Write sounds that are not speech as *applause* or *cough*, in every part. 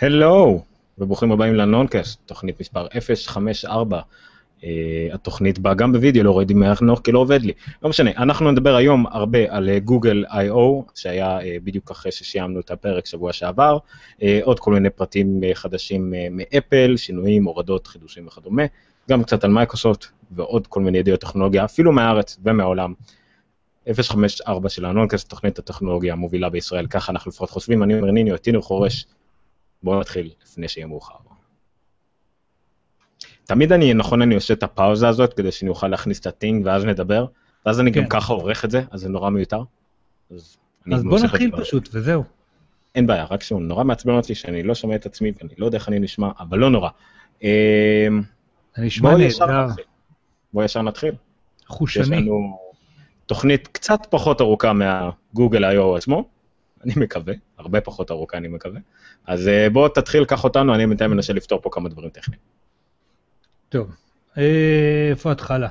הלו, וברוכים הבאים לנונקאסט, תוכנית מספר 054. Uh, התוכנית באה גם בווידאו, לא ראיתי מהנוח כי לא עובד לי. לא משנה, אנחנו נדבר היום הרבה על גוגל uh, I.O, שהיה uh, בדיוק אחרי שסיימנו את הפרק שבוע שעבר, uh, עוד כל מיני פרטים uh, חדשים uh, מאפל, שינויים, הורדות, חידושים וכדומה, גם קצת על מייקרוסופט ועוד כל מיני ידיעות טכנולוגיה, אפילו מהארץ ומהעולם. 054 של הנונקאסט, תוכנית הטכנולוגיה המובילה בישראל, ככה אנחנו לפחות חושבים, אני אומר ניניו, את חורש, בואו נתחיל לפני שיהיה מאוחר. תמיד אני, נכון, אני עושה את הפאוזה הזאת כדי שאני אוכל להכניס את הטינג ואז נדבר, ואז אני כן. גם ככה עורך את זה, אז זה נורא מיותר. אז, אז בוא נתחיל פשוט וזהו. אין בעיה, רק שהוא נורא מעצבן אותי שאני לא שומע את עצמי ואני לא יודע איך אני נשמע, אבל לא נורא. אמ, אני נשמע נהדר. בוא ישר נתחיל. חושני. יש לנו תוכנית קצת פחות ארוכה מהגוגל I.O. עצמו, אני מקווה, הרבה פחות ארוכה אני מקווה. אז אה, בוא תתחיל, קח אותנו, אני בינתיים מנסה לפתור פה כמה דברים טכניים. טוב, אה, איפה ההתחלה?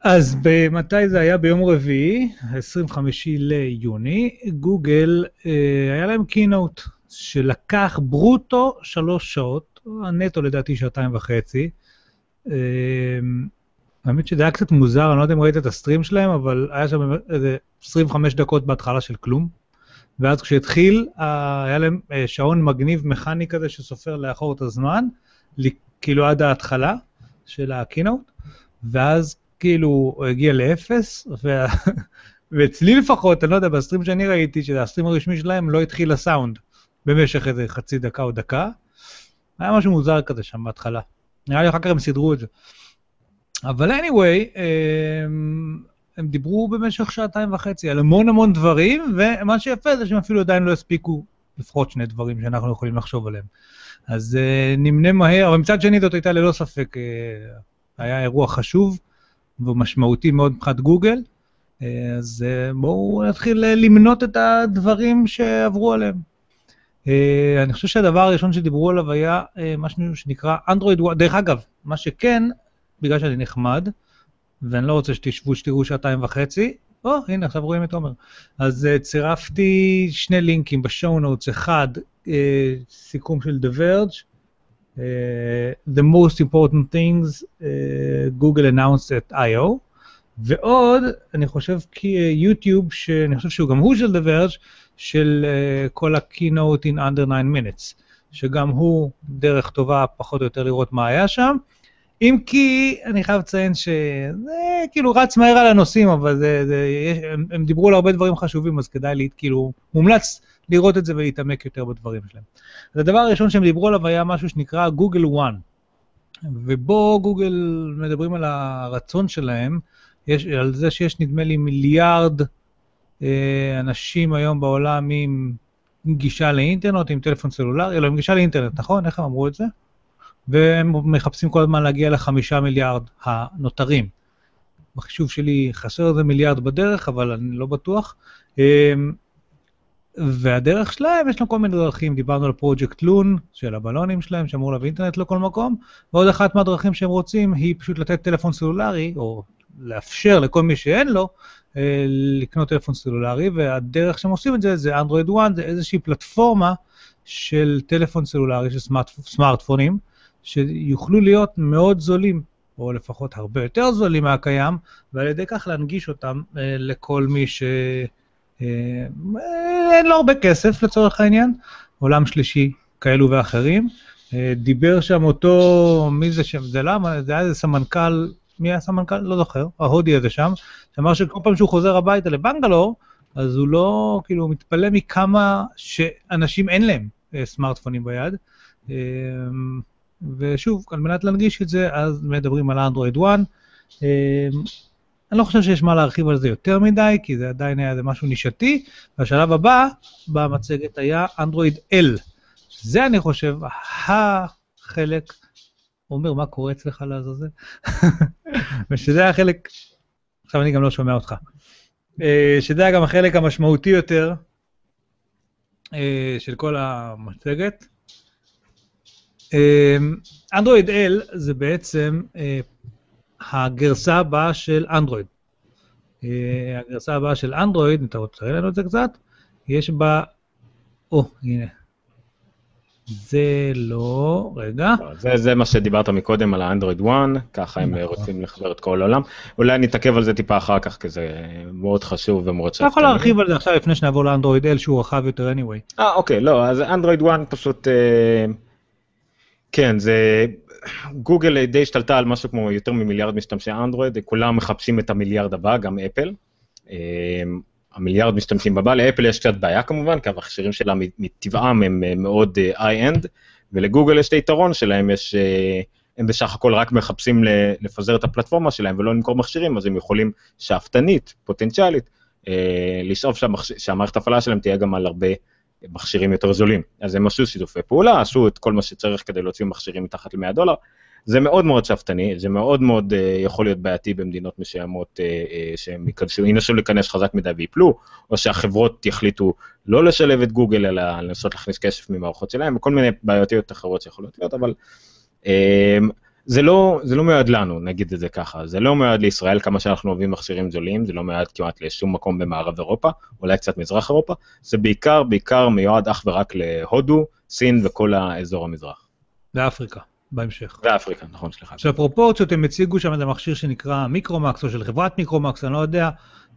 אז מתי זה היה? ביום רביעי, 25 ליוני, גוגל, אה, היה להם קינוט שלקח ברוטו שלוש שעות, הנטו לדעתי שעתיים וחצי. האמת שזה היה קצת מוזר, אני לא יודע אם ראית את הסטרים שלהם, אבל היה שם איזה 25 דקות בהתחלה של כלום. ואז כשהתחיל, היה להם אה, שעון מגניב מכני כזה שסופר לאחור את הזמן, כאילו עד ההתחלה של הקינאוט, ואז כאילו הוא הגיע לאפס, וה... *laughs* ואצלי לפחות, אני לא יודע, בסטרים שאני ראיתי, שזה הסטרים הרשמי שלהם, לא התחיל הסאונד במשך איזה חצי דקה או דקה. היה משהו מוזר כזה שם בהתחלה. נראה לי אחר כך הם סידרו את זה. אבל anyway, הם, דיברו במשך שעתיים וחצי על המון המון דברים, ומה שיפה זה שהם אפילו עדיין לא הספיקו לפחות שני דברים שאנחנו יכולים לחשוב עליהם. אז uh, נמנה מהר, אבל מצד שני זאת הייתה ללא ספק, uh, היה אירוע חשוב ומשמעותי מאוד מבחינת גוגל, uh, אז uh, בואו נתחיל uh, למנות את הדברים שעברו עליהם. Uh, אני חושב שהדבר הראשון שדיברו עליו היה uh, משהו שנקרא אנדרואיד, דרך אגב, מה שכן, בגלל שאני נחמד, ואני לא רוצה שתשבו, שתראו שעתיים וחצי. או, oh, הנה, עכשיו רואים את עומר. אז uh, צירפתי שני לינקים בשואו נוטס, אחד, uh, סיכום של The Verge, uh, The most important things uh, Google announced at I.O. ועוד, אני חושב כי יוטיוב, שאני חושב שהוא גם הוא של The Verge, של uh, כל ה-keynote in under 9 minutes, שגם הוא דרך טובה פחות או יותר לראות מה היה שם. אם כי אני חייב לציין שזה כאילו רץ מהר על הנושאים, אבל זה, זה, יש, הם, הם דיברו על הרבה דברים חשובים, אז כדאי, לי, כאילו, מומלץ לראות את זה ולהתעמק יותר בדברים שלהם. אז הדבר הראשון שהם דיברו עליו היה משהו שנקרא גוגל וואן, ובו גוגל מדברים על הרצון שלהם, יש, על זה שיש נדמה לי מיליארד אה, אנשים היום בעולם עם גישה לאינטרנט, עם טלפון סלולרי, לא, עם גישה לאינטרנט, נכון? איך הם אמרו את זה? והם מחפשים כל הזמן להגיע לחמישה מיליארד הנותרים. בחישוב שלי חסר איזה מיליארד בדרך, אבל אני לא בטוח. אמ, והדרך שלהם, יש לנו כל מיני דרכים, דיברנו על פרויקט לון, של הבלונים שלהם, שאמור להביא אינטרנט לכל מקום, ועוד אחת מהדרכים שהם רוצים היא פשוט לתת טלפון סלולרי, או לאפשר לכל מי שאין לו, אה, לקנות טלפון סלולרי, והדרך שהם עושים את זה, זה אנדרואיד 1, זה איזושהי פלטפורמה של טלפון סלולרי, של סמארט, סמארטפונים, שיוכלו להיות מאוד זולים, או לפחות הרבה יותר זולים מהקיים, ועל ידי כך להנגיש אותם אה, לכל מי שאין אה, לו הרבה כסף לצורך העניין, עולם שלישי כאלו ואחרים. אה, דיבר שם אותו, מי זה שם, זה למה? זה היה איזה סמנכ"ל, מי היה סמנכ"ל? לא זוכר, ההודי הזה שם, שאמר שכל פעם שהוא חוזר הביתה לבנגלור, אז הוא לא, כאילו, הוא מתפלא מכמה שאנשים אין להם אה, סמארטפונים ביד. ושוב, על מנת להנגיש את זה, אז מדברים על אנדרואיד 1. אמ, אני לא חושב שיש מה להרחיב על זה יותר מדי, כי זה עדיין היה משהו נישתי, והשלב הבא במצגת היה אנדרואיד L. זה, אני חושב, החלק... עומר, מה קורה אצלך לעזאזל? *laughs* ושזה החלק... עכשיו אני גם לא שומע אותך. אה, שזה היה גם החלק המשמעותי יותר אה, של כל המצגת. אנדרואיד אמ, L זה בעצם אה, הגרסה הבאה של אנדרואיד. אה, הגרסה הבאה של אנדרואיד, אם אתה רוצה לראות לנו את זה קצת, יש בה... או, הנה. זה לא, רגע. לא, זה, זה מה שדיברת מקודם על האנדרואיד 1, ככה הם נכון. רוצים לחבר את כל העולם. אולי נתעכב על זה טיפה אחר כך, כי זה מאוד חשוב ומאוד אתה יכול להרחיב על זה עכשיו לפני שנעבור לאנדרואיד L שהוא רחב יותר anyway. אה, אוקיי, לא, אז אנדרואיד 1 פשוט... אה, כן, זה... גוגל די השתלטה על משהו כמו יותר ממיליארד משתמשי אנדרואיד, כולם מחפשים את המיליארד הבא, גם אפל. אה, המיליארד משתמשים בבא, לאפל יש קצת בעיה כמובן, כי המכשירים שלה מטבעם הם אה, מאוד איי-אנד, ולגוגל יש את היתרון שלהם, יש... אה, הם בסך הכל רק מחפשים לפזר את הפלטפורמה שלהם ולא למכור מכשירים, אז הם יכולים שאפתנית, פוטנציאלית, אה, לשאוף. שהמערכת הפעלה שלהם תהיה גם על הרבה מכשירים יותר זולים. אז הם עשו שיתופי פעולה, עשו את כל מה שצריך כדי להוציא מכשירים מתחת ל-100 דולר. זה מאוד מאוד שאפתני, זה מאוד מאוד uh, יכול להיות בעייתי במדינות מסוימות uh, uh, שהם ייכנסו, ינסו להיכנס חזק מדי ויפלו, או שהחברות יחליטו לא לשלב את גוגל, אלא לנסות להכניס כסף ממערכות שלהם, וכל מיני בעייתיות אחרות שיכולות להיות, אבל um, זה לא, זה לא מיועד לנו, נגיד את זה ככה, זה לא מיועד לישראל, כמה שאנחנו אוהבים מכשירים זולים, זה לא מיועד כמעט לשום מקום במערב אירופה, אולי קצת מזרח אירופה, זה בעיקר, בעיקר מיועד אך ורק להודו, סין וכל האזור המזרח. ואפריקה, בהמשך. ואפריקה, נכון, סליחה. עכשיו פרופורציות, הם הציגו שם איזה מכשיר שנקרא מיקרומקס, או של חברת מיקרומקס, אני לא יודע,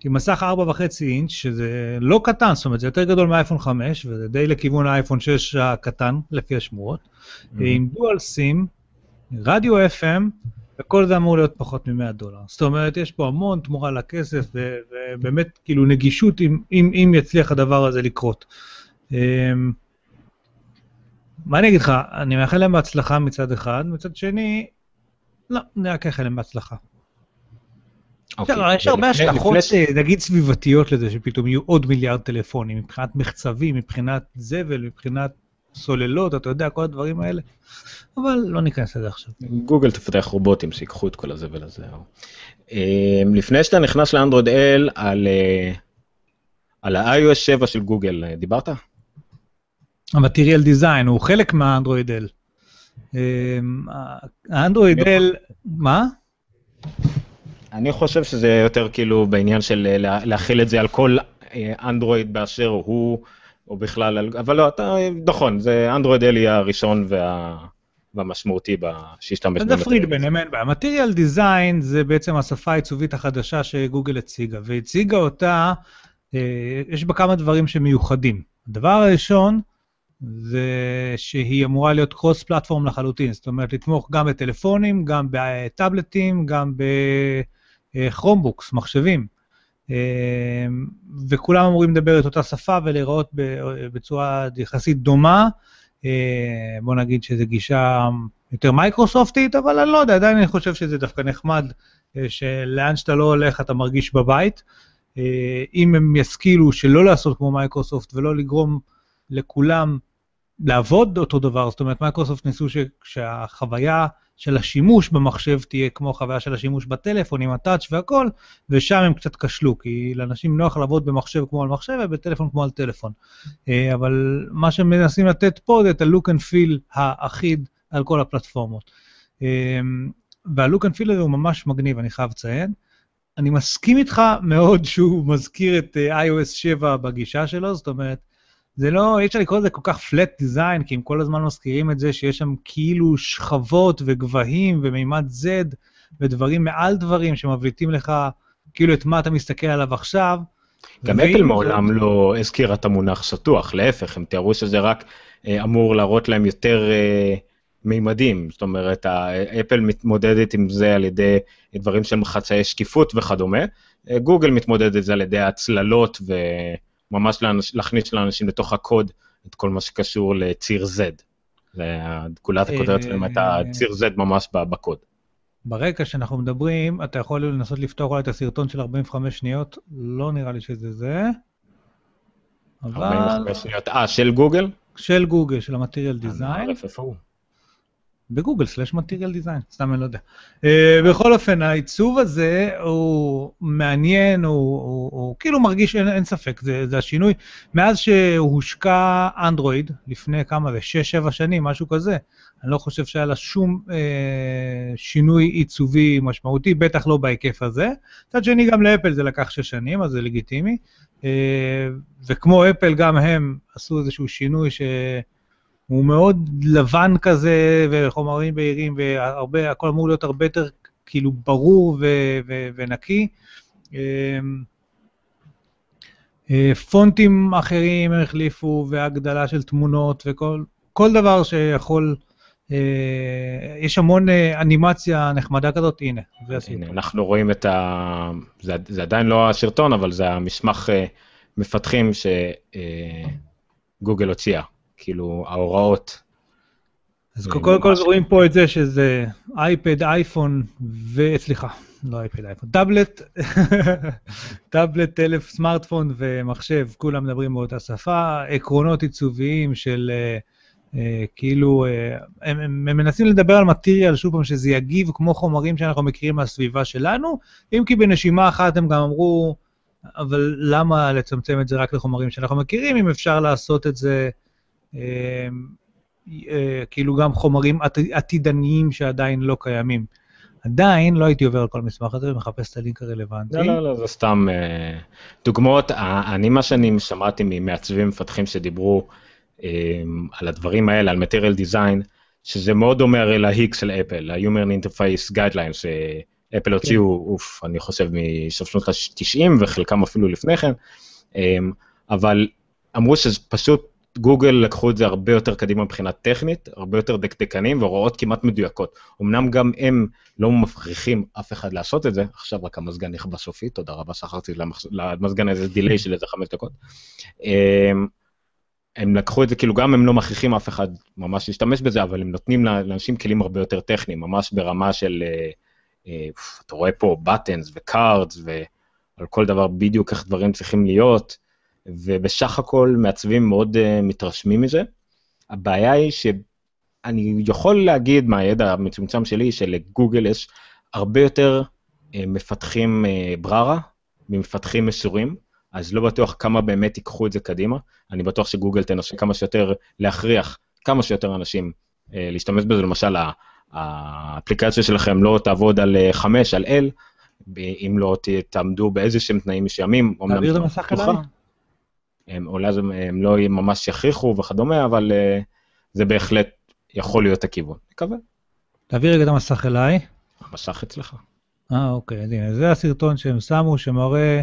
עם מסך 4.5 אינץ', שזה לא קטן, זאת אומרת, זה יותר גדול מהאייפון 5, וזה די לכיוון האייפון 6 הקטן, לפי השמועות, Mm-hmm. עם דואל סים, רדיו FM, וכל זה אמור להיות פחות מ-100 דולר. זאת אומרת, יש פה המון תמורה לכסף, ובאמת, כאילו, נגישות אם, אם, אם יצליח הדבר הזה לקרות. אמ, מה אני אגיד לך, אני מאחל להם בהצלחה מצד אחד, מצד שני, לא, אני רק אאחל להם בהצלחה. אוקיי, יש הרבה השלכות, נגיד סביבתיות לזה, שפתאום יהיו עוד מיליארד טלפונים, מבחינת מחצבים, מבחינת זבל, מבחינת סוללות, אתה יודע, כל הדברים האלה. אבל לא ניכנס לזה עכשיו. גוגל תפתח רובוטים שיקחו את כל הזבל הזה. אה, לפני שאתה נכנס לאנדרואיד L, על, אה, על ה-iOS 7 של גוגל, אה, דיברת? המטריאל דיזיין הוא חלק מהאנדרואיד L. אמ, האנדרואיד L, מה? אני חושב שזה יותר כאילו בעניין של אה, לה- להכיל את זה על כל אנדרואיד באשר הוא, או בכלל, על- אבל לא, אתה, נכון, זה אנדרואיד L יהיה הראשון וה, והמשמעותי אז במטריאל. נפריד ביניהם, אין בעיה. מטריאל דיזיין זה בעצם השפה העיצובית החדשה שגוגל הציגה, והציגה אותה, אה, יש בה כמה דברים שמיוחדים. הדבר הראשון זה שהיא אמורה להיות קרוס פלטפורם לחלוטין, זאת אומרת לתמוך גם בטלפונים, גם בטאבלטים, גם בכרומבוקס, מחשבים. אה, וכולם אמורים לדבר את אותה שפה ולהיראות בצורה יחסית דומה. אה, בוא נגיד שזו גישה יותר מייקרוסופטית, אבל אני לא יודע, עדיין אני חושב שזה דווקא נחמד, אה, שלאן שאתה לא הולך אתה מרגיש בבית. אה, אם הם ישכילו שלא לעשות כמו מייקרוסופט ולא לגרום לכולם לעבוד אותו דבר, זאת אומרת, מייקרוסופט ניסו ש- שהחוויה של השימוש במחשב תהיה כמו החוויה של השימוש בטלפון עם ה-touch והכל, ושם הם קצת כשלו, כי לאנשים נוח לעבוד במחשב כמו על מחשב ובטלפון כמו על טלפון. אה, אבל מה שמנסים לתת פה זה את ה-look and feel האחיד על כל הפלטפורמות. וה-look and feel הזה הוא ממש מגניב, אני חייב לציין. אני מסכים איתך מאוד שהוא מזכיר את אה, iOS 7 בגישה שלו, זאת אומרת, זה לא, אי אפשר לקרוא לזה כל כך flat design, כי הם כל הזמן מזכירים את זה שיש שם כאילו שכבות וגבהים ומימד Z ודברים מעל דברים שמבליטים לך כאילו את מה אתה מסתכל עליו עכשיו. גם אפל מעולם לא הזכירה את המונח שטוח, להפך, הם תיארו שזה רק אה, אמור להראות להם יותר אה, מימדים, זאת אומרת, אפל מתמודדת עם זה על ידי דברים שהם חצאי שקיפות וכדומה, אה, גוגל מתמודדת עם זה על ידי הצללות וממש לאנש, להכניס לאנשים לתוך הקוד את כל מה שקשור לציר Z. גולת הכותרת שלהם הייתה אה, ציר Z ממש בקוד. ברקע שאנחנו מדברים, אתה יכול לנסות לפתור אולי את הסרטון של 45 שניות, לא נראה לי שזה זה. אבל 45 שניות, אה, של גוגל? של גוגל, של המטריאל אני דיזיין? בגוגל סלאש מטריאל דיזיין, סתם אני לא יודע. Uh, בכל אופן, העיצוב הזה הוא מעניין, הוא, הוא, הוא כאילו מרגיש, אין, אין ספק, זה, זה השינוי. מאז שהושקע אנדרואיד, לפני כמה זה, 6-7 שנים, משהו כזה, אני לא חושב שהיה לה שום uh, שינוי עיצובי משמעותי, בטח לא בהיקף הזה. מצד שני, גם לאפל זה לקח 6 שנים, אז זה לגיטימי. Uh, וכמו אפל, גם הם עשו איזשהו שינוי ש... הוא מאוד לבן כזה, וחומרים בהירים, והרבה, הכל אמור להיות הרבה יותר כאילו ברור ו- ו- ונקי. אמ, אה, פונטים אחרים החליפו, והגדלה של תמונות, וכל כל דבר שיכול... אה, יש המון אה, אנימציה נחמדה כזאת, הנה, זה הסיפור. הנה, אנחנו רואים את ה... זה, זה עדיין לא הסרטון, אבל זה המסמך מפתחים שגוגל הוציאה. כאילו, ההוראות. אז קודם כל רואים פה את זה שזה אייפד, אייפון, וסליחה, לא אייפד, אייפון, טאבלט, *laughs* טאבלט, טלף, סמארטפון ומחשב, כולם מדברים באותה שפה, עקרונות עיצוביים של uh, כאילו, uh, הם, הם מנסים לדבר על מטריאל, שוב פעם, שזה יגיב כמו חומרים שאנחנו מכירים מהסביבה שלנו, אם כי בנשימה אחת הם גם אמרו, אבל למה לצמצם את זה רק לחומרים שאנחנו מכירים, אם אפשר לעשות את זה... Uh, כאילו גם חומרים עתידניים שעדיין לא קיימים. עדיין לא הייתי עובר על כל המסמך הזה ומחפש את הלינק הרלוונטי. לא, לא, לא, זה סתם uh, דוגמאות. אני, מה שאני שמעתי ממעצבים מפתחים שדיברו על הדברים האלה, על material design, שזה מאוד דומה הרי להיק של אפל, ה-Human Interface Guidelines, שאפל הוציאו, כן. אוף, אני חושב, מסוף שנות ה-90 וחלקם אפילו לפני כן, אבל אמרו שזה פשוט גוגל לקחו את זה הרבה יותר קדימה מבחינה טכנית, הרבה יותר דקדקנים והוראות כמעט מדויקות. אמנם גם הם לא מכריחים אף אחד לעשות את זה, עכשיו רק המזגן נכבה סופית, תודה רבה, שכחתי למזגן איזה delay של איזה חמש דקות. אמ, הם לקחו את זה, כאילו גם הם לא מכריחים אף אחד ממש להשתמש בזה, אבל הם נותנים לאנשים כלים הרבה יותר טכניים, ממש ברמה של, אה, אה, אתה רואה פה buttons ו cards ועל כל דבר בדיוק איך דברים צריכים להיות. ובסך הכל מעצבים מאוד uh, מתרשמים מזה. הבעיה היא שאני יכול להגיד מהידע המצומצם שלי שלגוגל יש הרבה יותר uh, מפתחים uh, בררה ממפתחים מסורים, אז לא בטוח כמה באמת ייקחו את זה קדימה. אני בטוח שגוגל תנסה כמה שיותר להכריח כמה שיותר אנשים uh, להשתמש בזה, למשל האפליקציה שלכם לא תעבוד על 5, על L, אם לא תעמדו באיזה שהם תנאים מסוימים. תעביר את המסך אליי. הם, אולי זה, הם לא ממש יכריחו וכדומה, אבל uh, זה בהחלט יכול להיות הכיוון. נקווה. תעביר רגע את המסך אליי. המסך אצלך. אה, אוקיי, אז הנה, זה הסרטון שהם שמו, שמראה,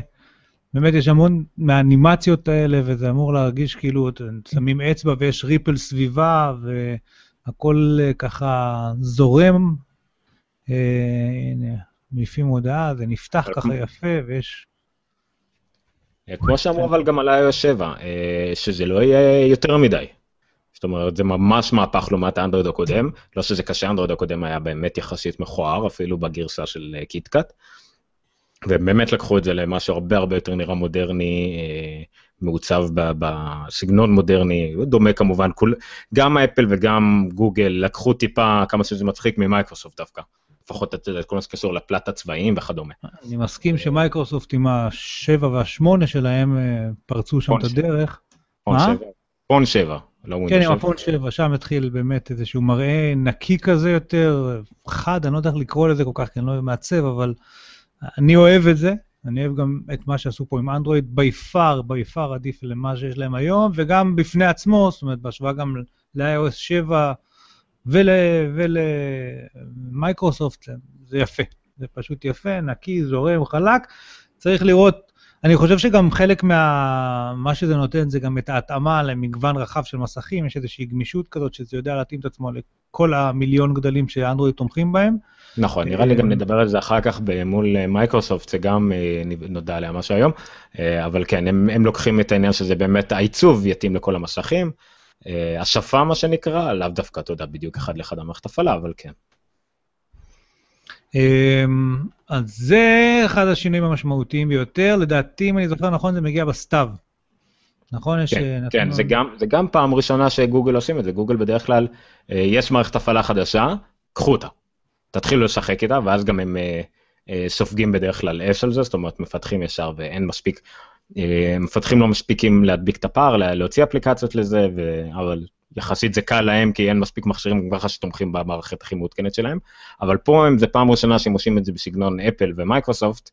באמת יש המון מהאנימציות האלה, וזה אמור להרגיש כאילו, שמים אצבע ויש ריפל סביבה, והכל uh, ככה זורם. Uh, הנה, מעיפים הודעה, זה נפתח ככה יפה, ויש אה, כמו שאמרו אבל גם על iOS 7, אה, שזה לא יהיה יותר מדי. זאת אומרת, זה ממש מהפך לעומת האנדרואיד הקודם, לא שזה קשה, האנדרואיד הקודם היה באמת יחסית מכוער, אפילו בגרסה של קיטקאט. אה, והם באמת לקחו את זה למשהו הרבה הרבה יותר נראה מודרני, מעוצב בסגנון מודרני, דומה כמובן, כול, גם אפל וגם גוגל לקחו טיפה, כמה שזה מצחיק, ממייקרוסופט דווקא. לפחות את כל מה שקשור לפלט הצבאיים וכדומה. אני מסכים שמייקרוסופט עם השבע והשמונה שלהם אה, פרצו שם את הדרך. פון שבע. פון שבע. לא כן, עם הפון 7, שם התחיל באמת איזשהו מראה נקי כזה יותר, חד, אני לא יודע איך לקרוא לזה כל כך, כי אני לא מעצב, אבל אני אוהב את זה, אני אוהב גם את מה שעשו פה עם אנדרואיד, בי פאר, בי פאר עדיף למה שיש להם היום, וגם בפני עצמו, זאת אומרת, בהשוואה גם ל-iOS 7, ולמייקרוסופט, ול, זה יפה. זה פשוט יפה, נקי, זורם, חלק. צריך לראות, אני חושב שגם חלק מה... מה שזה נותן זה גם את ההתאמה למגוון רחב של מסכים, יש איזושהי גמישות כזאת שזה יודע להתאים את עצמו לכל המיליון גדלים שאנדרואיד תומכים בהם. נכון, נראה לי גם אה, נדבר על זה אחר כך מול אה, מייקרוסופט, זה גם אה, נודע עליה משהו היום, אבל כן, הם, הם לוקחים את העניין שזה באמת העיצוב יתאים לכל המסכים. אה, השפה מה שנקרא, לאו דווקא, אתה יודע, בדיוק אחד לאחד המערכת הפעלה, אבל כן. אמ, אז זה אחד השינויים המשמעותיים ביותר, לדעתי, אם אני זוכר נכון, זה מגיע בסתיו. נכון? כן, יש, כן, זה גם, זה גם פעם ראשונה שגוגל עושים את זה, גוגל בדרך כלל, אה, יש מערכת הפעלה חדשה, קחו אותה. תתחילו לשחק איתה, ואז גם הם אה, סופגים בדרך כלל אש על זה, זאת אומרת, מפתחים ישר ואין מספיק אה, מפתחים לא מספיקים להדביק את הפער, להוציא אפליקציות לזה, ו... אבל יחסית זה קל להם כי אין מספיק מכשירים ככה שתומכים במערכת הכי מעודכנת שלהם, אבל פה הם, זה פעם ראשונה שהם עושים את זה בסגנון אפל ומייקרוסופט,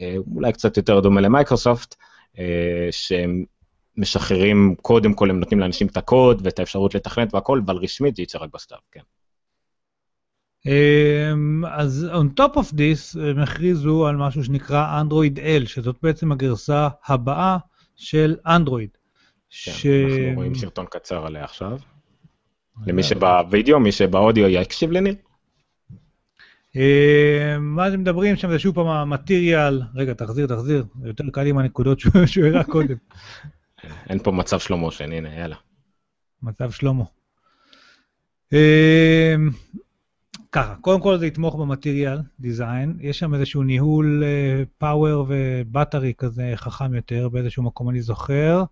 אה, אולי קצת יותר דומה למייקרוסופט, אה, שהם משחררים, קודם כל הם נותנים לאנשים את הקוד ואת האפשרות לתכנת והכל, אבל רשמית זה יצא רק בסתיו, כן. אמ, אז on top of this הם הכריזו על משהו שנקרא Android L, שזאת בעצם הגרסה הבאה של אנדרואיד. כן, ש... אנחנו רואים סרטון קצר עליה עכשיו. למי שבווידאו, מי שבאודיו יקשיב לניר. אמ, מה אתם מדברים שם זה שוב פעם המטריאל, רגע תחזיר תחזיר, יותר קל עם הנקודות שהוא הראה קודם. *laughs* אין פה מצב שלמה שן, הנה יאללה. מצב שלמה. ככה, קודם כל זה יתמוך במטריאל דיזיין, יש שם איזשהו ניהול power uh, ו battery כזה חכם יותר באיזשהו מקום אני זוכר.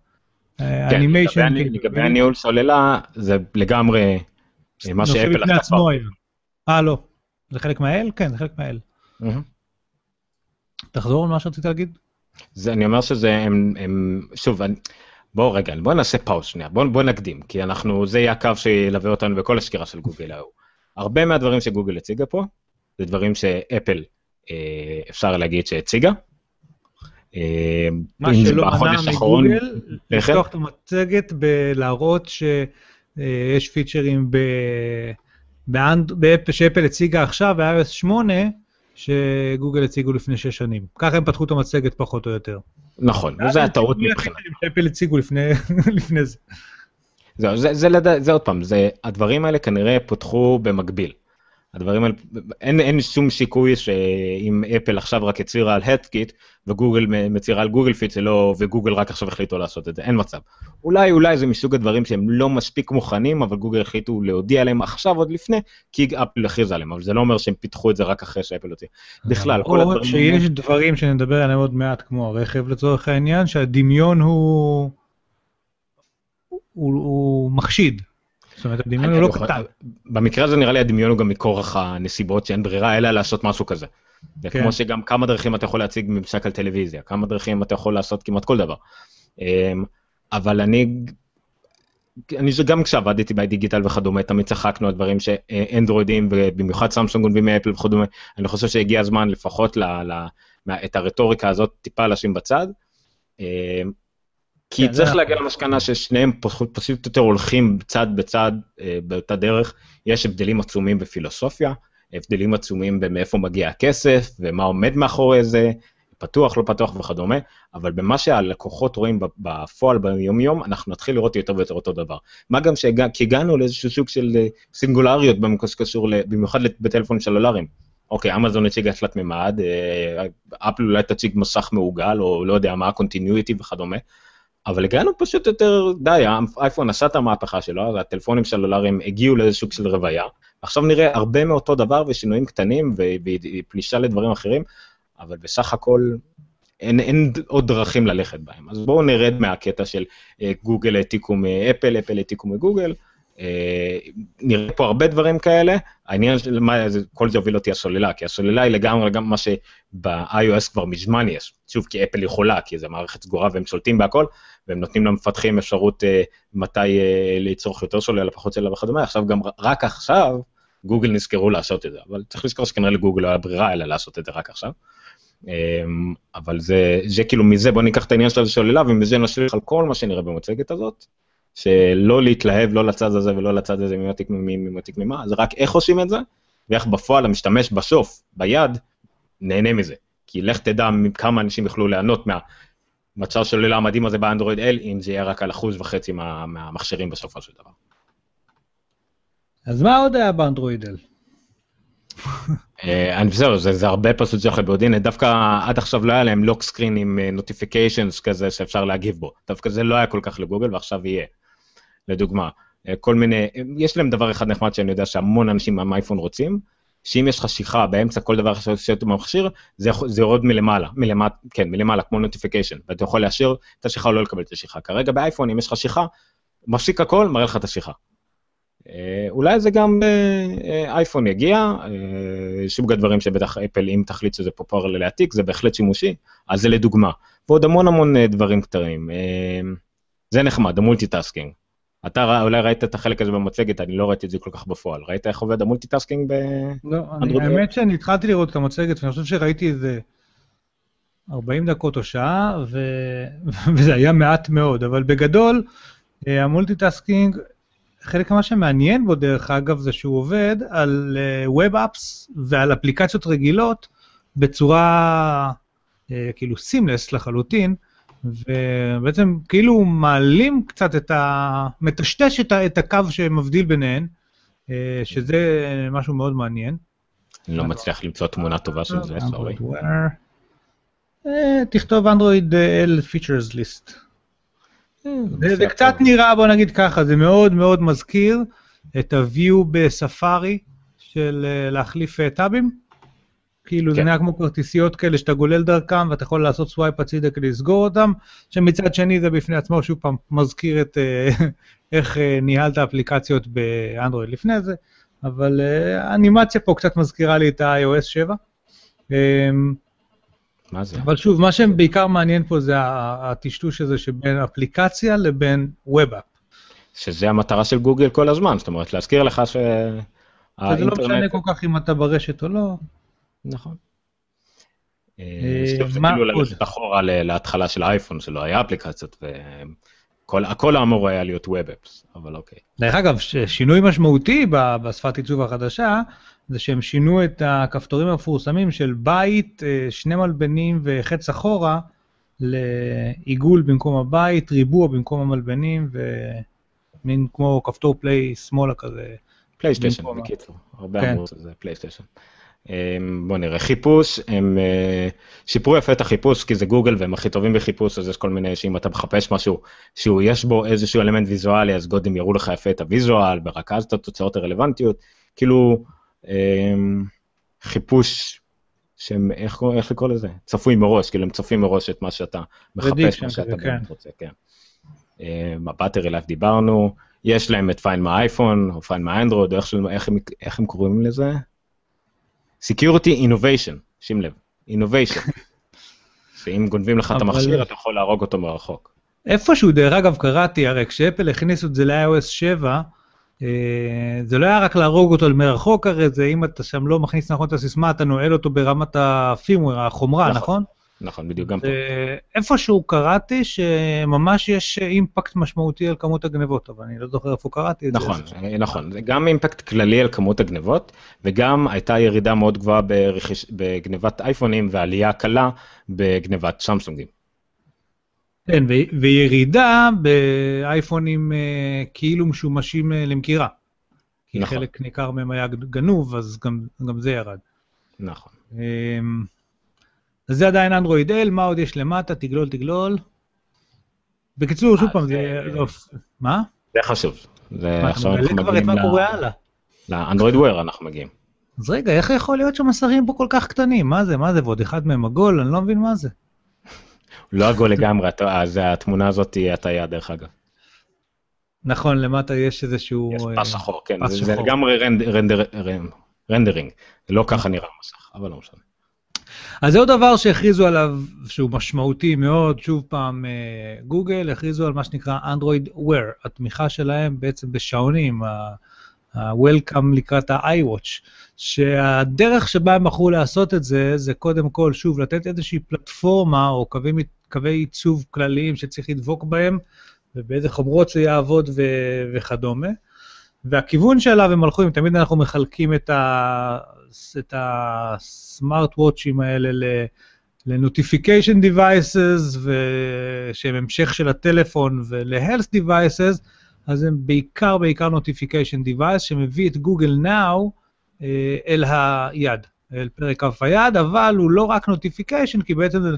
animation. אה, כן, לגבי, לגבי הניהול סוללה זה לגמרי אה, מה שאפל עשתה עצמו היום. אה לא, זה חלק מה L? כן, זה חלק מה L. תחזור על מה שרצית להגיד. זה, אני אומר שזה, הם, הם שוב, אני, בואו רגע, בואו נעשה pause שנייה, בואו בוא נקדים, כי אנחנו, זה יהיה הקו שילווה אותנו בכל הסקירה של גוגל היום. הרבה מהדברים שגוגל הציגה פה, זה דברים שאפל, אה, אפשר להגיד שהציגה. אה, מה שלא מנע מגוגל, לפתוח את המצגת בלהראות שיש פיצ'רים באפל שאפל הציגה עכשיו, ב-iOS 8, שגוגל הציגו לפני 6 שנים. ככה הם פתחו את המצגת פחות או יותר. נכון, וזו הטעות מבחינת. שאפל הציגו לפני *laughs* זה. זהו, זה, זה, זה, זה עוד פעם, זה, הדברים האלה כנראה פותחו במקביל. הדברים האלה, אין, אין שום סיכוי שאם אפל עכשיו רק הצהירה על ה HealthKit וגוגל מצהירה על גוגל פיט לא, וגוגל רק עכשיו החליטו לעשות את זה, אין מצב. אולי, אולי זה מסוג הדברים שהם לא מספיק מוכנים, אבל גוגל החליטו להודיע עליהם עכשיו עוד לפני, כי אפל הכריז עליהם, אבל זה לא אומר שהם פיתחו את זה רק אחרי שאפל הוציא. בכלל, כל הדברים... או שיש דברים שנדבר עליהם עוד מעט, כמו הרכב לצורך העניין, שהדמיון הוא... הוא, הוא מחשיד. זאת אומרת, הדמיון הוא לא קטן. במקרה הזה נראה לי הדמיון הוא גם מכורח הנסיבות שאין ברירה אלא לעשות משהו כזה. זה כן. כמו שגם כמה דרכים אתה יכול להציג ממשק על טלוויזיה, כמה דרכים אתה יכול לעשות כמעט כל דבר. אמ, אבל אני, אני גם כשעבדתי בדיגיטל וכדומה, תמיד צחקנו על דברים שאנדרואידים ובמיוחד סמסונג גונבים מאפל וכדומה, אני חושב שהגיע הזמן לפחות ל, ל, את הרטוריקה הזאת טיפה לשים בצד. כי כן, צריך להגיע למסקנה ששניהם פשוט, יותר הולכים צד בצד אה, באותה דרך. יש הבדלים עצומים בפילוסופיה, הבדלים עצומים במאיפה מגיע הכסף ומה עומד מאחורי זה, פתוח, לא פתוח וכדומה, אבל במה שהלקוחות רואים בפועל ביום-יום, אנחנו נתחיל לראות יותר ויותר אותו דבר. מה גם שהגע, כי הגענו לאיזשהו סוג של אה, סינגולריות במקום שקשור, במיוחד בטלפון סלולריים. אוקיי, אמזון הציגה תלת מימד, אה, אפל אולי תציג מסך מעוגל, או לא יודע מה, continuity וכדומה. אבל הגענו פשוט יותר, די, האייפון עשה את המהפכה שלו, והטלפונים סלולריים הגיעו לאיזה סוג של רוויה. עכשיו נראה הרבה מאותו דבר ושינויים קטנים ופלישה לדברים אחרים, אבל בסך הכל אין, אין עוד דרכים ללכת בהם. אז בואו נרד מהקטע של אה, גוגל העתיקו מאפל, אפל העתיקו מגוגל. אה, נראה פה הרבה דברים כאלה, העניין של מה, כל זה הוביל אותי הסוללה, כי הסוללה היא לגמרי גם מה שב-iOS כבר מזמן יש, שוב כי אפל יכולה, כי זו מערכת סגורה והם שולטים בהכל, והם נותנים למפתחים אפשרות אה, מתי אה, לצרוך יותר סוללה, פחות סוללה וכדומה, עכשיו גם רק עכשיו גוגל נזכרו לעשות את זה, אבל צריך לזכור שכנראה לגוגל לא היה ברירה אלא לעשות את זה רק עכשיו. אה, אבל זה, זה כאילו מזה בוא ניקח את העניין של הסוללה ומזה נשליך על כל מה שנראה במצגת הזאת. שלא להתלהב לא לצד הזה ולא לצד הזה ממתיק ממתיק ממה, זה רק איך עושים את זה, ואיך בפועל המשתמש בסוף, ביד, נהנה מזה. כי לך תדע כמה אנשים יוכלו ליהנות מהמצב של לילה המדהים הזה באנדרואיד L, אם זה יהיה רק על אחוז וחצי מה, מהמכשירים בסופו של דבר. אז מה עוד היה באנדרואיד L? אה, אני זהו, זה, זה הרבה פשוט שאנחנו ביודעין, דווקא עד עכשיו לא היה להם לוק סקרין עם נוטיפיקיישנס כזה שאפשר להגיב בו, דווקא זה לא היה כל כך לגוגל ועכשיו יהיה. לדוגמה, אה, כל מיני, יש להם דבר אחד נחמד שאני יודע שהמון אנשים עם אייפון רוצים, שאם יש חשיכה באמצע כל דבר שאתה במכשיר, זה, זה יורד מלמעלה, מלמטה, כן, מלמעלה, כמו נוטיפיקיישן, ואתה יכול להשאיר את השיחה או לא לקבל את השיחה. כרגע באייפון, אם יש לך שיחה, מפסיק הכל, מראה לך את השיחה. אה, אולי זה גם באייפון יגיע, אה, סוג הדברים שבטח אפל, אם תחליט שזה פופולרי להעתיק, זה בהחלט שימושי, אז זה לדוגמה. ועוד המון המון דברים קטנים. זה נחמד, ה multitasking. אתה אולי ראית את החלק הזה במצגת, אני לא ראיתי את זה כל כך בפועל. ראית איך עובד המולטיטאסקינג ב... לא, אני, האמת שאני התחלתי לראות את המצגת, ואני חושב שראיתי איזה 40 דקות או שעה, ו... *laughs* וזה היה מעט מאוד, אבל בגדול, אה, ה multitasking, חלק ממה שמעניין בו, דרך אגב, זה שהוא עובד על web uh, apps ועל אפליקציות רגילות בצורה uh, כאילו סימלס לחלוטין, ובעצם כאילו מעלים קצת את ה... מטשטש את, ה... את הקו שמבדיל ביניהן, uh, שזה משהו מאוד מעניין. אני לא מצליח למצוא תמונה טובה של זה, סורי. תכתוב אנדרואיד L features list. זה, קצת נראה, בוא נגיד ככה, זה מאוד מאוד מזכיר את ה-view בספארי של להחליף טאבים. כאילו כן. זה נראה כמו כרטיסיות כאלה שאתה גולל דרכם ואתה יכול לעשות swipe הצידה כדי לסגור אותם, שמצד שני זה בפני עצמו שוב פעם מזכיר את uh, *laughs* איך uh, ניהלת אפליקציות באנדרואיד לפני זה, אבל uh, האנימציה פה קצת מזכירה לי את ה-iOS 7. Um, מה זה? אבל שוב, מה שבעיקר מעניין פה זה הטשטוש הזה שבין אפליקציה לבין web app. שזה המטרה של גוגל כל הזמן, זאת אומרת, להזכיר לך שהאינטרנט... זה לא משנה כל כך אם אתה ברשת או לא. נכון. אה, אה, זה כאילו ללכת אחורה להתחלה של האייפון, שלא היה אפליקציות, והכל אמור היה להיות ווב-אפס, אבל אוקיי. דרך אגב, שינוי משמעותי בשפת עיצוב החדשה, זה שהם שינו את הכפתורים המפורסמים של בית, אה, שני מלבנים וחץ אחורה, לעיגול במקום הבית, ריבוע במקום המלבנים, ומין כמו כפתור play שמאלה כזה. פלייסטיישן, בקיצור, הרבה כן. אמרו שזה פלייסטיישן. בוא נראה, חיפוש, הם אה, שיפרו יפה את החיפוש כי זה גוגל והם הכי טובים בחיפוש, אז יש כל מיני שאם אתה מחפש משהו שהוא יש בו איזשהו אלמנט ויזואלי, אז גוגל יראו לך יפה את ה visual ורק אז את התוצאות הרלוונטיות, כאילו אמ, חיפוש שהם, איך, איך לקרוא לזה? צפוי מראש, כאילו הם צופים מראש את מה שאתה מחפש, מה שאתה כן. באמת רוצה, כן. הבטרי לייף דיברנו, יש להם את פיין מהאייפון, או פיין מהאנדרואיד, או איך, איך, איך הם קוראים לזה? Security Innovation, שים לב, Innovation. *laughs* שאם גונבים לך את המכשיר, אתה יכול להרוג אותו מרחוק. איפשהו, דרך אגב, קראתי, הרי כשאפל הכניסו את זה ל-iOS 7, אה, זה לא היה רק להרוג אותו מרחוק הרי זה אם אתה שם לא מכניס נכון את הסיסמה אתה נועל אותו ברמת הפימוור, החומרה, נכון? נכון, נכון בדיוק גם פה. איפשהו קראתי שממש יש אימפקט משמעותי על כמות הגנבות, אבל אני לא זוכר איפה קראתי את זה. נכון, אה, נכון, זה גם אימפקט כללי על כמות הגנבות, וגם הייתה ירידה מאוד גבוהה בגנבת אייפונים ועלייה קלה בגנבת סמסונגים. כן, וירידה באייפונים אה, כאילו משומשים אה, למכירה. כי נכון. חלק ניכר מהם היה גנוב, אז גם, גם זה ירד. נכון. אמ, אז זה עדיין אנדרואיד L, מה עוד יש למטה? תגלול, תגלול. בקיצור, שוב פעם, זה... לא, מה? זה חשוב. זה עכשיו אנחנו מגיעים ל... לאנדרואיד וויר אנחנו מגיעים. אז רגע, איך יכול להיות שהמסרים פה כל כך קטנים? מה זה, מה זה, ועוד אחד מהם עגול? אני לא מבין מה זה. לא עגול לגמרי, אז התמונה הזאת תהיה הטעיה דרך אגב. נכון, למטה יש איזשהו... יש פס שחור, כן, זה לגמרי רנדרינג, לא ככה נראה המסך, אבל לא משנה. אז זה עוד דבר שהכריזו עליו, שהוא משמעותי מאוד, שוב פעם, גוגל הכריזו על מה שנקרא Android Wear, התמיכה שלהם בעצם בשעונים, ה-Welcome לקראת ה-iWatch, שהדרך שבה הם בחרו לעשות את זה, זה קודם כל, שוב, לתת איזושהי פלטפורמה או קווי, קווי עיצוב כלליים שצריך לדבוק בהם, ובאיזה חומרות זה יעבוד ו- וכדומה. והכיוון שאליו הם הלכו, אם תמיד אנחנו מחלקים את, ה- את הסמארט וואצ'ים האלה ל- ל-notification devices, שהם המשך של הטלפון, ול-health devices, אז הם בעיקר, בעיקר notification device שמביא את גוגל Now אה, אל היד, אל פרק כף היד, אבל הוא לא רק notification, כי בעצם זה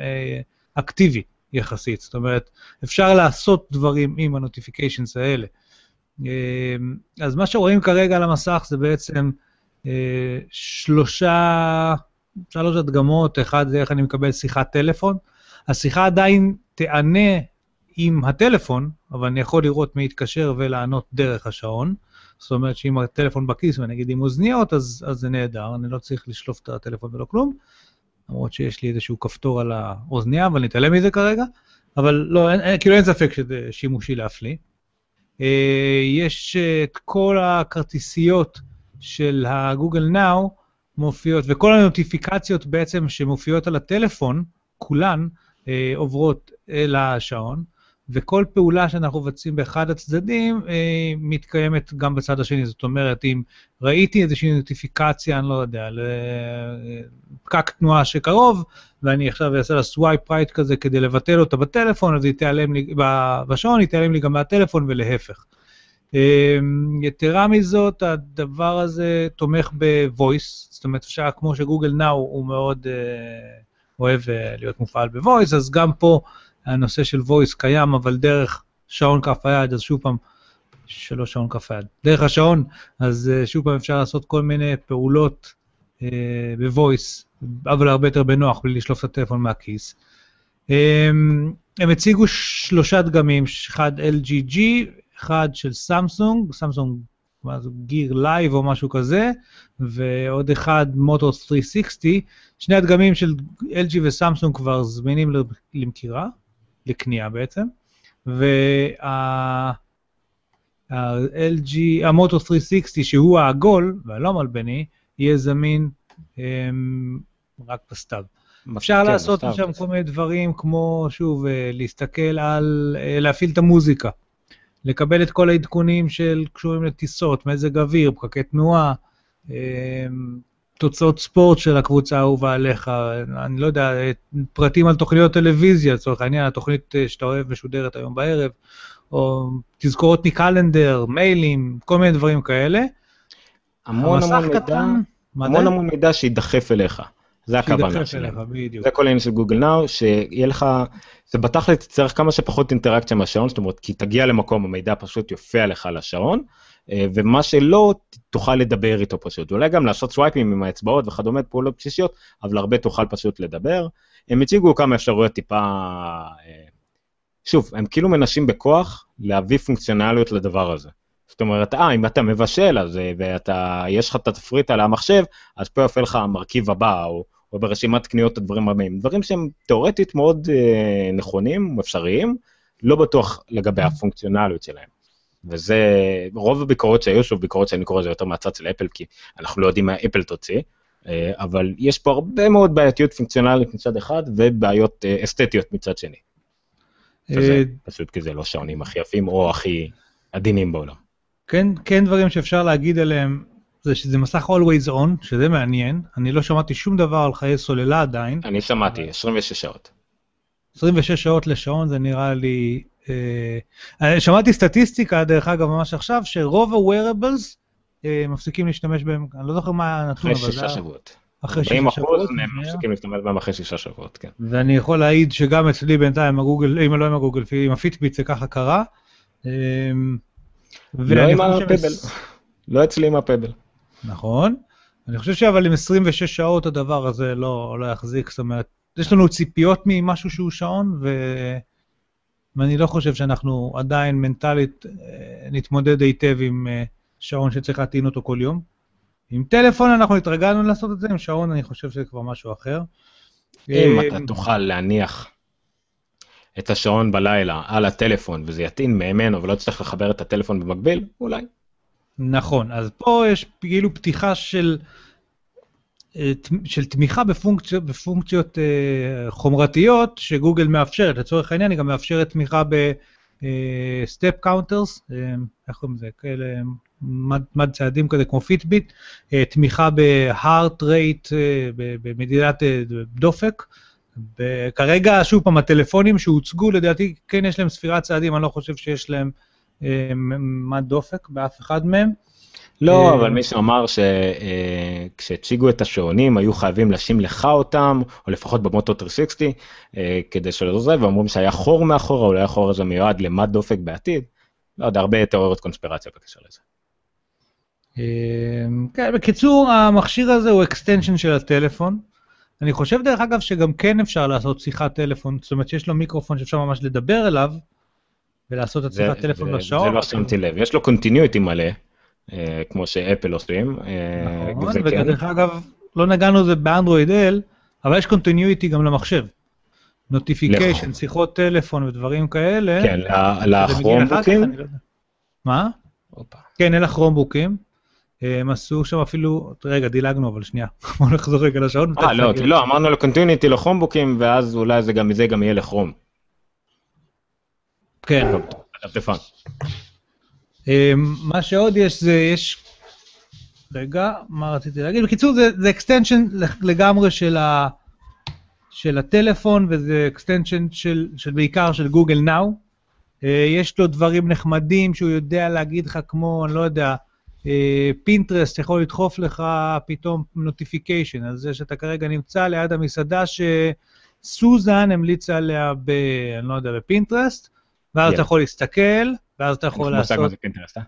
אה, אקטיבי יחסית. זאת אומרת, אפשר לעשות דברים עם ה-notifications האלה. אה, אז מה שרואים כרגע על המסך זה בעצם אה, שלושה, שלוש הדגמות, אחד זה איך אני מקבל שיחת טלפון. השיחה עדיין תענה עם הטלפון, אבל אני יכול לראות מי יתקשר ולענות דרך השעון. זאת אומרת שאם הטלפון בכיס ואני אגיד עם אוזניות, אז, אז זה נהדר, אני לא צריך לשלוף את הטלפון ולא כלום. למרות שיש לי איזשהו כפתור על האוזניה, אבל נתעלם מזה כרגע. אבל לא, אין, כאילו אין ספק שזה שימושי להפליא. אה, יש את כל הכרטיסיות של הגוגל נאו, מופיעות, וכל הנוטיפיקציות בעצם שמופיעות על הטלפון, כולן אה, עוברות אל השעון, וכל פעולה שאנחנו מבצעים באחד הצדדים אה, מתקיימת גם בצד השני. זאת אומרת, אם ראיתי איזושהי נוטיפיקציה, אני לא יודע, על פקק תנועה שקרוב, ואני עכשיו אעשה לה swipe right כזה כדי לבטל אותה בטלפון, אז היא תיעלם לי, בשעון היא תיעלם לי גם מהטלפון ולהפך. אה, יתרה מזאת, הדבר הזה תומך ב-voice, זאת אומרת, אפשר, כמו שגוגל נאו הוא מאוד uh, אוהב uh, להיות מופעל ב-voice, אז גם פה הנושא של voice קיים, אבל דרך שעון כף היד, אז שוב פעם, שלא שעון כף היד, דרך השעון, אז uh, שוב פעם אפשר לעשות כל מיני פעולות ב-voice, אבל הרבה יותר בנוח, בלי לשלוף את הטלפון מהכיס. Um, הם הציגו שלושה דגמים, אחד LG G, אחד של סמסונג, סמסונג, גיר לייב או משהו כזה, ועוד אחד מוטורס 360. שני הדגמים של LG וסמסונג כבר זמינים למכירה, לקנייה בעצם, וה-LG, המוטורס 360 שהוא העגול והלא מלבני, יהיה זמין um, רק בסתיו. אפשר כן, לעשות שם כל מיני דברים כמו, שוב, אה, להסתכל על, אה, להפעיל את המוזיקה. לקבל את כל העדכונים של קשורים לטיסות, מזג אוויר, פקקי תנועה, אמ, תוצאות ספורט של הקבוצה האהובה עליך, אני לא יודע, פרטים על תוכניות טלוויזיה, לצורך העניין, התוכנית אה, שאתה אוהב משודרת היום בערב, או תזכורות מקלנדר, מיילים, כל מיני דברים כאלה. המון המון מידע, המון המון מידע שידחף אליך. זה הכוונה שלהם. זה כל העניין של גוגל נאו, שיהיה לך, זה בתכל'ס צריך כמה שפחות אינטראקציה מהשעון, זאת אומרת, כי תגיע למקום, המידע פשוט יופיע לך על השעון, אה, ומה שלא, תוכל לדבר איתו פשוט. אולי גם לעשות סווייפים עם האצבעות וכדומה, פעולות בסיסיות, אבל הרבה תוכל פשוט לדבר. הם הציגו כמה אפשרויות טיפה... אה, שוב, הם כאילו מנסים בכוח להביא פונקציונליות לדבר הזה. זאת אומרת, אה, אם אתה מבשל, אז, אה, ואתה, יש לך את התפריט על המחשב, אז פה יופיע לך המרכיב הבא, או, או ברשימת קניות הדברים הבאים. דברים שהם תאורטית מאוד אה, נכונים, אפשריים, לא בטוח לגבי הפונקציונליות שלהם. וזה, רוב הביקורות שהיו, שוב, ביקורות שאני קורא לזה יותר מהצד של אפל, כי אנחנו לא יודעים מה אפל תוציא, אה, אבל יש פה הרבה מאוד בעייתיות פונקציונלית מצד אחד, ובעיות אה, אסתטיות מצד שני. שזה אה, פשוט כי זה לא שעונים הכי יפים או הכי עדינים בעולם. כן, כן דברים שאפשר להגיד עליהם, זה שזה מסך always on, שזה מעניין. אני לא שמעתי שום דבר על חיי סוללה עדיין. אני שמעתי, 26 שעות. 26 שעות לשעון זה נראה לי... אה, שמעתי סטטיסטיקה, דרך אגב, ממש עכשיו, שרוב ה-wearables אה, מפסיקים להשתמש בהם, אני לא זוכר מה הנתון, אבל זה... אחרי שישה שבועות. אחרי שישה שבועות. הם מפסיקים להשתמש בהם אחרי שישה שבועות, כן. ואני יכול להעיד שגם אצלי בינתיים, הגוגל, אם לא עם הגוגל, עם הפיטביט זה ככה קרה. אמ, לא עם הפבל. לא אצלי עם הפבל. נכון. אני חושב שאבל עם 26 שעות הדבר הזה לא, לא יחזיק, זאת אומרת, יש לנו ציפיות ממשהו שהוא שעון, ו... ואני לא חושב שאנחנו עדיין מנטלית אה, נתמודד היטב עם אה, שעון שצריך להטעין אותו כל יום. עם טלפון אנחנו התרגלנו לעשות את זה, עם שעון אני חושב שזה כבר משהו אחר. אם אתה אה, תוכל להניח את השעון בלילה על הטלפון וזה יטעין ממנו ולא תצטרך לחבר את הטלפון במקביל, אולי. נכון, אז פה יש כאילו פתיחה של, אה, של תמיכה בפונקציות, בפונקציות uh, חומרתיות שגוגל מאפשרת. לצורך העניין היא גם מאפשרת תמיכה ב step counters, uh, איך קוראים לזה? כאלה מד, מד צעדים כזה כמו פיטביט, תמיכה ב heart rate במדידת דופק. וכרגע, שוב פעם, הטלפונים שהוצגו, לדעתי, כן יש להם ספירת צעדים, אני לא חושב שיש להם אה, מד דופק באף אחד מהם. לא, אה, אבל מישהו אמר שכשהציגו אה, את השעונים, היו חייבים לשים לך אותם, או לפחות במוטו 360, אה, כדי שלא זה, ואומרים שהיה חור מאחורה, אולי החור הזה מיועד למד דופק בעתיד. לא יודע, הרבה תיאוריות קונספירציה בקשר לזה. כן, בקיצור, המכשיר הזה הוא extension של הטלפון. אני חושב דרך אגב שגם כן אפשר לעשות שיחת טלפון, זאת אומרת שיש לו מיקרופון שאפשר ממש לדבר אליו, ולעשות את שיחת טלפון בשעון. זה לא שמתי לב, יש לו continuity מלא, אה, כמו שאפל עושים. אה, נכון, ודרך כן. אגב, לא נגענו בזה באנדרואיד אל, אבל יש continuity גם למחשב. notification, שיחות טלפון ודברים כאלה. כן, לכרומבוקים? לא מה? כן, אלה כרומבוקים. הם עשו שם אפילו, רגע, דילגנו, אבל שנייה, *laughs* בוא נחזור רגע לשעון. אה, לא, לא, אמרנו לקונטיוניטי לכרומבוקים, ואז אולי זה גם, מזה גם יהיה לכרום. כן. הדפדפן. אמ, מה שעוד יש זה, יש... רגע, מה רציתי להגיד? בקיצור, זה, זה extension לגמרי של, ה, של הטלפון, וזה extension של, של בעיקר של גוגל נאו. יש לו דברים נחמדים שהוא יודע להגיד לך, כמו, אני לא יודע, פינטרסט יכול לדחוף לך פתאום notification על זה שאתה כרגע נמצא ליד המסעדה שסוזן המליצה עליה ב... אני לא יודע, בפינטרסט, ואז אתה יכול להסתכל, ואז אתה יכול לעשות... מה זה פינטרסט, אה?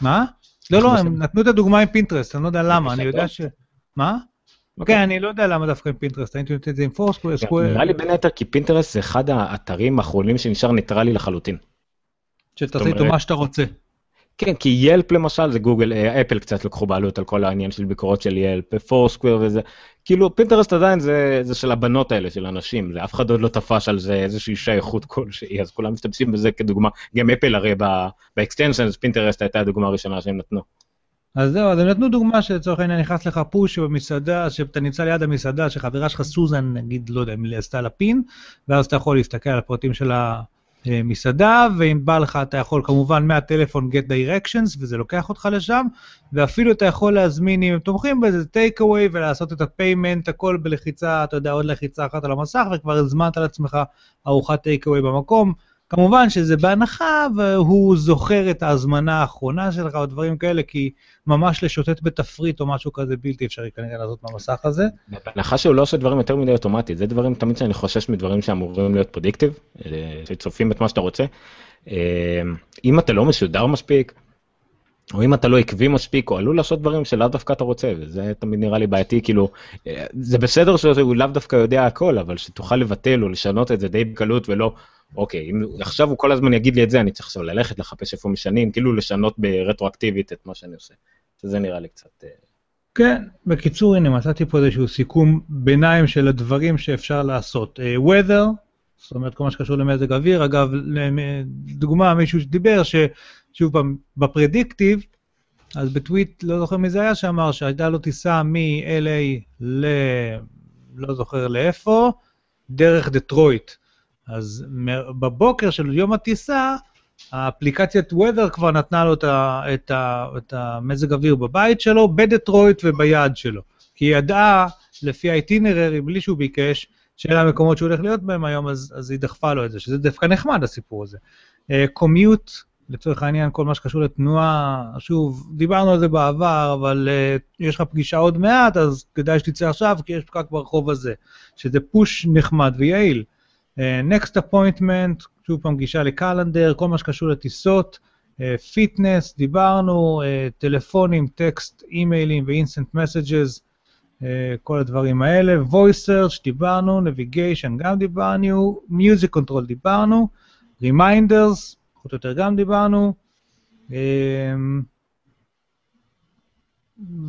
מה? לא, לא, הם נתנו את הדוגמה עם פינטרסט, אני לא יודע למה, אני יודע ש... מה? אוקיי. כן, אני לא יודע למה דווקא עם פינטרסט, הייתי נותן את זה עם פורסקוויר, סקוור. נראה לי בין היתר כי פינטרסט זה אחד האתרים האחרונים שנשאר ניטרלי לחלוטין. שתעשה איתו מה שאתה רוצה. כן, כי ילפ למשל זה גוגל, אה, אפל קצת לקחו בעלות על כל העניין של ביקורות של ילפ, פורסקוויר וזה, כאילו פינטרסט עדיין זה, זה של הבנות האלה, של אנשים, זה אף אחד עוד לא תפש על זה איזושהי שייכות כלשהי, אז כולם משתמשים בזה כדוגמה, גם אפל הרי ב extensions, פינטרסט הייתה הדוגמה הראשונה שהם נתנו. אז זהו, אז הם נתנו דוגמה שלצורך העניין נכנס לך push במסעדה, שאתה נמצא ליד המסעדה, שחברה שלך סוזן, נגיד, לא יודע, עשתה לה pin, ואז אתה יכול להסתכל על הפרטים של ה... אה, מסעדה, ואם בא לך אתה יכול כמובן מהטלפון get directions, וזה לוקח אותך לשם, ואפילו אתה יכול להזמין, אם הם תומכים בזה, take away ולעשות את ה payment, הכל בלחיצה, אתה יודע, עוד לחיצה אחת על המסך, וכבר הזמנת לעצמך ארוחת take away במקום. כמובן שזה בהנחה, והוא זוכר את ההזמנה האחרונה שלך או דברים כאלה, כי ממש לשוטט בתפריט או משהו כזה בלתי אפשרי כנראה לעשות מהמסך הזה. בהנחה שהוא לא עושה דברים יותר מדי אוטומטית, זה דברים תמיד שאני חושש מדברים שאמורים להיות פרדיקטיב, אה, שצופים את מה שאתה רוצה. אה, אם אתה לא משודר מספיק, או אם אתה לא עקבי מספיק, או עלול לעשות דברים שלאו דווקא אתה רוצה, וזה תמיד נראה לי בעייתי, כאילו, אה, זה בסדר שהוא לאו דווקא יודע הכל, אבל שתוכל לבטל או לשנות את זה די בקלות ולא אוקיי, אם עכשיו הוא כל הזמן יגיד לי את זה, אני צריך עכשיו ללכת לחפש איפה משנים, כאילו לשנות ברטרואקטיבית את מה שאני עושה. שזה נראה לי קצת... אה, כן, בקיצור, הנה, מצאתי פה איזשהו סיכום ביניים של הדברים שאפשר לעשות. Uh, weather, זאת אומרת, כל מה שקשור למזג אוויר, אגב, דוגמה, מישהו שדיבר, ששוב פעם, בפרדיקטיב, אז בטוויט, לא זוכר מי זה היה שאמר שהייתה לו טיסה מ-LA ל... לא זוכר לאיפה, דרך דטרויט. אז בבוקר של יום הטיסה, האפליקציית weather כבר נתנה לו את, ה, את, ה, את המזג אוויר בבית שלו, בדטרויט וביעד שלו. כי היא ידעה, לפי האיטינררי, בלי שהוא ביקש, שאלה המקומות שהוא הולך להיות בהם היום, אז, אז היא דחפה לו את זה, שזה דווקא נחמד הסיפור הזה. קומיוט, uh, לצורך העניין, כל מה שקשור לתנועה, שוב, דיברנו על זה בעבר, אבל uh, יש לך פגישה עוד מעט, אז כדאי שתצא עכשיו, כי יש פקק ברחוב הזה. שזה פוש נחמד ויעיל. uh, appointment, שוב פעם גישה ל calendar, כל מה שקשור לטיסות, fitness, uh, דיברנו, uh, טלפונים, טקסט, אימיילים ו instant messages, כל הדברים האלה, voice search דיברנו, navigation גם דיברנו, music control דיברנו, reminders, פחות או יותר גם דיברנו, uh,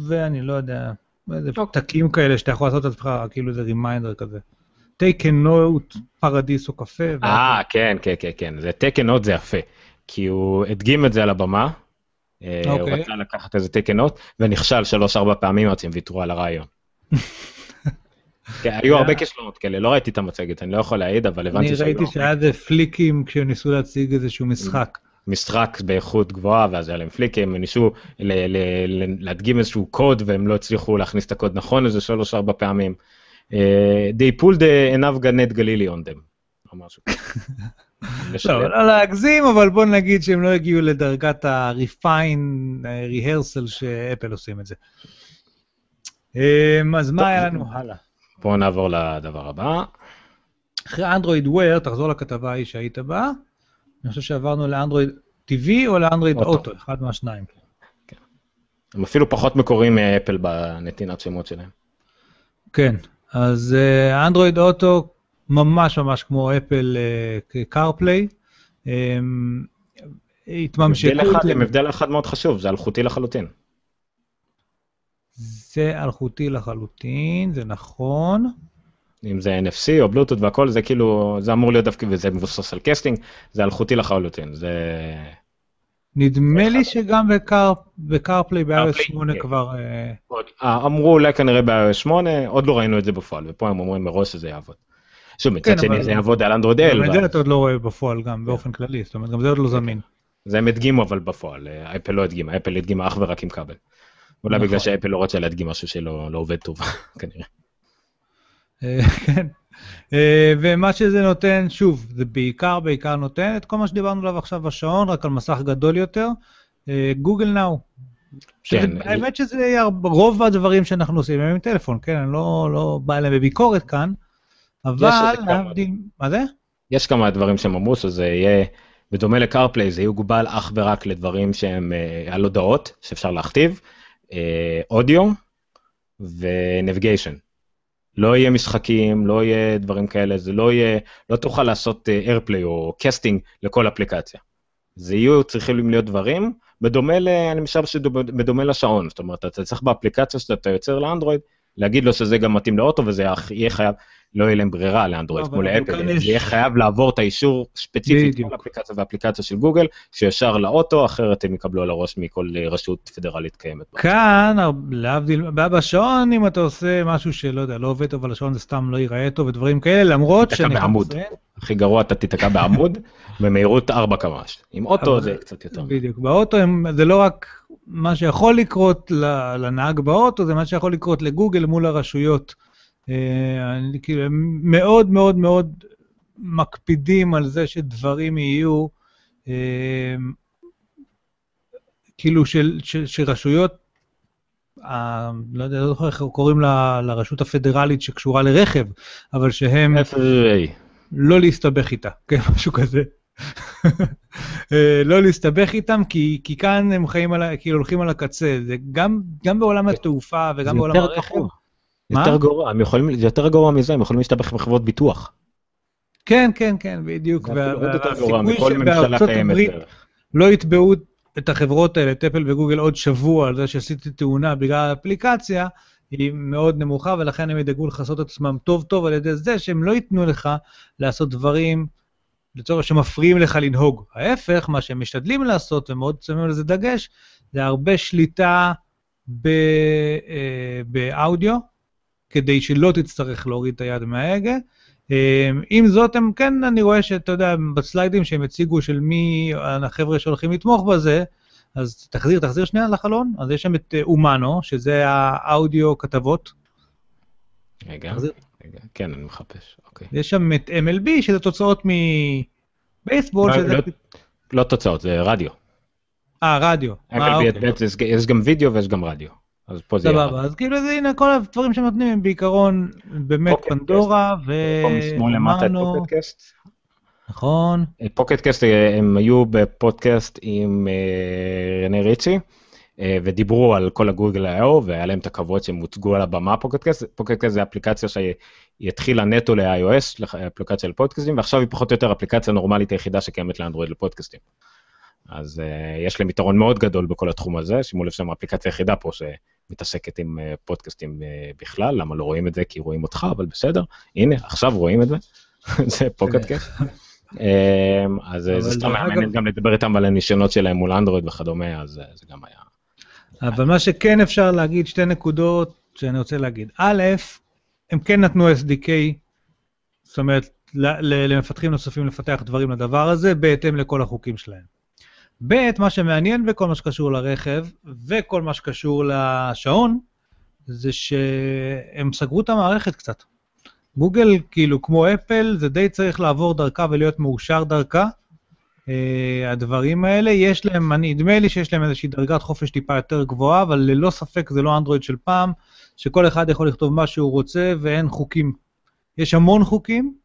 ואני לא יודע, איזה okay. אוקיי. פתקים כאלה שאתה יכול לעשות את עצמך, כאילו זה reminder כזה. take a note, פרדיס או קפה. אה, כן, כן, כן, כן, זה take a note זה יפה. כי הוא הדגים את זה על הבמה, אה, הוא אוקיי. רצה לקחת איזה take a note, ונכשל שלוש-ארבע פעמים עד שהם ויתרו על הרעיון. *laughs* כן, היו הרבה כישלונות כאלה, לא ראיתי את המצגת, אני לא יכול להעיד, אבל הבנתי שהיו... אני ראיתי שהיה פליקים כשהם ניסו להציג איזשהו משחק. משחק באיכות גבוהה, ואז היה להם פליקים, הם ניסו להדגים איזשהו קוד, והם לא הצליחו להכניס את הקוד נכון איזה שלוש-ארבע פעמים. Uh, they pulled enough גנט גלילי on them, או *laughs* משהו. לא, לא להגזים, אבל בוא נגיד שהם לא הגיעו לדרגת ה-refine, rehearsal שאפל עושים את זה. אז מה היה לנו הלאה? בואו נעבור לדבר הבא. אחרי אנדרואיד וויר, תחזור לכתבה ההיא שהיית בה. אני חושב שעברנו לאנדרואיד TV או לאנדרואיד אוטו, אחד מהשניים. כן. הם אפילו פחות מקוריים מאפל בנתינת שמות שלהם. כן, אז אנדרואיד uh, אוטו ממש ממש כמו אפל קארפליי. Uh, התממשקות... עם הבדל אחד מאוד חשוב, זה אלחוטי לחלוטין. זה אלחוטי לחלוטין, זה נכון. אם זה NFC או בלוטות' והכל, זה כאילו, זה אמור להיות דווקא, וזה מבוסס על casting, זה אלחוטי לחלוטין, זה... נדמה לי שגם בקארפליי ב-iOS CarPlay, 8 כן. כבר... אה, אה, אמרו אולי כנראה ב-iOS 8, עוד לא ראינו את זה בפועל, ופה הם אומרים מראש שזה יעבוד. שוב, מצד כן, שני זה יעבוד על אנדרואיד גם L, את זה אתה עוד לא רואה בפועל גם באופן כללי, זאת אומרת, גם זה עוד לא זמין. זה הם הדגימו אבל בפועל, אה, אפל לא הדגימה, אפל הדגימה אך ורק עם כבל. אולי נכון. בגלל שאפל לא רוצה להדגים משהו שלא לא עובד טוב, *laughs* כנראה. אה, כן. אה, ומה שזה נותן, שוב, זה בעיקר, בעיקר נותן את כל מה שדיברנו עליו עכשיו בשעון, רק על מסך גדול יותר, אה, גוגל נאו. כן. האמת שזה רוב הדברים שאנחנו עושים הם עם טלפון, כן, אני לא לא בא אליהם בביקורת כאן, אבל. להבדיל, מה זה? יש כמה דברים שהם אמרו שזה יהיה, בדומה לקארפליי, זה יוגבל אך ורק לדברים שהם אה, על הודעות שאפשר להכתיב, אה, אודיו ו navigation. לא יהיה משחקים, לא יהיה דברים כאלה, זה לא יהיה, לא תוכל לעשות איירפליי או casting לכל אפליקציה. זה יהיו צריכים להיות דברים, בדומה ל... אני משער שבדומה לשעון, זאת אומרת, אתה צריך באפליקציה שאתה יוצר לאנדרואיד, להגיד לו שזה גם מתאים לאוטו וזה יהיה חייב, לא יהיה להם ברירה לאנדרואיד לא, כמו לאפל, זה יש- יהיה חייב לעבור את האישור ספציפית. כל אפליקציה ואפליקציה של גוגל, שישר לאוטו, אחרת הם יקבלו על הראש מכל אה, רשות פדרלית קיימת. כאן, להבדיל, בשעון, אם אתה עושה משהו שלא יודע, לא עובד טוב על השעון, זה סתם לא ייראה טוב ודברים כאלה, למרות תיתקע שאני חייב בעמוד. הכי גרוע אתה תיתקע בעמוד *laughs* במהירות 4 קמ"ש. עם אוטו זה קצת יותר. בדיוק, באוטו זה לא רק מה שיכול לקרות לנהג באוטו, זה מה שיכול לקרות לגוגל מול הרשויות. אה, אני, כאילו, הם מאוד מאוד מאוד מקפידים על זה שדברים יהיו, אה, כאילו של, של, שרשויות, אה, לא יודע, לא זוכר איך קוראים לה, לרשות הפדרלית שקשורה לרכב, אבל שהם... FAA. לא להסתבך איתה, *laughs* כן, משהו כזה. אה, לא להסתבך איתם, כי, כי כאן הם חיים על, ה- כאילו הולכים על הקצה. זה גם, גם בעולם התעופה וגם בעולם הרכב. יותר גרוע, הם יכולים, זה יותר גרוע מזה, הם יכולים להשתבח בחברות ביטוח. כן, כן, כן, בדיוק. זה עוד יותר והסיכוי גרוע מכל ממשלה שבארצות קיימת. הברית. לא יתבעו את החברות האלה, אפל וגוגל, עוד שבוע על זה שעשיתי תאונה בגלל האפליקציה, היא מאוד נמוכה, ולכן הם ידאגו לכסות את עצמם טוב טוב על ידי זה שהם לא ייתנו לך לעשות דברים לצורך שמפריעים לך לנהוג. ההפך, מה שהם משתדלים לעשות, ומאוד שמים על זה דגש, זה הרבה שליטה ב, אה, באודיו, כדי שלא תצטרך להוריד את היד מההגה. אה, עם זאת, הם כן, אני רואה שאתה יודע, בסליידים שהם הציגו של מי החבר'ה שהולכים לתמוך בזה, אז תחזיר, תחזיר שנייה לחלון. אז יש שם את אה, אומנו, שזה האודיו כתבות. רגע, תחזיר. רגע, כן, אני מחפש, אוקיי. יש שם את MLB, שזה תוצאות מבייסבול, לא, שזה... לא- לא תוצאות, זה רדיו. אה, רדיו. אה, MLB אוקיי. ב' זה- יש גם וידאו ויש גם רדיו. אז פה זה יהיה סבבה, אז כאילו זה הנה כל הדברים שנותנים הם בעיקרון באמת פנדורה למטה את ואומנו, פוקטקאסט. נכון, Pocket Casts אה, הם היו בפודקאסט עם אה, רנה ריצ'י אה, ודיברו על כל הגוגל I.O. והיה להם את הכבוד שהם הוצגו על הבמה Pocket Casts. Pocket Casts זה אפליקציה שהיא התחילה נטו ל-iOS, אפליקציה לפודקאסטים, ועכשיו היא פחות או יותר אפליקציה נורמלית היחידה שקיימת לאנדרואיד לפודקאסטים. אז אה, יש להם יתרון מאוד גדול בכל התחום הזה, שימו לב שהם האפליקציה היחידה פה שמתעסקת עם אה, פודקאסטים אה, בכלל, למה לא רואים את זה? כי רואים אותך, אבל בסדר, הנה, עכשיו רואים את זה, *laughs* זה פוקטקאסט. *laughs* אמ, אז אבל זה סתם מעניין גם לדבר איתם על הניסיונות שלהם מול אנדרואיד וכדומה, אז אה, זה גם היה. אבל מה שכן אפשר להגיד, שתי נקודות שאני רוצה להגיד. א', הם כן נתנו SDK, זאת אומרת, למפתחים נוספים לפתח דברים לדבר הזה, בהתאם לכל החוקים שלהם. ב', מה שמעניין בכל מה שקשור לרכב, וכל מה שקשור לשעון, זה שהם סגרו את המערכת קצת. גוגל, כאילו, כמו אפל, זה די צריך לעבור דרכה ולהיות מאושר דרכה. Uh, הדברים האלה, יש להם, אני, נדמה לי שיש להם איזושהי דרגת חופש טיפה יותר גבוהה, אבל ללא ספק זה לא אנדרואיד של פעם, שכל אחד יכול לכתוב מה שהוא רוצה ואין חוקים. יש המון חוקים,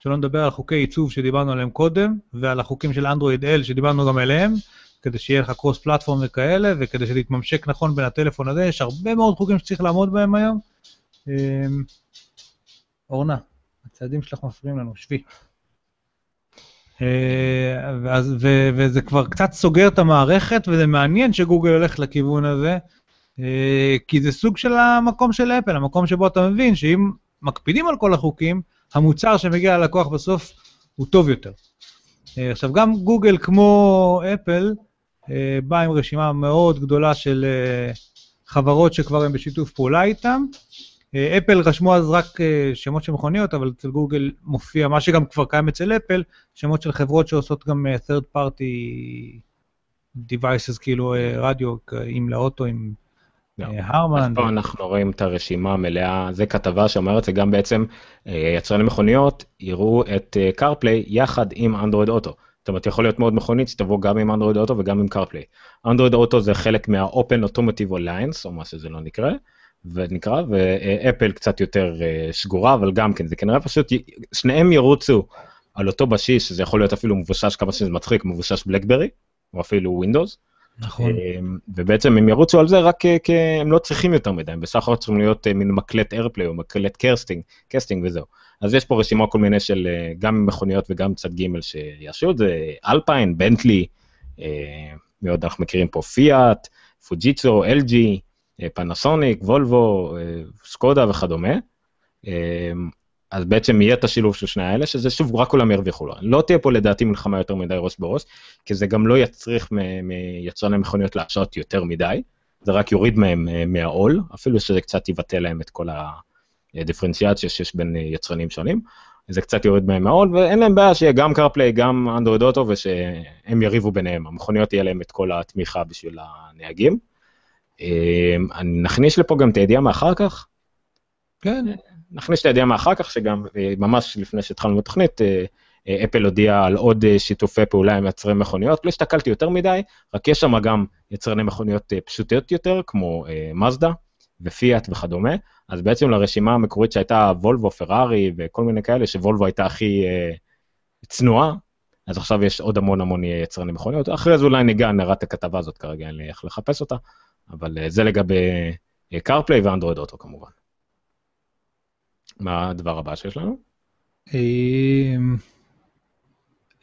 שלא נדבר על חוקי עיצוב שדיברנו עליהם קודם, ועל החוקים של אנדרואיד L שדיברנו גם עליהם, כדי שיהיה לך קרוס פלטפורם וכאלה, וכדי שתתממשק נכון בין הטלפון הזה, יש הרבה מאוד חוקים שצריך לעמוד בהם היום. Um, אורנה, הצעדים שלך מפריעים לנו, שבי. אה, ואז, ו, וזה כבר קצת סוגר את המערכת, וזה מעניין שגוגל הולך לכיוון הזה, אה, כי זה סוג של המקום של אפל, המקום שבו אתה מבין שאם מקפידים על כל החוקים, המוצר שמגיע ללקוח בסוף הוא טוב יותר. אה, עכשיו, גם גוגל כמו אפל, אה, בא עם רשימה מאוד גדולה של אה, חברות שכבר הם בשיתוף פעולה איתם. אפל רשמו אז רק שמות של מכוניות, אבל אצל גוגל מופיע, מה שגם כבר קיים אצל אפל, שמות של חברות שעושות גם third party devices, כאילו רדיו, עם לאוטו, לא. אה, הרמן. אז פה אנחנו רואים את הרשימה המלאה, זה כתבה שאומרת שגם בעצם אה, יצרני מכוניות יראו את אה, CarPlay יחד עם אנדרואיד אוטו. זאת אומרת, יכול להיות מאוד מכונית שתבוא גם עם אנדרואיד אוטו וגם עם CarPlay. אנדרואיד אוטו זה חלק מה-Open Automotive Alliance, או מה שזה לא נקרא, ונקרא, ואפל קצת יותר אה, סגורה, אבל גם כן, זה כנראה פשוט, שניהם ירוצו על אותו בסיס, שזה יכול להיות אפילו מבוסס, כמה שזה מצחיק, מבוסס בלקברי, או אפילו ווינדוס. נכון. אמ, ובעצם הם ירוצו על זה רק כ- כי הם לא צריכים יותר מדי, הם בסך הכל צריכים להיות אה, מין מקלט איירפליי או מקלט casting, casting וזהו. אז יש פה רשימה כל מיני של אה, גם מכוניות וגם צד ג' שיעשו את זה, Alpine, Bentley, אה, מי עוד אנחנו מכירים פה, פיאט, פוג'יצו, אה, פנסוניק, וולבו, אה, סקודה וכדומה. אז בעצם יהיה את השילוב של שני האלה, שזה שוב, רק כולם ירוויחו לו. לא תהיה פה לדעתי מלחמה יותר מדי ראש בראש, כי זה גם לא יצריך מיצרני מכוניות להשקיע יותר מדי, זה רק יוריד מהם אה, מהעול, אפילו שזה קצת יבטל להם את כל הדיפרנציאציה שיש בין אה, יצרנים שונים, זה קצת יוריד מהם מהעול, ואין להם בעיה שיהיה גם CarPlay, גם אנדרואיד אוטו, ושהם יריבו ביניהם, המכוניות יהיה להם את כל התמיכה בשביל הנהגים. אה, נכניס לפה גם את הידיעה מאחר כך, כן, נכניס את הידיעה מאחר כך, שגם אה, ממש לפני שהתחלנו בתוכנית, אה, אה, אפל הודיעה על עוד שיתופי פעולה עם יצרני מכוניות, לא הסתכלתי יותר מדי, רק יש שם גם יצרני מכוניות פשוטות יותר, כמו מזדה ופיאט וכדומה, אז בעצם לרשימה המקורית שהייתה וולבו, פרארי וכל מיני כאלה, שוולבו הייתה הכי צנועה, אז עכשיו יש עוד המון המון יצרני מכוניות, אחרי זה אולי ניגע, נראה את הכתבה הזאת כרגע, אין לי איך לחפש אותה, אבל זה לגבי CarPlay ואנדרואיד אוטו כמובן. מה הדבר הבא שיש לנו? אמ,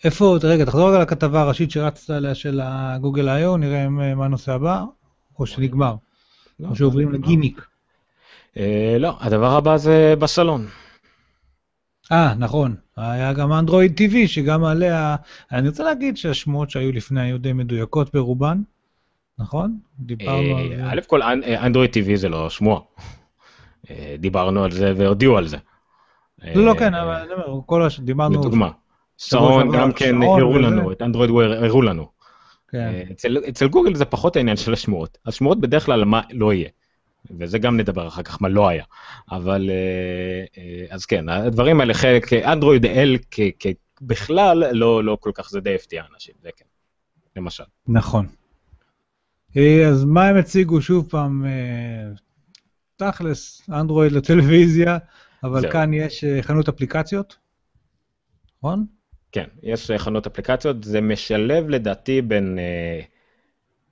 איפה, רגע, תחזור רגע לכתבה הראשית שרצת עליה של הגוגל איו, נראה אה, מה הנושא הבא, או שנגמר, לא, או שעוברים לא. לגימיק. אה, לא, הדבר הבא זה בסלון. אה, נכון, היה גם אנדרואיד TV, שגם עליה, אני רוצה להגיד שהשמועות שהיו לפני היו די מדויקות ברובן, נכון? דיברנו על. אה, א' כל, אנ- אנדרואיד TV זה לא שמועה. אה, דיברנו על זה והודיעו על זה. לא, לא, אה, כן, אבל אני אומר, כל הש... דיברנו... לדוגמה. שעון שעבר, גם כן הראו. לנו, את אנדרואיד וויר הראו לנו. אצל- גוגל זה פחות העניין של השמועות. השמועות בדרך כלל מה לא יהיה. וזה גם נדבר אחר כך מה לא היה. אבל אה, אז כן, הדברים האלה, חלק, אנדרואיד כ- בכלל לא לא כל כך, זה די הפתיע אנשים, זה כן. למשל. נכון. אז מה הם הציגו שוב פעם? תכלס, אנדרואיד לטלוויזיה, אבל זהו. כאן יש אה, חנות אפליקציות, נכון? כן, יש אה, חנות אפליקציות, זה משלב לדעתי בין, אה,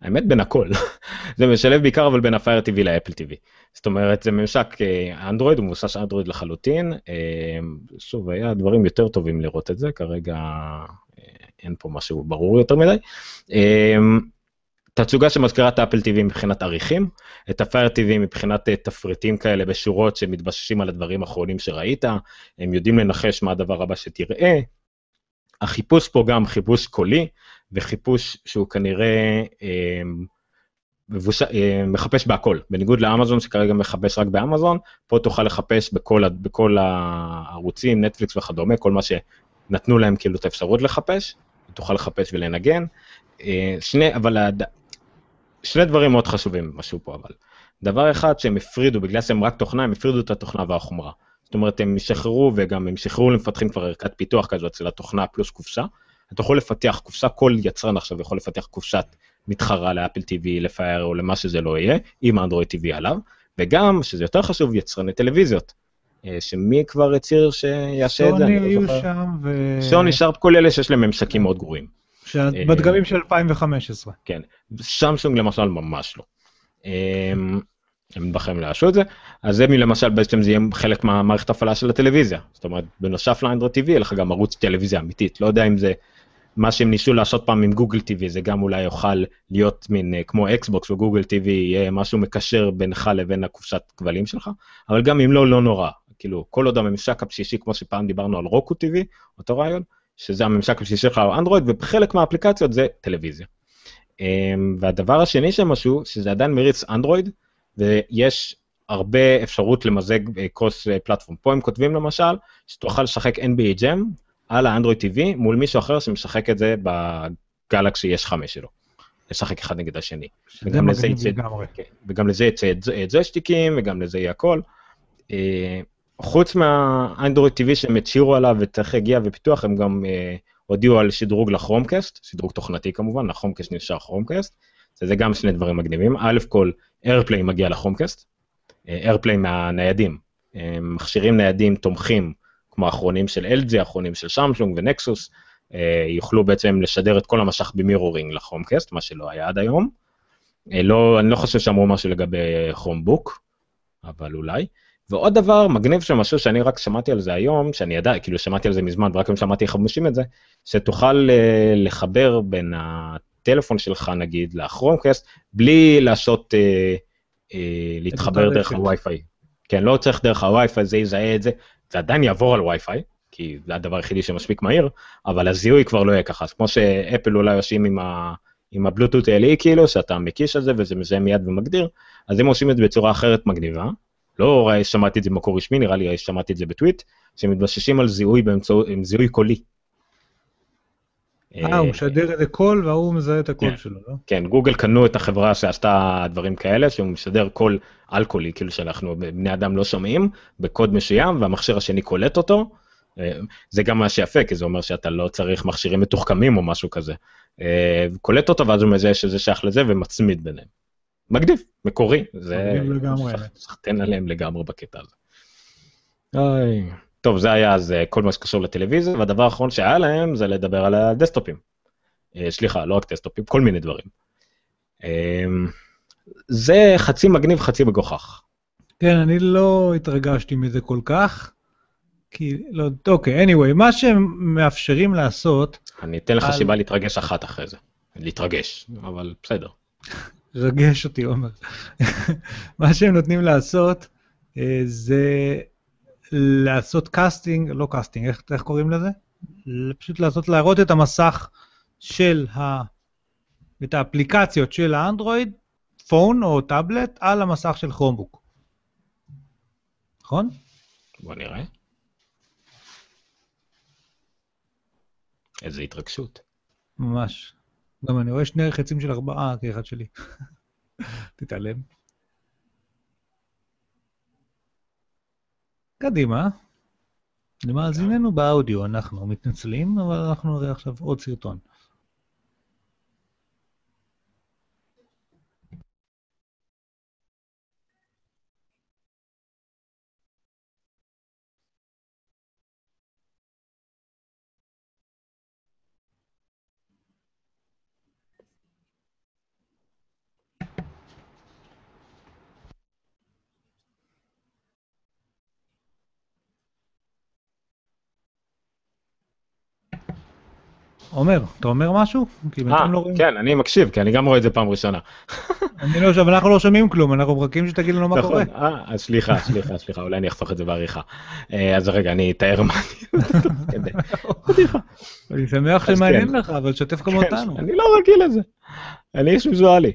האמת בין הכל, *laughs* זה משלב בעיקר אבל בין ה-Fire TV לאפל TV. זאת אומרת, זה ממשק אנדרואיד, הוא מבוסס אנדרואיד לחלוטין. אה, שוב, היה דברים יותר טובים לראות את זה, כרגע אה, אין פה משהו ברור יותר מדי. אה, תצוגה שמזכירה את האפל TV מבחינת עריכים, את ה-Fire TV מבחינת אה, תפריטים כאלה בשורות שמתבססים על הדברים האחרונים שראית, הם יודעים לנחש מה הדבר הבא שתראה. החיפוש פה גם חיפוש קולי, וחיפוש שהוא כנראה אה, מבוש... אה, מחפש בהכל, בניגוד לאמזון שכרגע מחפש רק באמזון, פה תוכל לחפש בכל, בכל הערוצים, נטפליקס וכדומה, כל מה שנתנו להם כאילו את האפשרות לחפש, תוכל לחפש ולנגן. אה, שני, אבל. שני דברים מאוד חשובים משהו פה אבל. דבר אחד שהם הפרידו, בגלל שהם רק תוכנה, הם הפרידו את התוכנה והחומרה. זאת אומרת, הם שחררו וגם הם שחררו למפתחים כבר ערכת פיתוח כזו אצל התוכנה פלוס קופסה. אתה יכול לפתח קופסה, כל יצרן עכשיו יכול לפתח קופסת מתחרה לאפל TV, לפייר או למה שזה לא יהיה, עם אנדרואיד TV עליו, וגם, שזה יותר חשוב, יצרני טלוויזיות. אה, שמי כבר הצהיר שיעשה את זה? סוני לא היו. שם, ו... סוני, שרפ, כל אלה שיש להם ממשקים מאוד גרועים. שה- בדגמים של 2015. כן, סמסונג למשל ממש לא. אמ, הם בחיים לא יעשו את זה, אז זה למשל בעצם זה יהיה חלק מהמערכת הפעלה של הטלוויזיה, זאת אומרת בנוסף לאנדרואיד TV יהיה לך גם ערוץ טלוויזיה אמיתית, לא יודע אם זה מה שהם ניסו לעשות פעם עם גוגל TV, זה גם אולי יוכל להיות מין אה, כמו אקסבוקס וגוגל TV, יהיה משהו מקשר בינך לבין הקופסת כבלים שלך, אבל גם אם לא, לא נורא, כאילו כל עוד הממשק הבסיסי כמו שפעם דיברנו על רוקו TV, אותו רעיון, שזה הממשק הבסיסי שלך על אנדרואיד, וחלק מהאפליקציות זה טלוויזיה. אמ, והדבר השני שם משהו, שזה עדיין מריץ אנדרואיד, ויש הרבה אפשרות למזג קרוס פלטפורם. פה הם כותבים למשל, שתוכל לשחק NBA Jam על האנדרואיד TV מול מישהו אחר שמשחק את זה בגלקסי S5 שלו. לשחק אחד נגד השני. שזה מגניב לגמרי. כן, וגם לזה יצא ג'ויסטיקים, וגם לזה יהיה הכל. אה, חוץ מהאנדרואיד TV שהם הצהירו עליו וצריך להגיע ופיתוח, הם גם אה, הודיעו על שדרוג לכרומקאסט, שדרוג תוכנתי כמובן, לכרומקאסט נשאר כרומקאסט. זה גם שני דברים מגניבים. א' כל, איירפליי מגיע לכרומקאסט, איירפליי מהניידים. מכשירים ניידים תומכים, כמו האחרונים של LG, האחרונים של שמסונג ונקסוס, אה, יוכלו בעצם לשדר את כל המשך במירורינג לכרומקאסט, מה שלא היה עד היום. אה, לא, אני לא חושב שאמרו משהו לגבי כרומבוק, אבל אולי. ועוד דבר מגניב שם, משהו שאני רק שמעתי על זה היום, שאני ידע, כאילו שמעתי על זה מזמן, ורק אם שמעתי איך מושים את זה, שתוכל uh, לחבר בין הטלפון שלך נגיד לכרומקאסט, בלי לעשות, uh, uh, להתחבר דרך הווי-פיי. כן, לא צריך דרך הווי-פיי, זה יזהה את זה, זה עדיין יעבור על ווי-פיי, כי זה הדבר היחידי שמספיק מהיר, אבל הזיהוי כבר לא יהיה ככה, אז כמו שאפל אולי עושים עם, ה, עם הבלוטות LE כאילו, שאתה מקיש על זה וזה מזהה מיד ומגדיר, אז הם עושים את זה בצורה אחרת מגניבה. לא שמעתי את זה במקור רשמי, נראה לי שמעתי את זה בטוויט, שמתבססים על זיהוי באמצעות, עם זיהוי קולי. אה, הוא משדר איזה קול והוא מזהה את הקול כן. שלו, לא? כן, גוגל קנו את החברה שעשתה דברים כאלה, שהוא משדר גל קול על-קולי, כאילו שאנחנו בני אדם לא שומעים, בקוד מסוים, והמכשיר השני קולט אותו. אה, זה גם מה שיפה, כי זה אומר שאתה לא צריך מכשירים מתוחכמים או משהו כזה. אה, קולט אותו ואז הוא מזהה שזה שייך לזה ומצמיד ביניהם. מגניב, מקורי, זה... מגניב לגמרי. סחטיין עליהם לגמרי בקטע הזה. אוי. טוב, זה היה אז אה, כל מה שקשור לטלוויזיה, והדבר האחרון שהיה להם זה לדבר על הדסטופים. אה, סליחה, לא רק דסטופים, כל מיני דברים. אה, זה חצי מגניב, חצי מגוחך. כן, אני לא התרגשתי מזה כל כך. כי, לא, אוקיי, anyway, מה שהם מאפשרים לעשות, אני אתן לך סיבה להתרגש אחת אחרי זה. להתרגש, אבל בסדר. רגש אותי, עומר. מה שהם נותנים לעשות אה, זה לעשות casting, לא casting, איך, איך קוראים לזה? פשוט לעשות, להראות את המסך של ה... את האפליקציות של האנדרואיד, פון או טאבלט, על המסך של כרומבוק. נכון? בוא נראה. איזה התרגשות. ממש. גם אני רואה שני חצים של ארבעה כאחד שלי. *laughs* תתעלם. קדימה. למאזיננו באודיו, אנחנו מתנצלים, אבל אנחנו נראה עכשיו עוד סרטון. עומר, אתה אומר משהו? כי אה, בינתיים לא רואים. כן, אני מקשיב, כי אני גם רואה את זה פעם ראשונה. *laughs* אני לא, אבל אנחנו לא שומעים כלום, אנחנו מחכים שתגיד לנו מה קורה. נכון, אה, אז סליחה, סליחה, סליחה, אולי אני אחסוך את זה בעריכה. אה, אז רגע, אני אתאר מה אני... אני שמח שמעניין כן. לך, אבל שתף גם כן, אותנו. אני לא רגיל לזה. אני איש ויזואלי.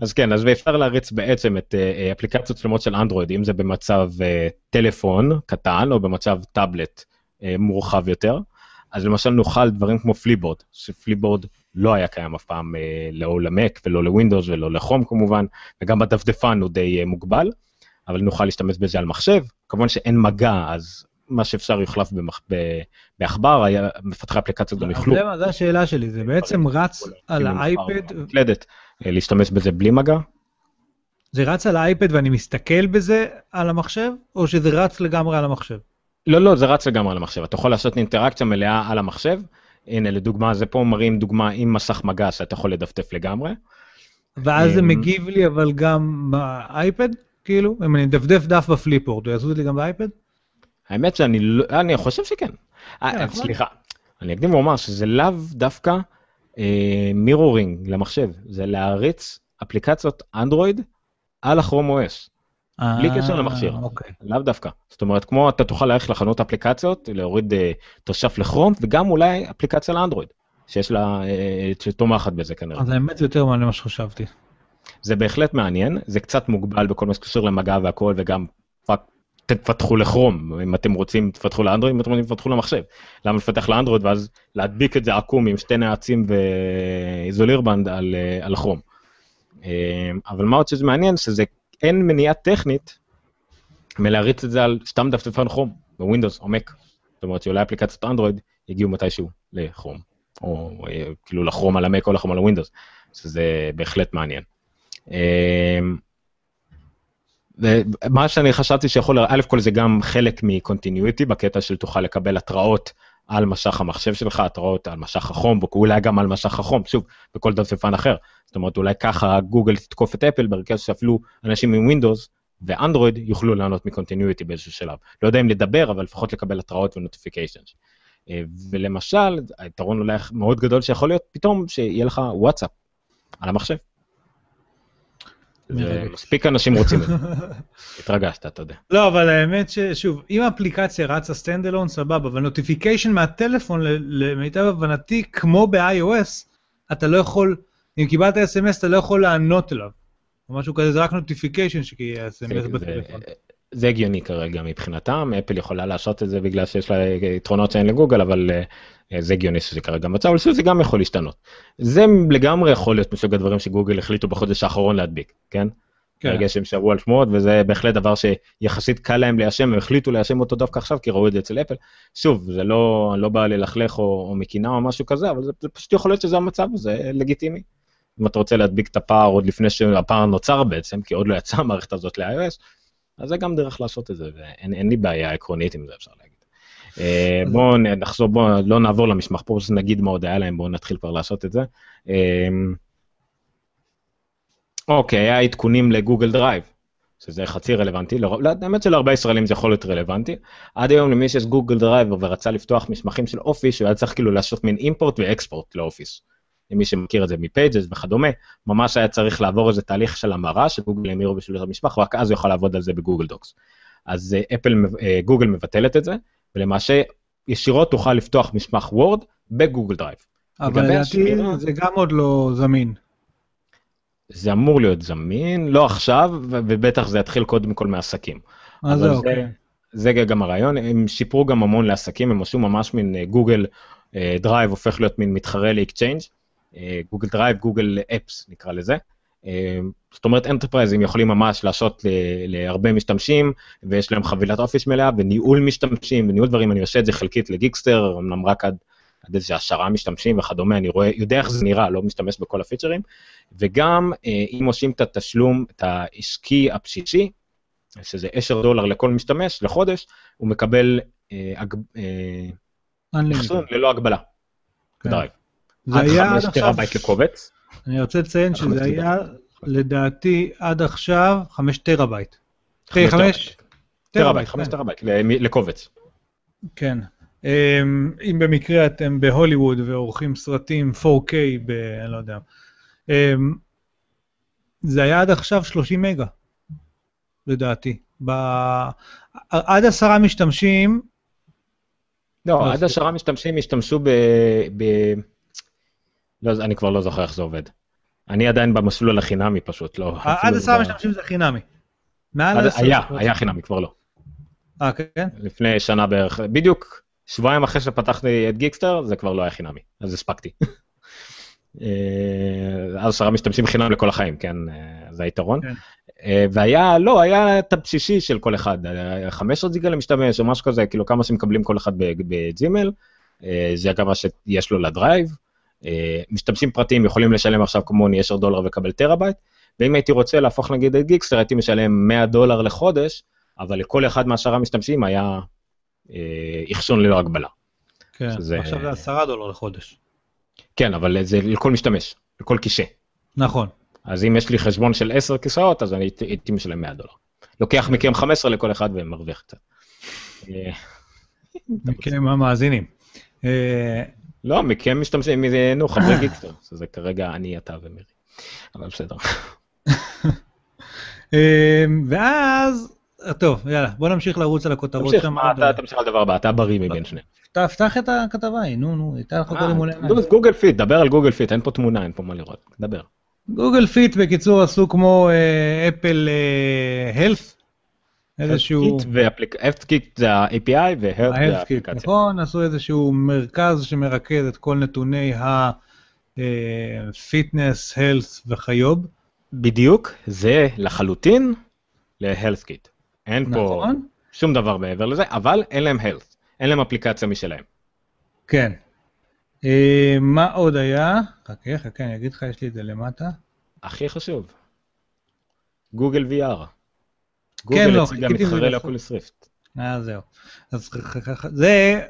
אז כן, אז אפשר להריץ בעצם את אפליקציות שלמות של אנדרואיד, אם זה במצב טלפון קטן או במצב טאבלט מורחב יותר. אז למשל נוכל דברים כמו פליבורד, שפליבורד לא היה קיים אף פעם אה, לא למק ולא לווינדוס ולא לכרום כמובן, וגם בדפדפן הוא די אה, מוגבל, אבל נוכל להשתמש בזה על מחשב. כמובן שאין מגע, אז מה שאפשר יוחלף במח... בעכבר, מפתחי אפליקציות גם יוכלו. זה- השאלה שלי, זה בעצם רץ על האייפד, אה, להשתמש בזה בלי מגע. זה רץ על האייפד ואני מסתכל בזה על המחשב, או שזה רץ לגמרי על המחשב? לא, לא, זה רץ לגמרי על המחשב. אתה יכול לעשות אינטראקציה מלאה על המחשב. הנה, לדוגמה, זה פה מראים דוגמה עם מסך מגע שאתה יכול לדפדף לגמרי. ואז זה אמ, מגיב לי אבל גם באייפד? כאילו, אם אני מדפדף דף בפליפורד, הוא יעשו את זה גם באייפד? האמת שאני לא, אני חושב שכן. אה, כן, נכון. סליחה, אני אקדים ואומר שזה לאו דווקא אה, מירורינג למחשב, זה להריץ אפליקציות אנדרואיד על הכרום OS, בלי קשר אה, למכשיר. אוקיי. לאו דווקא. זאת אומרת, כמו אתה תוכל ללכת לחנות אפליקציות, להוריד אה, תושב לכרום, וגם אולי אפליקציה לאנדרואיד. שיש לה, אה, שתומכת בזה כנראה. אז האמת זה יותר מעניין ממה שחשבתי. זה בהחלט מעניין, זה קצת מוגבל בכל מה שקשור למגע והכל, וגם תפתחו לכרום, אם אתם רוצים תפתחו לאנדרואיד, אם אתם רוצים תפתחו למחשב. למה לפתח לאנדרואיד ואז להדביק את זה עקום עם שתי נעצים ואיזולירבנד על. אה, אבל מה עוד שזה מעניין, שזה אין מניעה טכנית מלהריץ את זה על סתם דפדפן כרום, בווינדוס או מק. זאת אומרת שאולי אפליקציות אנדרואיד יגיעו מתישהו לכרום, או אה, כאילו לכרום על המק או לכרום על הווינדוס, שזה בהחלט מעניין. מה שאני חשבתי שיכול, א' כל זה גם חלק מ continuity בקטע של תוכל לקבל התראות על מסך המחשב שלך, התראות על מסך הכרום, ואולי גם על מסך הכרום, שוב, בכל דפדפן אחר. זאת אומרת, אולי ככה גוגל תתקוף את אפל ברקס שאפילו אנשים עם ווינדוס ואנדרואיד יוכלו ליהנות מ continuity באיזשהו שלב. לא יודע אם לדבר, אבל לפחות לקבל התראות ו notifications. ולמשל, היתרון אולי מאוד גדול שיכול להיות פתאום שיהיה לך וואטסאפ על המחשב. מספיק אנשים רוצים את זה. *laughs* התרגשת, אתה יודע. לא, אבל האמת ששוב, אם האפליקציה רצה stand alone, סבבה, אבל notification מהטלפון, למיטב הבנתי, כמו ב-iOS, אתה לא יכול, אם קיבלת אס.אם.אס, אתה לא יכול לענות אליו. או משהו כזה, זה רק נוטיפיקיישן שקיהיה אס.אם.אס בטלפון. זה הגיוני כרגע מבחינתם, אפל יכולה לעשות את זה בגלל שיש לה יתרונות שאין לגוגל, אבל אה, זה הגיוני שזה כרגע מצב, אבל זה גם יכול להשתנות. זה לגמרי יכול להיות מסוג הדברים שגוגל החליטו בחודש האחרון להדביק, כן? כן. ברגע שהם שברו על שמועות, וזה בהחלט דבר שיחסית קל להם ליישם, הם החליטו ליישם אותו דווקא עכשיו, כי ראו את זה אצל אפל. שוב, זה לא, לא בא ללכלך או, או מקנאה או משהו כזה, אבל זה, זה פשוט יכול להיות שזה המצב, זה לגיטימי. אם אתה רוצה להדביק את הפער עוד לפני שהפער נוצר בעצם, כי עוד לא יצאה המערכת הזאת ל-iOS, אז זה גם דרך לעשות את זה, ואין לי בעיה עקרונית עם זה, אפשר להגיד. אה, בואו נחזור, בואו לא נעבור למשמח פה, נגיד מה עוד היה להם, בואו נתחיל כבר לעשות את זה. אה, אוקיי, היה עדכונים לגוגל דרייב, שזה חצי רלוונטי, לא, האמת שלהרבה ישראלים זה יכול להיות רלוונטי. עד היום למי שיש גוגל דרייב ורצה לפתוח מסמכים של אופיס, הוא היה צריך כאילו לעשות מין import ו export לאופיס. למי שמכיר את זה מ Pages וכדומה, ממש היה צריך לעבור איזה תהליך של המרה שגוגל המירו בשביל המשתמש, רק אז הוא יכול לעבוד על זה בגוגל דוקס. אז אפל, גוגל מבטלת את זה, ולמעשה ישירות תוכל לפתוח מסמך וורד בגוגל דרייב. אבל לדעתי זה גם עוד לא זמין. זה אמור להיות זמין, לא עכשיו, ובטח זה יתחיל קודם כל מעסקים. אז זה אוקיי. זה גם הרעיון, הם שיפרו גם המון לעסקים, הם עשו ממש מין גוגל דרייב הופך להיות מין מתחרה ל Exchange, גוגל דרייב, גוגל Apps נקרא לזה. זאת אומרת enterpriseים יכולים ממש לעשות להרבה משתמשים ויש להם חבילת אופיס מלאה וניהול משתמשים וניהול דברים, אני עושה את זה חלקית לגיקסטר, אמנם רק עד, עד איזה עשרה משתמשים וכדומה, אני רואה, יודע איך זה נראה, לא משתמש בכל הפיצ'רים, וגם אה, אם עושים את התשלום, את העסקי הבסיסי, שזה 10 דולר לכל משתמש לחודש, הוא מקבל אה, אה, ללא הגבלה. כן. זה עד היה עד 5 טרהבייט לקובץ. אני רוצה לציין שזה היה לדעתי עד עכשיו 5 טרהבייט. 5 טרהבייט, 5 טרהבייט לקובץ. כן. אמ, אם במקרה אתם בהוליווד ועורכים סרטים 4K ב... אני לא יודע. אמ, זה היה עד עכשיו 30 מגה, לדעתי. ב... עד עשרה משתמשים... לא, עד עשרה משתמשים השתמשו ב... לא, אני כבר לא זוכר איך זה עובד. אני עדיין במסלול החינמי פשוט, לא... עד עשרה משתמשים זה חינמי. מעל עשר... היה, היה חינמי, כבר לא. אה, כן? לפני שנה בערך, בדיוק שבועיים אחרי שפתחתי את גיקסטר, זה כבר לא היה חינמי, אז הספקתי. אה, אז עשרה משתמשים חינם לכל החיים, כן, אה, זה היתרון. כן. אה, והיה, לא, היה את הבסיסי של כל אחד, 15 ג'יגה למשתמש או משהו כזה, כאילו כמה שמקבלים כל אחד בג'ימל, זה גם מה שיש לו לדרייב. משתמשים פרטיים יכולים לשלם עכשיו כמוני 10 דולר ולקבל טרהבייט, ואם הייתי רוצה להפוך נגיד את גיקסטר, הייתי משלם 100 דולר לחודש, אבל לכל אחד מהשאר המשתמשים היה אחסון ללא הגבלה. כן, שזה... עכשיו זה 10 דולר לחודש. כן, אבל זה לכל משתמש, לכל כיסא. נכון. אז אם יש לי חשבון של 10 כיסאות, אז אני הייתי משלם 100 דולר. לוקח מכם 15 לכל אחד ומרוויח קצת. אה, מכם המאזינים. אה, לא, מכם משתמשים, נו, חברי גיקסטר, *laughs* שזה כרגע אני, אתה ומירי. אבל בסדר. *laughs* אה, ואז טוב, יאללה, בוא נמשיך לרוץ על הכותרות תמשיך, שם. מה, אתה תמשיך לדבר הבא, אתה בריא מבין שניהם. תפתח את הכתבה ההיא, נו, נו, הייתה לך קודם מול העיניים. גוגל Fit, דבר על גוגל Fit, אין פה תמונה, אין פה מה לראות, דבר. גוגל Fit בקיצור עשו כמו אה, אפל Health, איזשהו... ה Health Kit זה ה-API ו Health זה האפליקציה. נכון, עשו איזשהו מרכז שמרכז את כל נתוני ה-Fitness, Health וכיוב. בדיוק, זה לחלוטין ל-Health Kit. אין פה נכון? שום דבר מעבר לזה, אבל אין להם Health, אין להם אפליקציה משלהם. כן. אה, מה עוד היה? חכה, חכה, אני אגיד לך, יש לי את זה למטה. הכי חשוב, גוגל VR. לא, גוגל הציגה חיכיתי מתחרה לזה. ל Oculus Rift. אה, זהו. אז זה,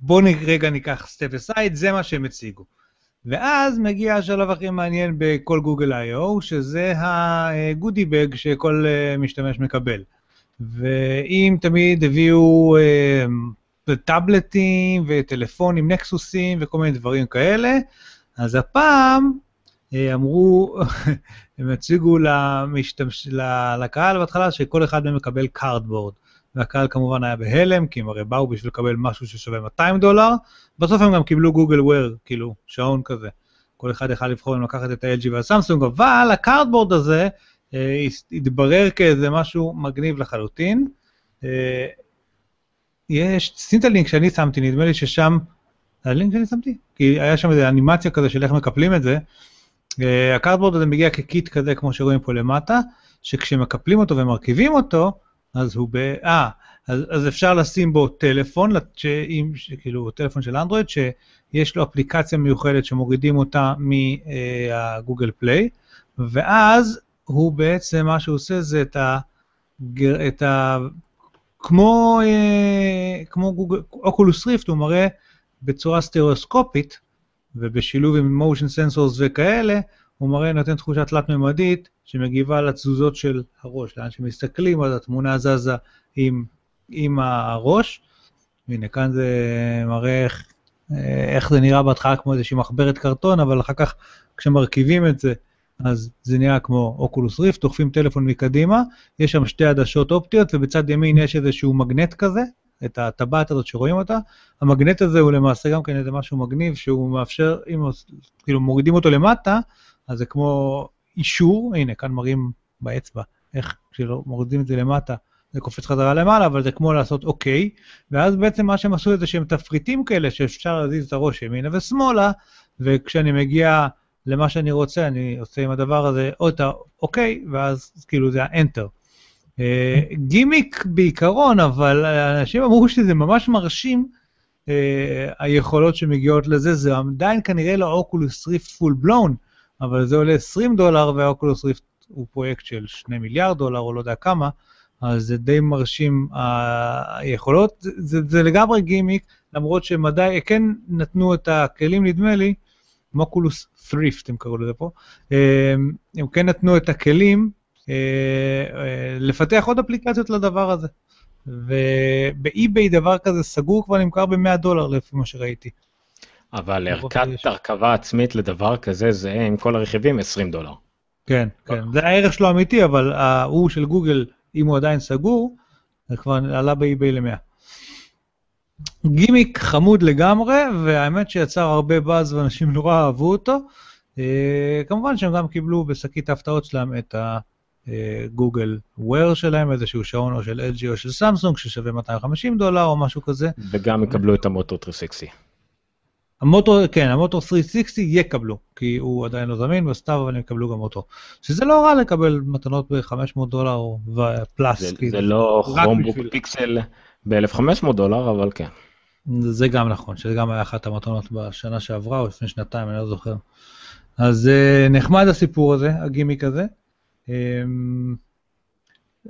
בואו רגע ניקח step aside, זה מה שהם הציגו. ואז מגיע השלב הכי מעניין בכל גוגל I/O, שזה ה goodie bag שכל אה, משתמש מקבל. ואם תמיד הביאו אה, טאבלטים וטלפונים, נקסוסים וכל מיני דברים כאלה, אז הפעם אמרו, *laughs* הם הציגו למשתמש, לקהל בהתחלה שכל אחד מהם מקבל Cardboard. והקהל כמובן היה בהלם, כי הם הרי באו בשביל לקבל משהו ששווה 200 דולר. בסוף הם גם קיבלו גוגל Wear, כאילו, שעון כזה. כל אחד יכל לבחור אם לקחת את ה-LG והסמסונג, אבל ה Cardboard הזה אה, התברר כאיזה משהו מגניב לחלוטין. אה, יש, הלינק שאני שמתי, נדמה לי ששם, הלינק שאני שמתי? כי היה שם איזה אנימציה כזה של איך מקפלים את זה. אה, ה Cardboard הזה מגיע כ kit כזה, כמו שרואים פה למטה, שכשמקפלים אותו ומרכיבים אותו, אז הוא ב... אה, אז, אז אפשר לשים בו טלפון, שעם, כאילו טלפון של אנדרואיד, שיש לו אפליקציה מיוחדת שמורידים אותה מהגוגל פליי, ואז הוא בעצם, מה שהוא עושה זה את ה... את ה כמו, אה, כמו גוגל, אוקולוס ריפט, הוא מראה בצורה סטריאוסקופית, ובשילוב עם motion sensors וכאלה, הוא מראה, נותן תחושה תלת-ממדית שמגיבה לתזוזות של הראש, לאן שמסתכלים, אז התמונה זזה עם, עם הראש. הנה, כאן זה מראה איך, איך זה נראה בהתחלה כמו איזושהי מחברת קרטון, אבל אחר כך כשמרכיבים את זה, אז זה נראה כמו אוקולוס ריפט, דוחפים טלפון מקדימה, יש שם שתי עדשות אופטיות, ובצד ימין יש איזשהו מגנט כזה, את הטבעת הזאת שרואים אותה. המגנט הזה הוא למעשה גם כן איזה משהו מגניב, שהוא מאפשר, אם כאילו מורידים אותו למטה, אז זה כמו אישור, הנה, כאן מראים באצבע, איך כשמורידים את זה למטה, זה קופץ חזרה למעלה, אבל זה כמו לעשות אוקיי, ואז בעצם מה שהם עשו זה שהם תפריטים כאלה שאפשר להזיז את הראש ימינה ושמאלה, וכשאני מגיע למה שאני רוצה, אני עושה עם הדבר הזה או את האוקיי, ואז כאילו זה ה enter. אה, גימיק בעיקרון, אבל אנשים אמרו שזה ממש מרשים, אה, היכולות שמגיעות לזה, זה עדיין כנראה לא Oculus Rift full blown, אבל זה עולה 20 דולר, וה Oculus Rift הוא פרויקט של 2 מיליארד דולר, או לא יודע כמה, אז זה די מרשים ה- היכולות. זה, זה, לגמרי גימיק, למרות שמדי, כן נתנו את הכלים, נדמה לי, מ Oculus Rift, הם קראו לזה פה, אה, הם כן נתנו את הכלים אה, אה, לפתח עוד אפליקציות לדבר הזה. וב eBay דבר כזה סגור כבר נמכר ב-100 דולר לפי מה שראיתי. אבל ערכת. הרכבה עצמית לדבר כזה זהה עם כל הרכיבים 20 דולר. כן, כן, זה הערך שלו האמיתי, אבל ההוא של גוגל, אם הוא עדיין סגור, זה כבר עלה באי-ביי ל-100. גימיק חמוד לגמרי, והאמת שיצר הרבה באז ואנשים נורא אהבו אותו. אה, כמובן שהם גם קיבלו בשקית ההפתעות שלהם את הגוגל וויר שלהם, איזשהו שעון או של LG או של סמסונג ששווה 250 דולר או משהו כזה. וגם יקבלו את המוטו 360. המוטור, כן, המוטור 360 יקבלו, כי הוא עדיין לא זמין בסתיו, אבל הם יקבלו גם אותו. שזה לא רע לקבל מתנות ב-500 דולר ופלאס. זה, כאילו. זה לא רק כרומבוק בשביל- פיקסל ב-1500 דולר, אבל כן. זה גם נכון, שזה גם היה אחת המתנות בשנה שעברה, או לפני שנתיים, אני לא זוכר. אז אה, נחמד הסיפור הזה, הגימיק הזה. אמ,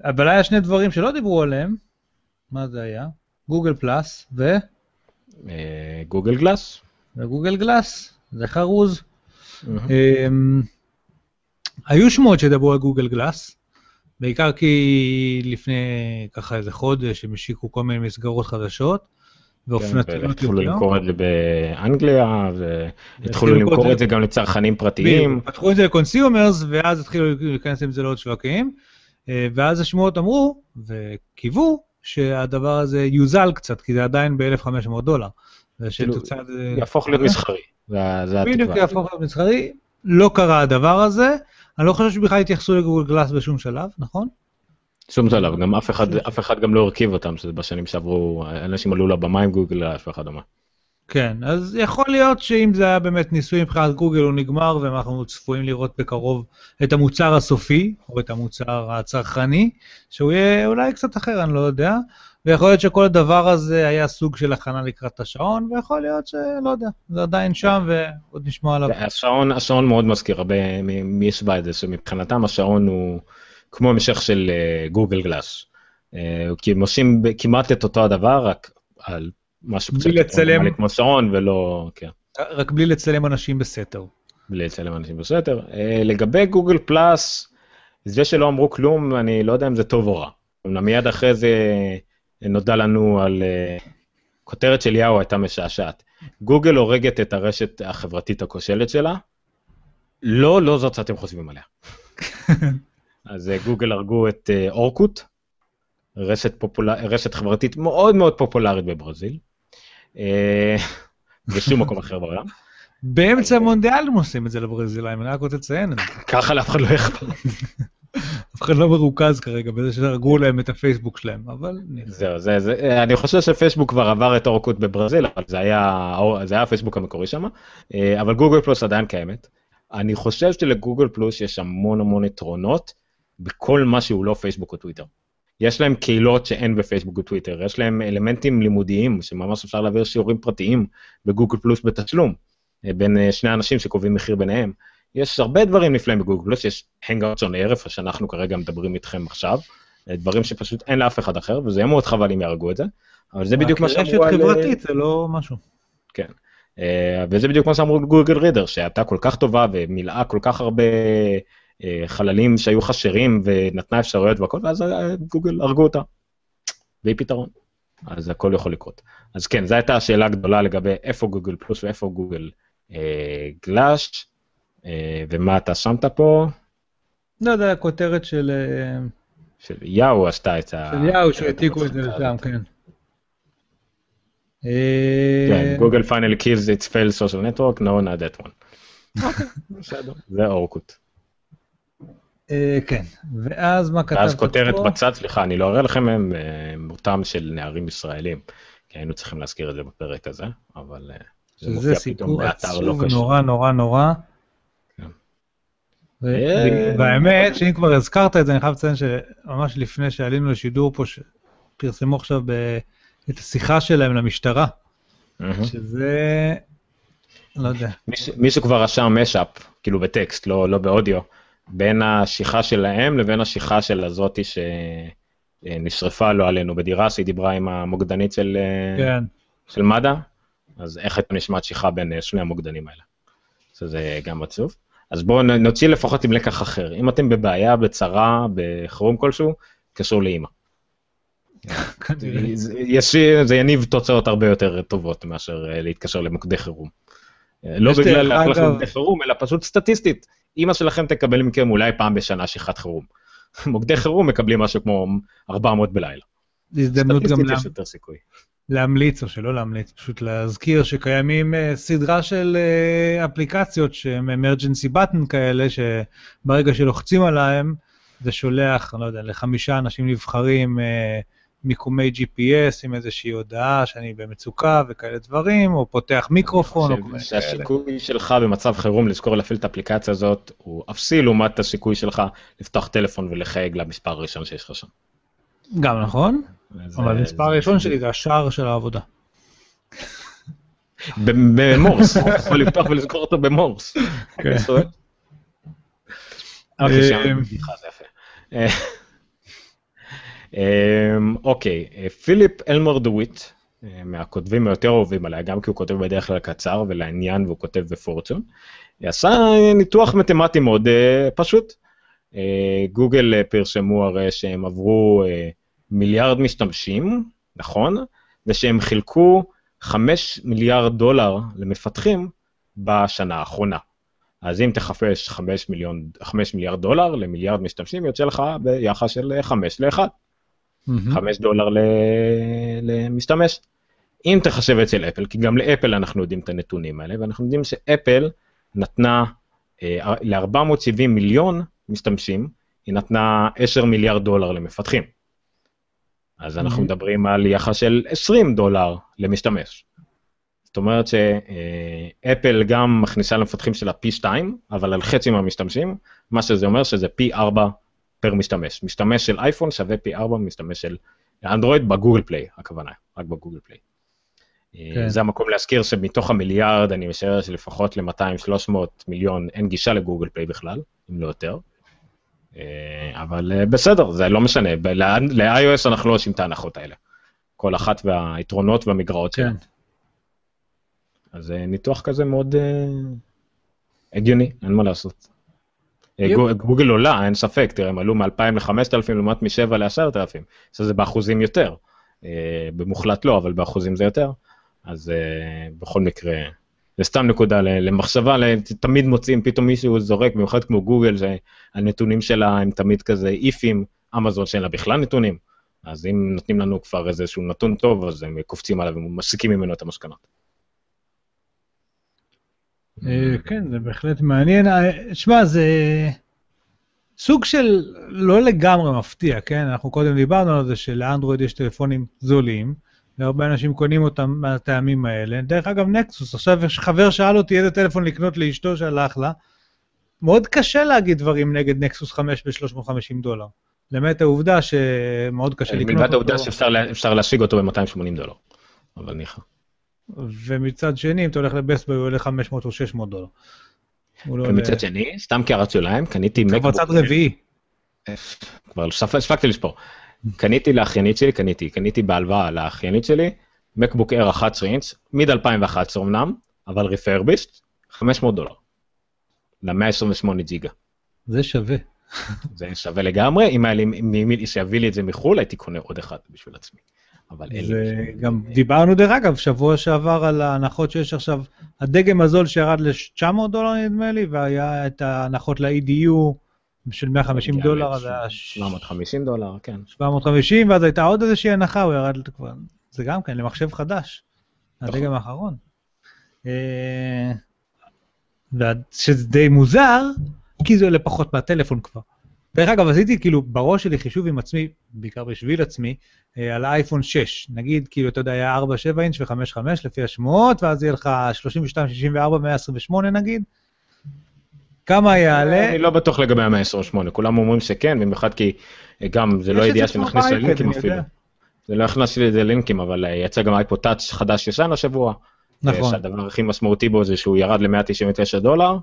אבל היה שני דברים שלא דיברו עליהם. מה זה היה? גוגל פלוס ו... אה, גוגל גלאס. וגוגל גלאס, זה חרוז. אמ, היו שמועות שדברו על גוגל גלאס, בעיקר כי לפני ככה איזה חודש הם השיקו כל מיני מסגרות חדשות, התחילו יותר. למכור את זה באנגליה, והתחילו למכור את זה גם לצרכנים פרטיים. פתחו את זה ל consumers, ואז התחילו להיכנס עם זה לעוד שווקים. אה, ואז השמועות אמרו וקיוו שהדבר הזה יוזל קצת, כי זה עדיין ב-1,500 דולר. ושתוצא... יהפוך להיות מסחרי, זה התקווה. בדיוק יהפוך להיות מסחרי, לא קרה הדבר הזה. אני לא חושב שבכלל התייחסו לגוגל גלאס בשום שלב, נכון? שום שלב, גם אף אחד, אף אחד גם לא הרכיב אותם, שזה בשנים שעברו, אנשים עלו לבמה עם גוגל גלאס וכדומה. כן, אז יכול להיות שאם זה היה באמת ניסוי מבחינת גוגל הוא נגמר ואנחנו צפויים לראות בקרוב את המוצר הסופי, או את המוצר הצרכני, שהוא יהיה אולי קצת אחר, אני לא יודע, ויכול להיות שכל הדבר הזה היה סוג של הכנה לקראת השעון, ויכול להיות שלא יודע, זה עדיין שם ועוד נשמע עליו. השעון, השעון מאוד מזכיר הרבה מי ישבה את זה, שמבחינתם השעון הוא כמו המשך של גוגל גלאס. כי הם עושים כמעט את אותו הדבר, רק על משהו קצת לצלם... כמו שעון ולא, כן. רק בלי לצלם אנשים בסתר. בלי לצלם אנשים בסתר. לגבי גוגל פלאס, זה שלא אמרו כלום, אני לא יודע אם זה טוב או רע. מיד אחרי זה נודע לנו על כותרת של יאו הייתה משעשעת. גוגל הורגת את הרשת החברתית הכושלת שלה. לא, לא זאת שאתם חושבים עליה. *laughs* אז uh, גוגל הרגו את uh, אורקוט, רשת, פופול... רשת חברתית מאוד מאוד פופולרית בברזיל, uh, ושום מקום אחר בעולם. באמצע המונדיאל הם עושים את זה לברזילאים, אני רק רוצה לציין את זה. ככה לאף אחד לא אכפת. אף אחד לא מרוכז כרגע בזה שהרגו להם את הפייסבוק שלהם, אבל... זהו, זה, זה, אני חושב שפייסבוק כבר עבר את אורקוט בברזיל, אבל זה היה, זה היה הפייסבוק המקורי שם, אה, אבל גוגל פלוס עדיין קיימת. אני חושב שלגוגל פלוס יש המון המון יתרונות בכל מה שהוא לא פייסבוק או טוויטר. יש להם קהילות שאין בפייסבוק וטוויטר, יש להם אלמנטים לימודיים שממש אפשר להעביר שיעורים פרטיים בגוגל פלוס בתשלום, אה, בין אה, שני אנשים שקובעים מחיר ביניהם. יש הרבה דברים נפלאים בגוגל פלוס, יש הנגאוט שון ערב, שאנחנו כרגע מדברים איתכם עכשיו, דברים שפשוט אין לאף אחד אחר, וזה יהיה מאוד חבל אם יהרגו את זה, אבל זה בדיוק מה שאמרו על... חברתית זה לא משהו. כן, אה, וזה בדיוק מה שאמרו גוגל רידר, שהייתה כל כך טובה ומילאה כל כך הרבה אה, חללים שהיו חשרים ונתנה אפשרויות והכל, ואז אה, גוגל הרגו אותה. והיא פתרון. אז הכל יכול לקרות. אז כן, זו הייתה השאלה הגדולה לגבי איפה גוגל פלוס ואיפה גוגל אה, גלאש. אה, ומה אתה שמת פה? לא יודע, כותרת של... אה, של יאו עשתה את ה... של יאו, שהעתיקו את זה לשם, כן. כן, גוגל פיינל kills its fail social network, no not that one. אוקיי, זה אורקוט. אה, כן, ואז מה כתבת פה? ואז כותרת בצד, סליחה, אני לא אראה לכם, הם מותם של נערים ישראלים, כי היינו צריכים להזכיר את זה בפרק הזה, אבל זה מופיע פתאום באתר לא קשור. זה סיפור עצוב נורא נורא נורא. אה. והאמת שאם כבר הזכרת את זה, אני חייב לציין שממש לפני שעלינו לשידור פה, פרסמו עכשיו את השיחה שלהם למשטרה, שזה, לא יודע. מישהו כבר רשם משאפ, כאילו בטקסט, לא, לא באודיו, בין השיחה שלהם לבין השיחה של הזאתי שנשרפה לו עלינו בדירה, שהיא דיברה עם המוקדנית של, כן. של מד"א, אז איך הייתה נשמעת שיחה בין שני המוקדנים האלה. זה גם עצוב. אז בואו נוציא לפחות עם לקח אחר. אם אתם בבעיה, בצרה, בחירום כלשהו, תקשרו לאימא. *laughs* זה יניב תוצאות הרבה יותר טובות מאשר אה, להתקשר למוקדי חירום. לא בגלל למוקדי חירום, אלא פשוט סטטיסטית. אימא שלכם תקבל מכם אולי פעם בשנה שיחת חירום. *laughs* מוקדי חירום מקבלים משהו כמו 400 בלילה. הזדמנות גם להמליץ או שלא להמליץ, פשוט להזכיר שקיימים uh, סדרה של uh, אפליקציות שהן emergency button כאלה, שברגע שלוחצים עליהם, זה שולח, אני לא יודע, לחמישה אנשים נבחרים uh, מיקומי GPS עם איזושהי הודעה שאני במצוקה וכאלה דברים, או פותח מיקרופון או כאלה. שהסיכוי שלך במצב חירום לזכור להפעיל את האפליקציה הזאת הוא אפסי לעומת הסיכוי שלך לפתוח טלפון ולחייג למספר הראשון שיש לך שם. גם נכון. אבל המספר הראשון שלי זה השער של העבודה. *laughs* במורס, *laughs* אתה יכול לפתוח ולזכור אותו במורס. כן. *laughs* אוקיי, פיליפ אלמור דוויט, מהכותבים היותר אוהבים עליי, גם כי הוא כותב בדרך כלל קצר ולעניין והוא כותב בפורצ'ון, עשה ניתוח מתמטי מאוד אה, פשוט. אה, גוגל אה, פרשמו הרי שהם עברו מיליארד משתמשים, נכון? ושהם חילקו 5 מיליארד דולר למפתחים בשנה האחרונה. אז אם תחפש 5, מיליון, 5 מיליארד דולר למיליארד משתמשים, יוצא לך ביחס של 5 ל-1. 5 דולר למשתמש. אם תחשב אצל אפל, כי גם לאפל אנחנו יודעים את הנתונים האלה, ואנחנו יודעים שאפל נתנה אה, ל-470 מיליון משתמשים, היא נתנה 10 מיליארד דולר למפתחים. אז אנחנו mm-hmm. מדברים על יחס של 20 דולר למשתמש. זאת אומרת שאפל גם מכניסה למפתחים שלה פי 2, אבל על חצי מהמשתמשים, מה שזה אומר שזה פי 4 פר משתמש. משתמש של אייפון שווה פי 4 משתמש של אנדרואיד בגוגל Play, הכוונה, רק בגוגל Play. כן. זה המקום להזכיר שמתוך המיליארד אני משער שלפחות ל-200-300 מיליון אין גישה לגוגל Play בכלל, אם לא יותר. אה, אבל אה, בסדר, זה לא משנה, ל-iOS אנחנו לא עושים את ההנחות האלה. כל אחת והיתרונות והמגרעות כן. אז אה, ניתוח כזה מאוד הגיוני, אין מה לעשות. גוגל עולה, אין ספק, תראה, הם עלו מ-2,000 ל-5,000 לעומת מ-7 ל-10,000, שזה באחוזים יותר. במוחלט לא, אבל באחוזים זה יותר. אז בכל מקרה, זה סתם נקודה למחשבה, תמיד מוצאים, פתאום מישהו זורק, במיוחד כמו גוגל, שהנתונים שלה הם תמיד כזה איפים, אמזון שאין לה בכלל נתונים, אז אם נותנים לנו כבר איזשהו נתון טוב, אז הם קופצים עליו ומסיקים ממנו את המסקנות. אה, כן, זה בהחלט מעניין. אה, שמע, זה סוג של לא לגמרי מפתיע, כן? אנחנו קודם דיברנו על זה שלאנדרואיד יש טלפונים זולים, והרבה אנשים קונים אותם מהטעמים האלה. דרך אגב, נקסוס, עכשיו חבר שאל אותי איזה טלפון לקנות לאשתו שהלך לה. מאוד קשה להגיד דברים נגד נקסוס 5 ב-350 דולר. למעט העובדה שמאוד קשה לקנות אותו. מלבד העובדה שאפשר להשיג אותו ב-280 דולר, אבל ניחא. ומצד שני, אם אתה הולך לבסט הוא עולה 500 או 600 דולר. לא ומצד שני, סתם כהערת שוליים, קניתי מקבוק. כבר צד רביעי. כבר הספקתי לשפור. קניתי לאחיינית שלי, קניתי, קניתי בהלוואה לאחיינית שלי, מקבוק אר 11 אינץ', מיד 2011 אמנם, אבל רפרביסט, 500 דולר. ל-128 ג'יגה. זה שווה. זה שווה לגמרי, אם היה לי מי שיביא לי את זה מחו"ל, הייתי קונה עוד אחד בשביל עצמי. אבל אין לי... גם דיברנו דרך אגב, שבוע שעבר על ההנחות שיש עכשיו, הדגם הזול שירד ל-900 דולר נדמה לי, והיה את ההנחות ל-EDU, של 150 דולר, אז היה... 750 דולר, כן. 750, ואז הייתה עוד איזושהי הנחה, הוא ירד כבר... זה גם כן, למחשב חדש. נכון. הדגם האחרון. אה, שזה די מוזר, כי זה עולה פחות מהטלפון כבר. דרך אגב, עשיתי כאילו בראש שלי חישוב עם עצמי, בעיקר בשביל עצמי, אה, על האייפון 6. נגיד, כאילו, אתה יודע, היה 4-7 אינץ' ו-5-5 לפי השמועות, ואז יהיה לך 32-64, 128 נגיד, כמה יעלה? אני לא בטוח לגבי ה-128, כולם אומרים שכן, במיוחד כי גם זה לא ידיעה שנכניס ללינקים אפילו. זה לא הכנס לי ללינקים, אבל אה, יצא גם אייפו טאץ' חדש ישן השבוע. נכון. שהדבר הכי משמעותי בו זה שהוא ירד ל-199 דולר,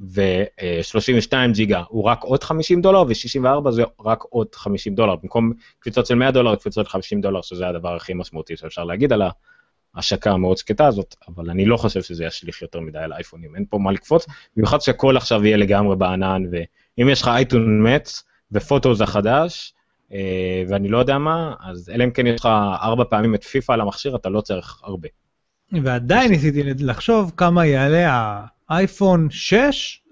ו-32 ג'יגה הוא רק עוד 50 דולר, ו-64 זה רק עוד 50 דולר. במקום קפיצות של 100 דולר, קפיצות של 50 דולר, שזה הדבר הכי משמעותי שאפשר להגיד על ההשקה המאוד שקטה הזאת, אבל אני לא חושב שזה ישליך יותר מדי על אייפונים, אין פה מה לקפוץ, במיוחד שהכל עכשיו יהיה לגמרי בענן, ואם יש לך אייטון מצ ופוטו זה חדש, אה, ואני לא יודע מה, אז אלא אם כן יש לך ארבע פעמים את פיפא על המכשיר, אתה לא צריך הרבה. ועדיין ניסיתי לחשוב כמה יעלה האייפון 6,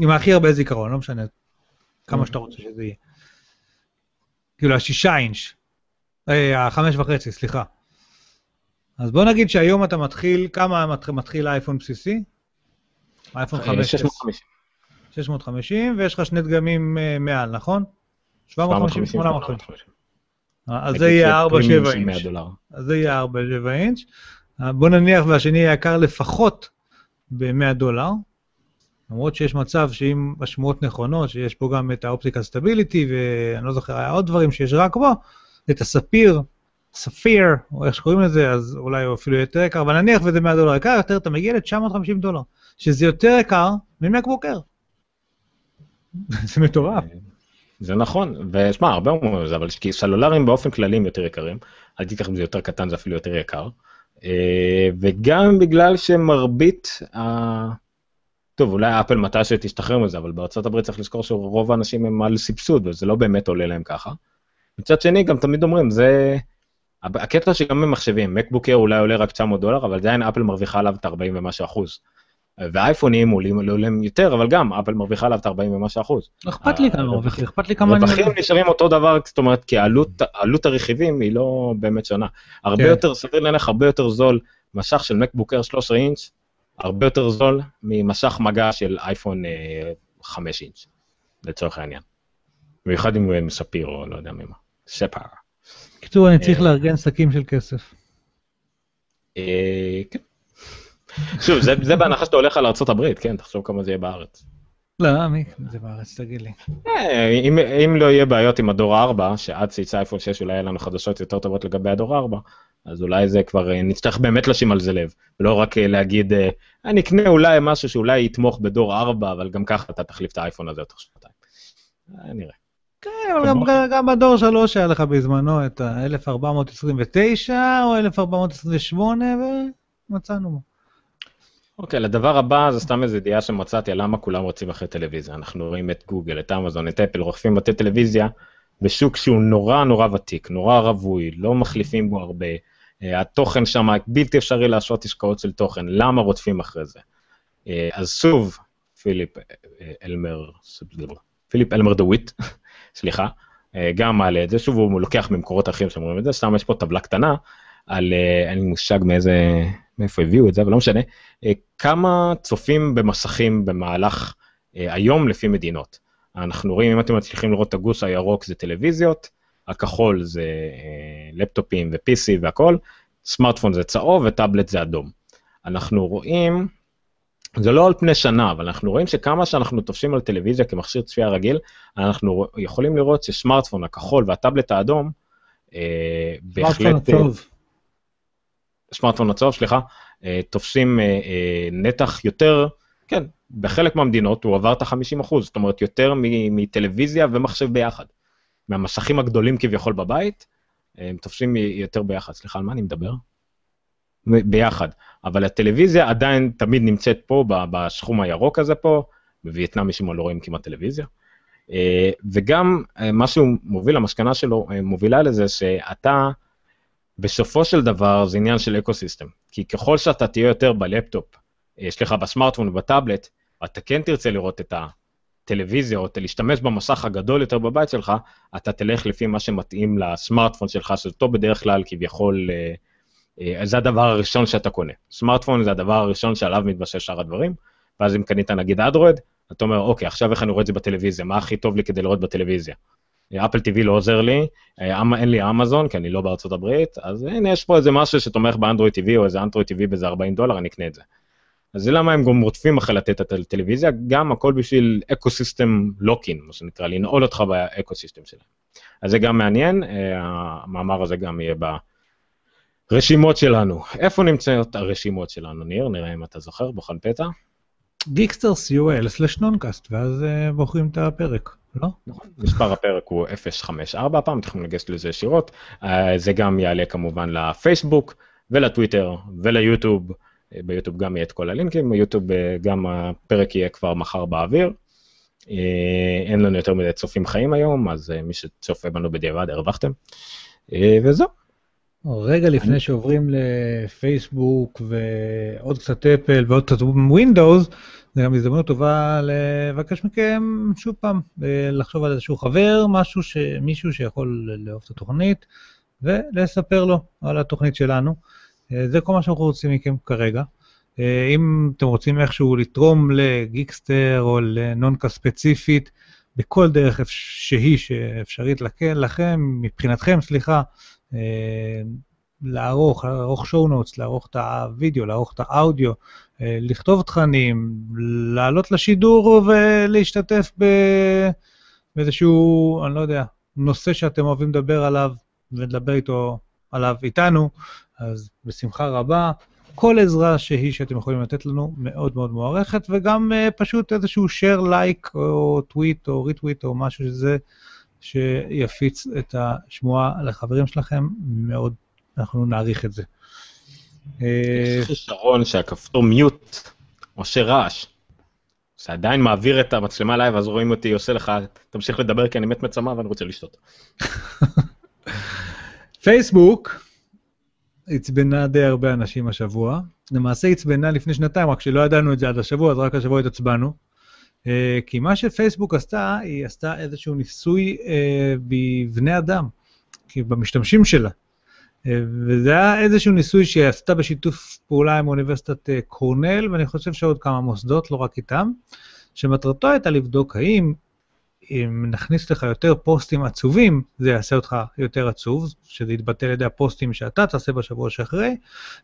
עם הכי הרבה זיכרון, לא משנה כמה שאתה רוצה שזה יהיה. כאילו השישה אינץ', אה, החמש וחצי, סליחה. אז בוא נגיד שהיום אתה מתחיל, כמה מתחיל אייפון בסיסי? אייפון 5. 650. 650, ויש לך שני דגמים אה, מעל, נכון? 750, 850. אז זה יהיה 4-7 אינץ'. אז זה יהיה 4-7 אינץ'. בוא נניח והשני יקר לפחות ב-100 דולר, למרות שיש מצב שאם השמועות נכונות, שיש פה גם את ה optical stability, ואני לא זוכר, היה עוד דברים שיש רק בו, את ה sapphire, sapphire, או איך שקוראים לזה, אז אולי הוא אפילו יותר יקר, אבל נניח וזה 100 דולר יקר יותר, אתה מגיע ל-950 דולר, שזה יותר יקר ממקבוקר. *laughs* זה מטורף. זה נכון, ושמע, הרבה אומרים את זה, אבל כי סלולריים באופן כללי הם יותר יקרים, אל תיקח אם זה יותר קטן, זה אפילו יותר יקר. אה, וגם בגלל שמרבית, ה... טוב, אולי אפל מתי שתשתחרר מזה, אבל בארה"ב צריך לזכור שרוב האנשים הם על סבסוד, וזה לא באמת עולה להם ככה. מצד שני, גם תמיד אומרים, זה... הקטע שגם במחשבים, מקבוק אולי עולה רק 900 דולר, אבל עדיין אפל מרוויחה עליו את 40 ומשהו אחוז. ואייפונים עולים עולים יותר, אבל גם אפל מרוויחה עליו את 40 ומשהו אחוז. לא אכפת לי כמה הרווחים- מרוויח, אכפת לי כמה אני... הרווחים נשארים אותו דבר, זאת אומרת, כי עלות, הרכיבים היא לא באמת שונה. הרבה כן. יותר, סביר להניח, הרבה יותר זול משך של מקבוקר 13 אינץ', הרבה יותר זול ממשך מגע של אייפון אה, 5 אינץ', לצורך העניין. במיוחד אם הוא מספיר או לא יודע ממה. ספר. בקיצור, אני צריך אה. לארגן שקים של כסף. אה, כן. שוב, זה, זה בהנחה שאתה הולך על ארה"ב, כן, תחשוב כמה זה יהיה בארץ. לא, מי זה בארץ, תגיד לי. אה, אם, אם לא יהיה בעיות עם הדור 4, שעד שיצא אייפון 6 אולי יהיה לנו חדשות יותר טובות לגבי הדור 4, אז אולי זה כבר, אה, נצטרך באמת לשים על זה לב, ולא רק אה, להגיד, אני אקנה אולי משהו שאולי יתמוך בדור 4, אבל גם ככה אתה תחליף את האייפון הזה תוך שנתיים. אה, נראה. כן, אבל גם, גם בדור 3 היה לך בזמנו את ה-1429 או 1428, ומצאנו אוקיי, לדבר הבא זה סתם איזו ידיעה שמצאתי למה כולם רוצים אחרי טלוויזיה. אנחנו רואים את גוגל, את אמזון, את אפל, רוכבים בתי טלוויזיה בשוק שהוא נורא נורא ותיק, נורא רווי, לא מחליפים בו הרבה. אה, התוכן שם בלתי אפשרי להשעות השקעות של תוכן, למה רודפים אחרי זה? אה, אז שוב, פיליפ אה, אלמר, פיליפ אלמר דוויט, *laughs* סליחה, גם מעלה את זה, שוב הוא לוקח ממקורות אחרים שאומרים את זה, סתם יש פה טבלה קטנה על, אה, אין לי מושג מאיזה, מאיפה הביאו את זה, אבל לא משנה, אה, כמה צופים במסכים במהלך אה, היום לפי מדינות. אנחנו רואים, אם אתם מצליחים לראות את הגוש הירוק זה טלוויזיות, הכחול זה לפטופים ו-PC והכל, סמארטפון זה צהוב וטאבלט זה אדום. אנחנו רואים, זה לא על פני שנה, אבל אנחנו רואים שכמה שאנחנו תופסים על טלוויזיה כמכשיר צפייה רגיל, אנחנו יכולים לראות שסמארטפון הכחול והטאבלט האדום, אה, סמארטפון בהחלט, אה, הצהוב. סמארטפון הצהוב, סליחה, אה, תופסים אה, אה, נתח יותר, כן, בחלק מהמדינות הוא עבר את ה-50 אחוז, זאת אומרת יותר מטלוויזיה ומחשב ביחד. מהמסכים הגדולים כביכול בבית, הם תופסים יותר ביחד. סליחה, על מה אני מדבר? ביחד. אבל הטלוויזיה עדיין תמיד נמצאת פה, ב- בשכום הירוק הזה פה, בווייטנאם משום מה לא רואים כמעט טלוויזיה. וגם מה שהוא מוביל, המסקנה שלו מובילה לזה שאתה, בסופו של דבר זה עניין של ecosystem. כי ככל שאתה תהיה יותר בלפטופ, אה, סליחה, בסמארטפון ובטאבלט, אתה כן תרצה לראות את הטלוויזיה או להשתמש במסך הגדול יותר בבית שלך, אתה תלך לפי מה שמתאים לסמארטפון שלך, שאותו בדרך כלל כביכול, אה, אה, זה הדבר הראשון שאתה קונה. סמארטפון זה הדבר הראשון שעליו מתבסס שאר הדברים, ואז אם קנית נגיד אנדרואיד, אתה אומר, אוקיי, עכשיו איך אני רואה את זה בטלוויזיה, מה הכי טוב לי כדי לראות בטלוויזיה? אפל TV לא עוזר לי, אה, אמ- אין לי אמזון, כי אני לא בארצות הברית, אז הנה, יש פה איזה משהו שתומך באנדרואיד TV, או איזה אנדרואיד TV באיזה 40 דולר, אני אקנה את זה. אז זה למה הם גם רודפים אחרי לתת את הטלוויזיה, גם הכל בשביל ecosystem lock-in, מה שנקרא, לנעול אותך ב ecosystem שלהם. אז זה גם מעניין, אה, המאמר הזה גם יהיה ברשימות שלנו. איפה נמצאות הרשימות שלנו, ניר? נראה אם אתה זוכר, בוחן פתע. co.il/נונקאסט, ואז אה, בוחרים את הפרק, לא? נכון. מספר הפרק הוא 054, הפעם אתם יכולים לגשת לזה ישירות. אה, זה גם יעלה כמובן לפייסבוק ולטוויטר וליוטיוב. אה, ביוטיוב גם יהיה את כל הלינקים, ביוטיוב אה, גם הפרק יהיה כבר מחר באוויר. אין לנו יותר מדי צופים חיים היום, אז מי שצופה בנו בדיעבד, הרווחתם. וזהו. רגע לפני שעוברים לפייסבוק ועוד קצת אפל ועוד קצת ווינדוס, זה גם הזדמנות טובה לבקש מכם שוב פעם אה, לחשוב על איזשהו חבר, משהו ש... מישהו שיכול לאהוב את התוכנית ולספר לו על התוכנית שלנו. אה, זה כל מה שאנחנו רוצים מכם כרגע. אה, אם אתם רוצים איכשהו לתרום לגיקסטר או לנונקה ספציפית, בכל דרך שהיא שאפשרית לכ- לכם, מבחינתכם, סליחה, לערוך, לערוך שואו נוטס, לערוך את הוידאו, לערוך את האודיו, לכתוב תכנים, לעלות לשידור ולהשתתף באיזשהו, אני לא יודע, נושא שאתם אוהבים לדבר עליו ולדבר איתו עליו איתנו, אז בשמחה רבה. כל עזרה שהיא שאתם יכולים לתת לנו מאוד מאוד מוערכת, וגם uh, פשוט איזשהו share, לייק או טוויט או ריטוויט או משהו שזה, שיפיץ את השמועה לחברים שלכם, מאוד, אנחנו נעריך את זה. אה, יש כישרון שהכפתור mute עושה רעש. שעדיין מעביר את המצלמה live, אז רואים אותי עושה לך, תמשיך לדבר כי אני מת מצמא ואני רוצה לשתות. *laughs* פייסבוק, עצבנה די הרבה אנשים השבוע. למעשה עצבנה לפני שנתיים, רק שלא ידענו את זה עד השבוע, אז רק השבוע התעצבנו. אה, כי מה שפייסבוק עשתה, היא עשתה איזשהו ניסוי אה, בבני אדם, במשתמשים שלה. אה, וזה היה איזשהו ניסוי שהיא עשתה בשיתוף פעולה עם אוניברסיטת קורנל, ואני חושב שעוד כמה מוסדות, לא רק איתם, שמטרתו הייתה לבדוק האם אם נכניס לך יותר פוסטים עצובים, זה יעשה אותך יותר עצוב, שזה יתבטא על ידי הפוסטים שאתה תעשה בשבוע שאחרי,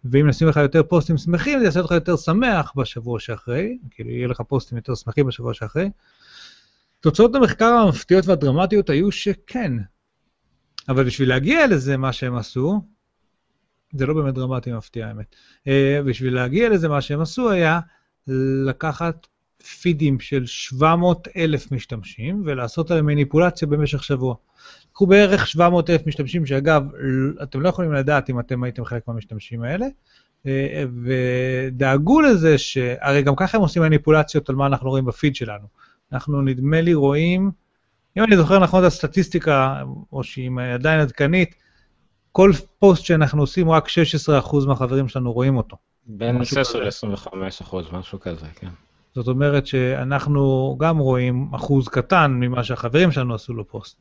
ואם נשים לך יותר פוסטים שמחים, זה יעשה אותך יותר שמח בשבוע שאחרי, כאילו יהיה לך פוסטים יותר שמחים בשבוע שאחרי. תוצאות המחקר המפתיעות והדרמטיות היו שכן, אבל בשביל להגיע לזה, מה שהם עשו, זה לא באמת דרמטי מפתיע האמת, אה, בשביל להגיע לזה, מה שהם עשו היה לקחת פידים של 700 אלף משתמשים ולעשות עליהם מניפולציה במשך שבוע. קחו בערך 700 אלף משתמשים, שאגב, אתם לא יכולים לדעת אם אתם הייתם חלק מהמשתמשים האלה, אה, ודאגו לזה שהרי גם ככה הם עושים מניפולציות על מה אנחנו רואים בפיד שלנו. אנחנו נדמה לי רואים, אם אני זוכר נכון את הסטטיסטיקה, או שהיא עדיין עדכנית, כל פוסט שאנחנו עושים, רק 16% מהחברים שלנו רואים אותו. בין 16 ל-25 משהו כזה, כן. זאת אומרת שאנחנו גם רואים אחוז קטן ממה שהחברים שלנו עשו לו פוסט.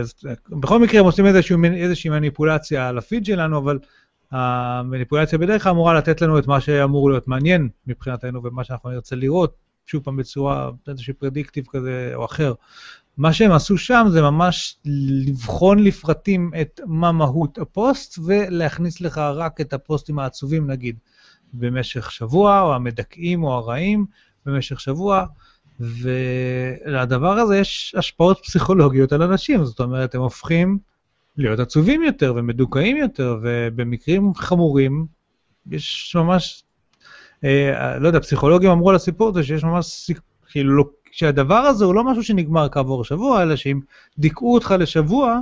אז בכל מקרה הם עושים איזושהי, איזושהי מניפולציה על הפיד שלנו, אבל המניפולציה בדרך כלל אמורה לתת לנו את מה שאמור להיות מעניין מבחינתנו ומה שאנחנו נרצה לראות, שוב פעם בצורה, איזשהו פרדיקטיב כזה או אחר. מה שהם עשו שם זה ממש לבחון לפרטים את מה מהות הפוסט ולהכניס לך רק את הפוסטים העצובים נגיד במשך שבוע, או המדכאים או הרעים, במשך שבוע, ולדבר הזה יש השפעות פסיכולוגיות על אנשים, זאת אומרת, הם הופכים להיות עצובים יותר ומדוכאים יותר, ובמקרים חמורים יש ממש, אה, לא יודע, פסיכולוגים אמרו על הסיפור הזה שיש ממש, כאילו, שהדבר הזה הוא לא משהו שנגמר כעבור שבוע, אלא שאם דיכאו אותך לשבוע,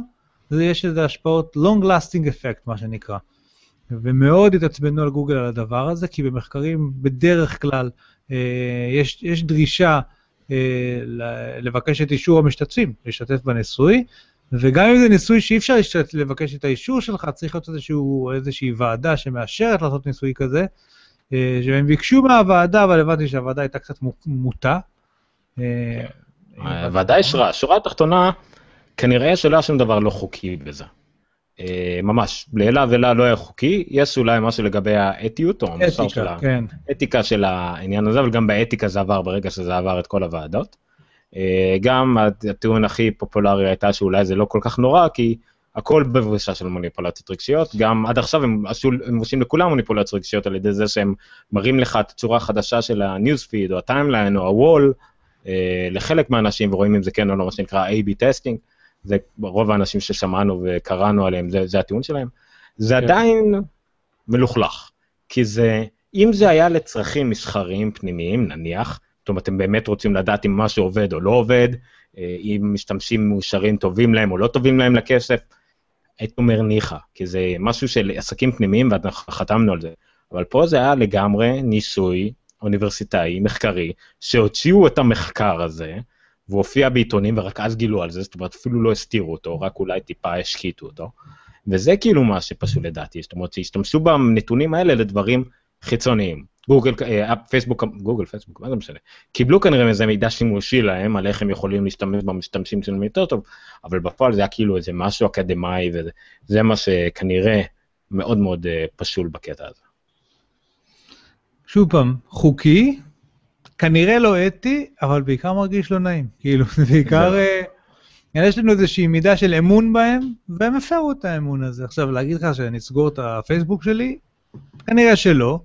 זה יש איזה השפעות long lasting effect, מה שנקרא. ומאוד התעצבנו על גוגל על הדבר הזה, כי במחקרים בדרך כלל אה, יש, יש דרישה אה, לבקש את אישור המשתתפים, להשתתף בניסוי, וגם אם זה ניסוי שאי אפשר לבקש את האישור שלך, צריך להיות איזשהו, איזושהי ועדה שמאשרת לעשות ניסוי כזה, אה, שהם ביקשו מהוועדה, אבל הבנתי שהוועדה הייתה קצת מוטה. הוועדה אישרה, שורה התחתונה, כנראה שלא היה שום דבר לא חוקי בזה. אה, ממש, לעילה ולה לא היה חוקי, יש אולי משהו לגבי האתיות, או המוסר של כן. האתיקה של העניין הזה, אבל גם באתיקה זה עבר ברגע שזה עבר את כל הוועדות. אה, גם הטיעון הכי פופולרי הייתה שאולי זה לא כל כך נורא, כי הכל בבושה של מניפולציות רגשיות, גם עד עכשיו הם הם עושים לכולם מניפולציות רגשיות על ידי זה שהם מראים לך את הצורה החדשה של ה news feed, או ה timeline, או ה wall, אה, לחלק מהאנשים, ורואים אם זה כן או לא, מה שנקרא A-B testing. זה רוב האנשים ששמענו וקראנו עליהם, זה, זה הטיעון שלהם, זה כן. עדיין מלוכלך. כי זה, אם זה היה לצרכים מסחריים פנימיים, נניח, זאת אומרת, אתם באמת רוצים לדעת אם משהו עובד או לא עובד, אה, אם משתמשים מאושרים טובים להם או לא טובים להם לכסף, הייתי אומר ניחא, כי זה משהו של עסקים פנימיים ואנחנו חתמנו על זה. אבל פה זה היה לגמרי ניסוי אוניברסיטאי, מחקרי, שהוציאו את המחקר הזה, והוא הופיע בעיתונים ורק אז גילו על זה, זאת אומרת אפילו לא הסתירו אותו, רק אולי טיפה השקיטו אותו. וזה כאילו מה שפשוט לדעתי, זאת אומרת שהשתמשו בנתונים האלה לדברים חיצוניים. גוגל, אה, פייסבוק, גוגל, פייסבוק, מה זה משנה. קיבלו כנראה איזה מידע שימושי להם על איך הם יכולים להשתמש במשתמשים שלהם יותר טוב, אבל בפועל זה היה כאילו איזה משהו אקדמאי וזה מה שכנראה מאוד מאוד אה, פשול בקטע הזה. שוב פעם, חוקי, כנראה לא אתי, אבל בעיקר מרגיש לא נעים. *laughs* כאילו, זה בעיקר... אה, יש לנו איזושהי מידה של אמון בהם, והם הפרו את האמון הזה. עכשיו, להגיד לך שאני אסגור את הפייסבוק שלי? כנראה שלא,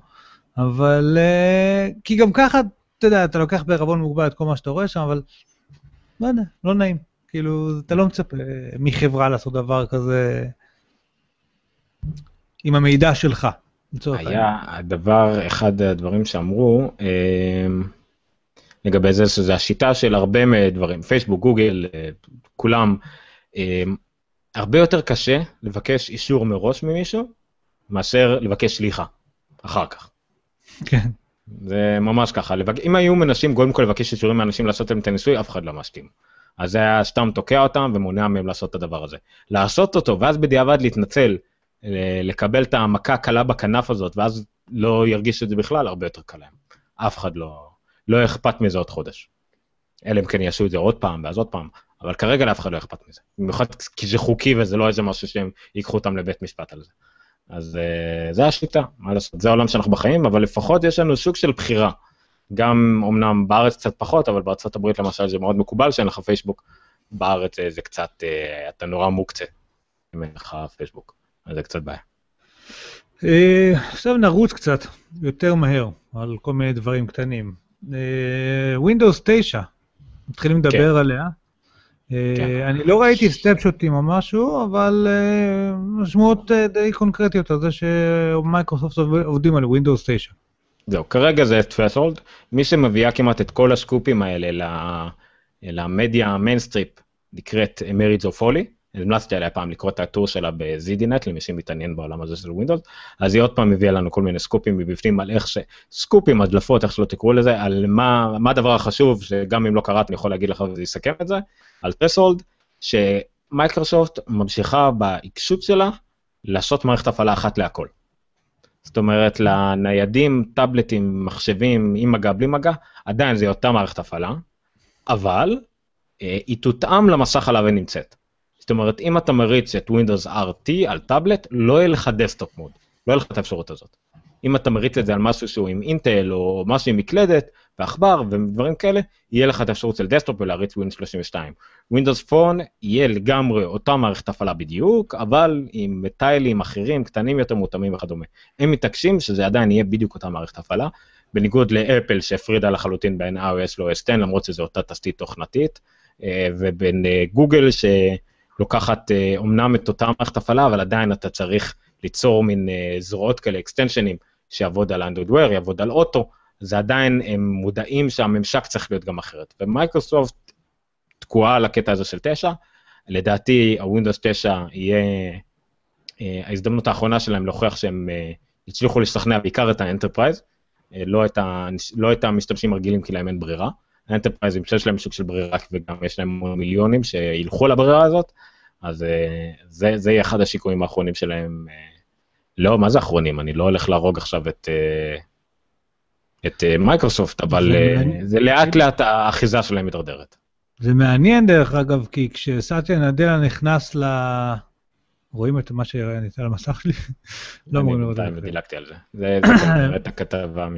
אבל... אה, כי גם ככה, אתה יודע, אתה לוקח בערבון מוגבל את כל מה שאתה רואה שם, אבל... לא יודע, לא נעים. כאילו, אתה לא מצפה מחברה לעשות דבר כזה עם המידע שלך. היה הדבר, אחד הדברים שאמרו, אה, לגבי זה, שזה השיטה של הרבה דברים, פייסבוק, גוגל, אה, כולם, אה, הרבה יותר קשה לבקש אישור מראש ממישהו, מאשר לבקש שליחה, אחר כך. כן. זה ממש ככה, לבק... אם היו מנסים קודם כל לבקש אישורים מאנשים לעשות להם את הניסוי, אף אחד לא משתים. אז זה היה סתם תוקע אותם ומונע מהם לעשות את הדבר הזה. לעשות אותו, ואז בדיעבד להתנצל לקבל את המכה הקלה בכנף הזאת, ואז לא ירגיש את זה בכלל, הרבה יותר קל להם. אף אחד לא, לא אכפת מזה עוד חודש. אלא אם כן יעשו את זה עוד פעם, ואז עוד פעם, אבל כרגע לאף אחד לא אכפת מזה. במיוחד כי זה חוקי וזה לא איזה משהו שהם ייקחו אותם לבית משפט על זה. אז uh, זה השיטה, מה לעשות, זה העולם שאנחנו בחיים, אבל לפחות יש לנו סוג של בחירה. גם אמנם בארץ קצת פחות, אבל בארצות הברית למשל זה מאוד מקובל שאין לך פייסבוק. בארץ זה קצת, uh, אתה נורא מוקצה אם אין לך פייסבוק, אז זה קצת בעיה. Uh, עכשיו נרוץ קצת יותר מהר על כל מיני דברים קטנים. Windows 9, מתחילים לדבר כן. עליה. כן. אני לא ראיתי סנפשוטים או משהו, אבל יש שמועות די קונקרטיות על זה שמייקרוסופט עובדים על Windows 9. זהו, כרגע זה threshold, מי שמביאה כמעט את כל הסקופים האלה למדיה המיינסטרים נקראת מרי ג'ו פולי, המלצתי עליה פעם לקרוא את הטור שלה ב-ZDNet למי שמתעניין בעולם הזה של Windows, אז היא עוד פעם הביאה לנו כל מיני סקופים מבפנים על איך ש... סקופים, הדלפות, איך שלא תקראו לזה, על מה, מה הדבר החשוב, שגם אם לא קראת אני יכול להגיד לך וזה יסכם את זה, על טרסולד, שמייקרוסופט ממשיכה בעיקשות שלה לעשות מערכת הפעלה אחת להכל. זאת אומרת, לניידים, טאבלטים, מחשבים, עם מגע, בלי מגע, עדיין זה אותה מערכת הפעלה, אבל אה, היא תותאם למסך עליו היא נמצאת. זאת אומרת, אם אתה מריץ את Windows RT על טאבלט, לא יהיה לך desktop mode, לא יהיה לך את האפשרות הזאת. אם אתה מריץ את זה על משהו שהוא עם אינטל או משהו עם מקלדת ועכבר ודברים כאלה, יהיה לך את האפשרות של desktop ולהריץ Windows 32. Windows Phone יהיה לגמרי אותה מערכת הפעלה בדיוק, אבל עם טיילים אחרים, קטנים יותר, מותאמים וכדומה. הם מתעקשים שזה עדיין יהיה בדיוק אותה מערכת הפעלה, בניגוד לאפל שהפרידה לחלוטין בין iOS ל-OS 10, למרות שזו אותה תשתית תוכנתית, אה, ובין גוגל אה, ש... לוקחת אומנם את אותה מערכת הפעלה, אבל עדיין אתה צריך ליצור מין זרועות כאלה, אקסטנשנים, שיעבוד על Android Wear, יעבוד על אוטו, זה עדיין, הם מודעים שהממשק צריך להיות גם אחרת. ומייקרוסופט תקועה על הקטע הזה של 9, לדעתי הווינדוס 9 יהיה ההזדמנות האחרונה שלהם להוכיח שהם הצליחו לשכנע בעיקר את ה enterprise, לא את, לא המשתמשים הרגילים כי להם אין ברירה. האנטרפרייזים שיש להם סוג של ברירה וגם יש להם מיליונים שילכו לברירה הזאת, אז אה, זה, זה יהיה אחד הסיכויים האחרונים שלהם. אה, לא, מה זה אחרונים? אני לא הולך להרוג עכשיו את, אה, את מייקרוסופט, אבל זה, זה לאט לאט האחיזה שלהם מתדרדרת. זה מעניין דרך אגב, כי כשסאטיה נאדלה נכנס ל... רואים את מה שאני אתן על המסך שלי? לא אמורים לראות את זה. דילגתי על זה. זה *coughs* את הכתבה מ...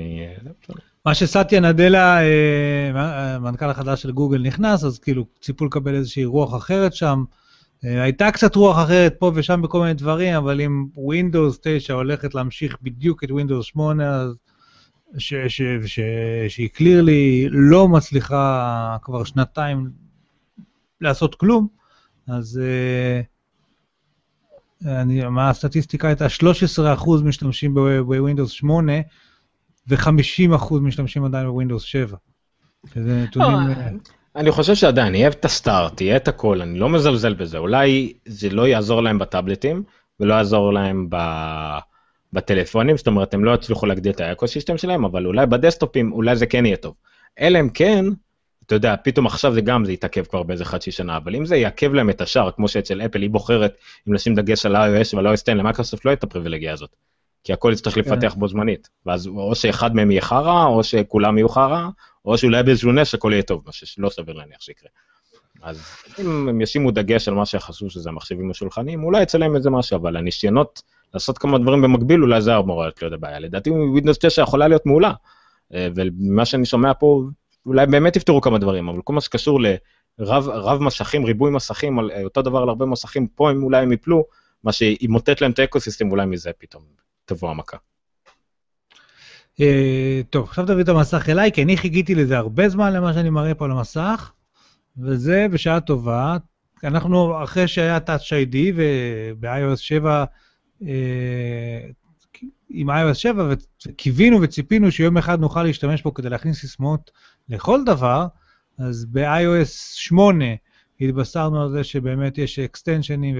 מה שסטיה נדלה, אה, המנכ"ל החדש של גוגל, נכנס, אז כאילו ציפו לקבל איזושהי רוח אחרת שם. אה, הייתה קצת רוח אחרת פה ושם בכל מיני דברים, אבל אם Windows 9 הולכת להמשיך בדיוק את Windows 8, אז שהיא קלירלי לא מצליחה כבר שנתיים לעשות כלום, אז אני, מה הסטטיסטיקה הייתה? 13% משתמשים בווינדוס 8 ו-50% משתמשים עדיין בווינדוס 7. שזה נתונים... אה, אני חושב שעדיין יהיה את ה start, יהיה את הכל, אני לא מזלזל בזה, אולי זה לא יעזור להם בטאבלטים ולא יעזור להם ב... בטלפונים, זאת אומרת הם לא יצליחו להגדיל את ה ecosystem שלהם, אבל אולי בדסטופים אולי זה כן יהיה טוב. אלא אם כן, אתה יודע, פתאום עכשיו זה גם, זה יתעכב כבר באיזה חצי שנה, אבל אם זה יעכב להם את השאר, כמו שאצל אפל היא בוחרת אם לשים דגש על iOS ועל iOS 10, למייקרוסופט לא את הפריבילגיה הזאת. כי הכל יצטרך כן. לפתח בו זמנית. ואז או שאחד מהם יהיה חרא, או שכולם יהיו חרא, או שאולי באיזשהו נס הכל יהיה טוב, מה שלא סביר להניח שיקרה. אז אם הם ישימו דגש על מה שחשוב שזה המחשבים השולחנים, אולי יצא להם איזה משהו, אבל הניסיונות לעשות כמה דברים במקביל, אולי זה אמור להיות הבעיה. לדעתי ווידנוס 9 יכולה להיות מעולה, אה, ומה שאני שומע פה, אולי באמת יפתרו כמה דברים, אבל כל מה שקשור לרב רב מסכים, ריבוי מסכים, על אותו דבר על הרבה מסכים, פה הם אולי הם יפלו, מה שימוטט להם את האקוסיסטם, אולי מזה פתאום תבוא המכה. אה, טוב, עכשיו תביא את המסך אליי, כי אני חיכיתי לזה הרבה זמן למה שאני מראה פה על המסך, וזה בשעה טובה. אנחנו, אחרי שהיה Touch ID וב-iOS 7, אה, עם iOS 7, וקיווינו וציפינו שיום אחד נוכל להשתמש בו כדי להכניס סיסמאות לכל דבר, אז ב-iOS 8 התבשרנו על זה שבאמת יש אקסטנשנים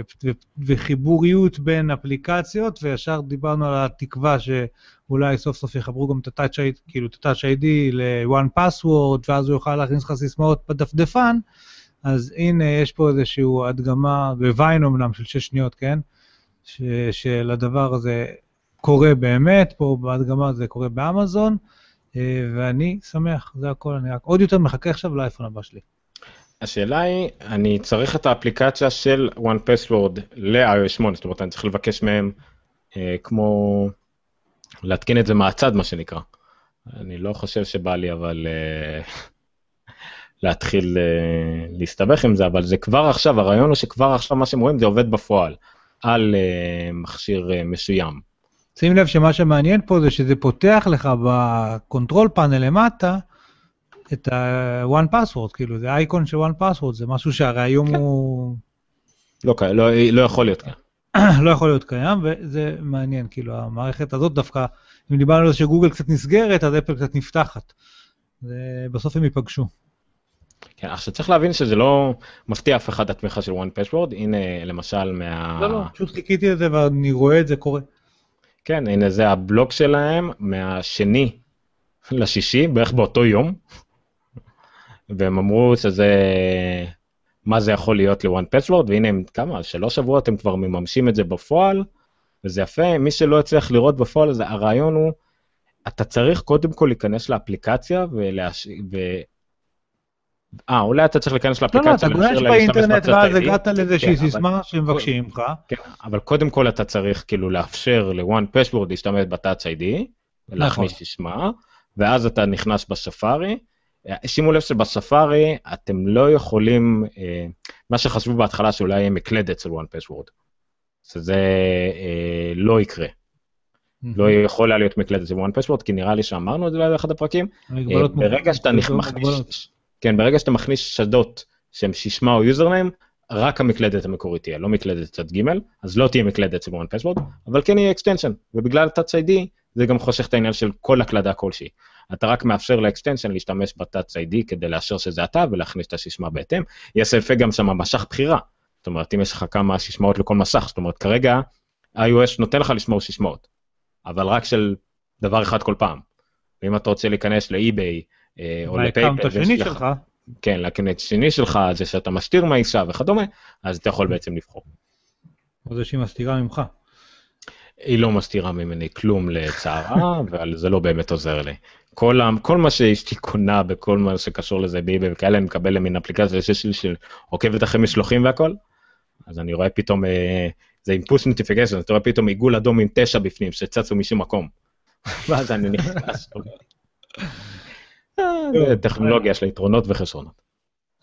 וחיבוריות בין אפליקציות, וישר דיברנו על התקווה שאולי סוף סוף יחברו גם את ה-Touch ID, כאילו את ה-Touch ID ל-One Password, ואז הוא יוכל להכניס לך סיסמאות בדפדפן. אז הנה, יש פה איזושהי הדגמה, בוויין אמנם של שש שניות, כן? ש, שלדבר הזה קורה באמת, פה בהדגמה זה קורה באמזון, אה, ואני שמח, זה הכל, אני רק עוד יותר מחכה עכשיו לאייפון הבא שלי. השאלה היא, אני צריך את האפליקציה של one password ל-iOS 8, זאת אומרת אני צריך לבקש מהם אה, כמו להתקין את זה מהצד מה שנקרא. אני לא חושב שבא לי אבל אה, *laughs* להתחיל אה, להסתבך עם זה, אבל זה כבר עכשיו, הרעיון הוא שכבר עכשיו מה שהם רואים זה עובד בפועל על אה, מכשיר אה, מסוים. שים לב שמה שמעניין פה זה שזה פותח לך ב control panel למטה את ה-one password, כאילו זה אייקון של one password, זה משהו שהרי היום כן. הוא לא, לא, לא יכול להיות כאן. *clears throat* לא יכול להיות קיים, וזה מעניין, כאילו המערכת הזאת דווקא, אם דיברנו על זה שגוגל קצת נסגרת, אז אפל קצת נפתחת. בסוף הם ייפגשו. כן, עכשיו צריך להבין שזה לא מפתיע אף אחד התמיכה של one password, הנה למשל מה... לא, לא, פשוט חיכיתי לזה ואני רואה את זה קורה. כן, הנה זה הבלוג שלהם מהשני לשישי, בערך באותו יום, והם אמרו שזה, מה זה יכול להיות ל-one password, והנה הם כמה, שלוש שבועות הם כבר מממשים את זה בפועל, וזה יפה, מי שלא הצליח לראות בפועל, זה, הרעיון הוא, אתה צריך קודם כל להיכנס לאפליקציה ולהש... ו... אה, אולי אתה צריך להיכנס לא, לא, לאפליקציה, אתה גולש באינטרנט ואז. הגעת לאיזושהי כן, אבל- סיסמה שמבקשים ממך. כן, אבל קודם כל אתה צריך כאילו לאפשר ל-one password להשתמש ב-touch ID, ולהכניס נכון. סיסמה, ואז אתה נכנס בספארי. שימו לב שבספארי אתם לא יכולים, אה, מה שחשבו בהתחלה שאולי יהיה מקלדת של one password, שזה אה, לא יקרה. לא יכול היה להיות מקלדת של one password, כי נראה לי שאמרנו את זה באחד הפרקים. אה, ברגע שאתה. מכניס, כן, ברגע שאתה מכניס שדות שהם סיסמה או username, רק המקלדת המקורית תהיה, לא מקלדת צד ג', אז לא תהיה מקלדת של one password, אבל כן יהיה extension, ובגלל touch ID זה גם חוסך את העניין של כל הקלדה כלשהי. אתה רק מאפשר ל extension להשתמש ב-touch ID כדי לאשר שזה אתה ולהכניס את הסיסמה בהתאם. יש יפה גם שם מסך בחירה, זאת אומרת אם יש לך כמה סיסמאות לכל מסך, זאת אומרת כרגע iOS נותן לך לשמור סיסמאות, אבל רק של דבר אחד כל פעם. ואם אתה רוצה להיכנס ל eBay אה, או ל PayPal, השני שלך, כן, ל account השני שלך, זה שאתה מסתיר מהאישה וכדומה, אז אתה יכול בעצם לבחור. או זה שהיא מסתירה ממך. היא לא מסתירה ממני כלום לצערה, *laughs* אבל זה לא באמת עוזר לי. כל, ה- כל מה שאשתי קונה בכל מה שקשור לזה ב eBay וכאלה, אני מקבל למין אפליקציה שעוקבת אחרי משלוחים והכל, אז אני רואה פתאום, אה, זה עם push notification, אתה רואה פתאום עיגול אדום עם תשע בפנים שצצו משום מקום. *laughs* ואז אני נכנס. טכנולוגיה של יתרונות וחסרונות.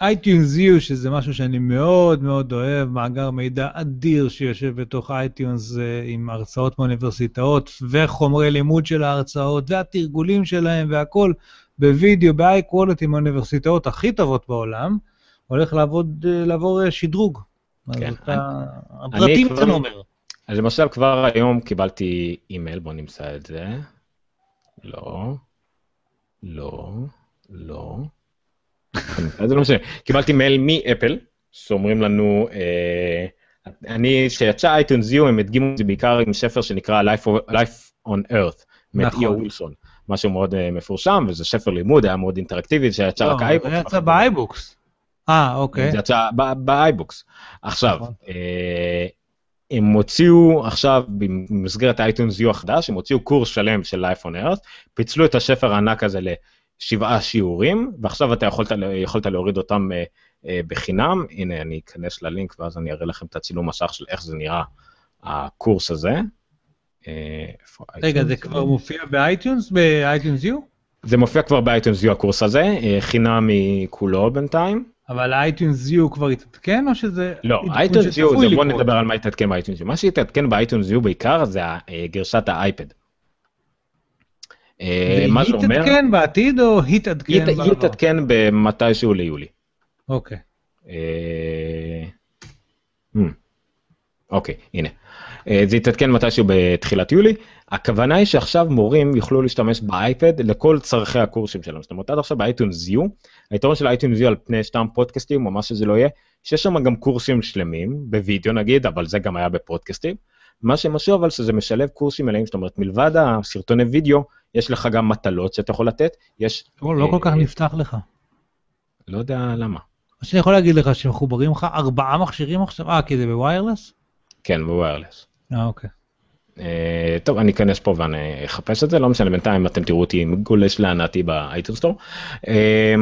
iTunes U, שזה משהו שאני מאוד מאוד אוהב, מאגר מידע אדיר שיושב בתוך iTunes אה, עם הרצאות מאוניברסיטאות וחומרי לימוד של ההרצאות והתרגולים שלהם והכל בווידאו, ב-high quality מהאוניברסיטאות הכי טובות בעולם, הולך לעבוד, אה, לעבור אה, שדרוג. כן, אתה- אני הפרטים אתה אומר. אז למשל כבר היום קיבלתי אימייל, בוא נמצא את זה. לא, לא, לא. *laughs* אז זה לא משנה. קיבלתי מייל מאפל, שאומרים לנו, אה, אני, כשיצא iTunes U, הם הדגימו את זה בעיקר עם ספר שנקרא Life, on Earth, מאת. E.O. Wilson. משהו מאוד אה, מפורסם, וזה ספר לימוד, היה מאוד אינטראקטיבי, שיצא לא, רק iBooks. זה יצא ב iBooks. אה, אוקיי. זה יצא ב iBooks. עכשיו, נכון. אה, הם הוציאו עכשיו, במסגרת ה iTunes U החדש, הם הוציאו קורס שלם של Life on Earth, פיצלו את הספר הענק הזה לשבעה שיעורים, ועכשיו אתה יכולת, יכולת להוריד אותם אה, אה, בחינם. הנה, אני אכנס ללינק ואז אני אראה לכם את הצילום מסך של איך זה נראה, הקורס הזה. אה, רגע? זה כבר מופיע ב iTunes? ב iTunes U? זה מופיע כבר ב iTunes U הקורס הזה, אה, חינם מכולו בינתיים. אבל ה iTunes U כבר התעדכן או שזה... לא, עדכון iTunes U, בוא? נדבר על מה התעדכן ב iTunes U. מה שהתעדכן ב iTunes U בעיקר זה אה, גרסת האייפד. אה, מה זה אומר? תתעדכן בעתיד או היא תתעדכן היא ת- היא בעבר? תתעדכן במתישהו ליולי. אוקיי. אה, hmm, אוקיי, הנה. אה, זה יתעדכן מתישהו בתחילת יולי. הכוונה היא שעכשיו מורים יוכלו להשתמש באייפד לכל צורכי הקורסים שלהם. זאת אומרת, עד עכשיו ב iTunes U, היתרון של iTunes U על פני סתם פודקאסטים או מה שזה לא יהיה, שיש שם גם קורסים שלמים, בווידאו נגיד, אבל זה גם היה בפודקאסטים. מה שמשהו אבל שזה משלב קורסים מלאים, זאת אומרת, מלבד הסרטוני וידאו, יש לך גם מטלות שאתה יכול לתת, יש, לא לא כל כך אה, נפתח לך. לא יודע למה. מה שאני יכול להגיד לך שמחוברים לך ארבעה מכשירים עכשיו, אה, כי זה ב wireless? כן, ב wireless. אה, אוקיי. אה, טוב, אני אכנס פה ואני אחפש את זה, לא משנה, בינתיים אתם תראו אותי גולש להנאתי ב iTunes Store. אה,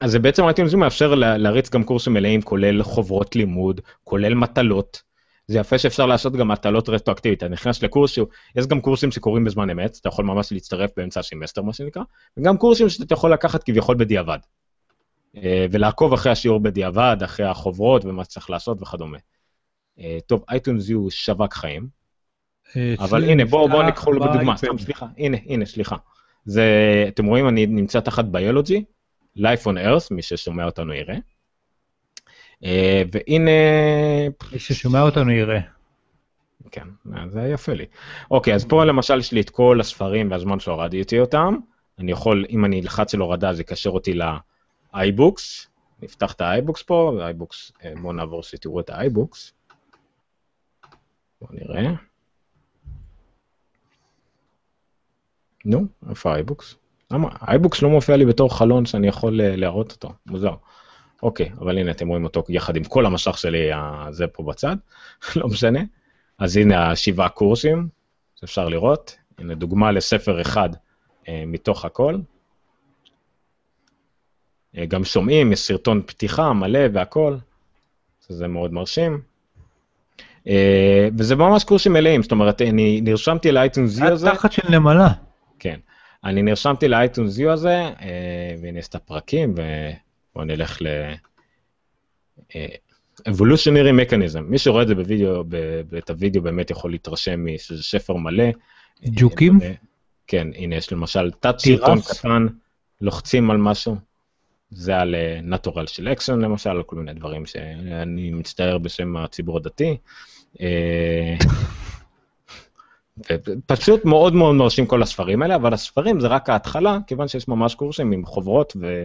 אז זה בעצם אייטון מאפשר לה- להריץ גם קורסים מלאים, כולל חוברות לימוד, כולל מטלות. זה יפה שאפשר לעשות גם מטלות רטרואקטיבית, אתה נכנס לקורס שהוא, יש גם קורסים שקורים בזמן אמת, אתה יכול ממש להצטרף באמצע הסמסטר מה שנקרא, וגם קורסים שאתה יכול לקחת כביכול בדיעבד. אה, ולעקוב אחרי השיעור בדיעבד, אחרי החוברות ומה שצריך לעשות וכדומה. אה, טוב, אייטונס יו שווק חיים, אה, אבל הנה, בואו בוא ניקחו לו בדוגמה. סתם, סליחה, הנה, הנה, סליחה. זה, אתם רואים, אני נמצא תחת ביולוגי, Life on Earth, מי ששומע אותנו יראה. אה, והנה, מי ששומע אותנו יראה. כן, זה יפה לי. אוקיי, אז פה למשל יש לי את כל הספרים והזמן שהורדתי אותם. אני יכול, אם אני אלחץ על הורדה, זה יקשר אותי ל-iBooks. נפתח את ה-iBooks פה, ו-iBooks, אה, בואו נעבור שתראו את ה-iBooks. בואו נראה. נו, איפה ה-iBooks? למה? ה-iBooks לא מופיע לי בתור חלון שאני יכול אה, להראות אותו, מוזר. אוקיי, אבל הנה אתם רואים אותו יחד עם כל המשך שלי, זה פה בצד, *laughs* לא משנה. אז הנה השבעה קורסים שאפשר לראות, הנה דוגמה לספר אחד אה, מתוך הכל. אה, גם שומעים, יש סרטון פתיחה מלא והכל, זה מאוד מרשים. אה, וזה ממש קורסים מלאים, זאת אומרת, אני נרשמתי לאייטונס יו הזה, התחת של נמלה. כן, אני נרשמתי לאייטונס יו הזה, אה, והנה יש את הפרקים, ובואו נלך ל... אה, Evolutionary Mechanism, מי שרואה את זה בווידאו, את הווידאו באמת יכול להתרשם שזה שפר מלא. ג'וקים? אה, כן, הנה יש למשל תת סרטון? קטן, לוחצים על משהו, זה על אה, Natural Selection למשל, על כל מיני דברים שאני מצטער בשם הציבור הדתי. *laughs* פשוט מאוד מאוד מרשים כל הספרים האלה, אבל הספרים זה רק ההתחלה, כיוון שיש ממש קורסים עם חוברות ו,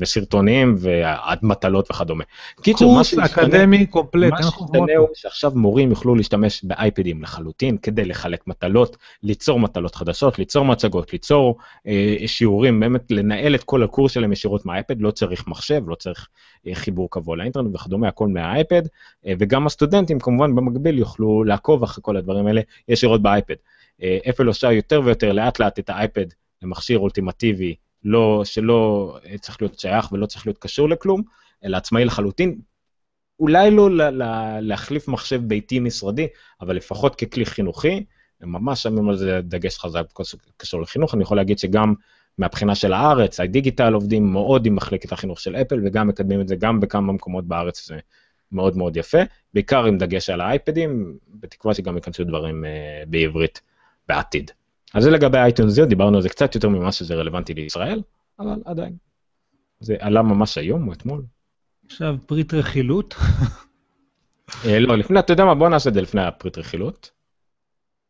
וסרטונים ועד מטלות וכדומה. קיצור, מה אקדמי קומפלט. מה פה. הוא שעכשיו מורים יוכלו להשתמש באייפדים לחלוטין כדי לחלק מטלות, ליצור מטלות חדשות, ליצור מצגות, ליצור אה, שיעורים, באמת לנהל את כל הקורס שלהם ישירות מהאייפד, לא צריך מחשב, לא צריך אה, חיבור קבוע לאינטרנט וכדומה, הכל מהאייפד, אה, וגם הסטודנטים כמובן במקביל יוכלו לעקוב אחרי כל הדברים האלה ישירות באייפד. אה, אפל עושה יותר ויותר לאט לאט את האייפד למכשיר אולטימטיבי, לא, שלא אה, צריך להיות שייך ולא צריך להיות קשור לכלום, אלא עצמאי לחלוטין, אולי לא ל- ל- להחליף מחשב ביתי משרדי, אבל לפחות ככלי חינוכי, הם ממש שמים על זה דגש חזק קשור לחינוך. אני יכול להגיד שגם מהבחינה של הארץ, הדיגיטל עובדים מאוד עם מחלקת החינוך של אפל, וגם מקדמים את זה גם בכמה מקומות בארץ, זה מאוד מאוד יפה, בעיקר עם דגש על האייפדים, בתקווה שגם ייכנסו דברים אה, בעברית בעתיד. אז זה לגבי אייטון זיו, דיברנו על זה קצת יותר ממה שזה רלוונטי לישראל, אבל עדיין. זה עלה ממש היום או אתמול. עכשיו פריט רכילות. אה, לא, לפני, אתה יודע מה, בוא נעשה את זה לפני הפריט רכילות.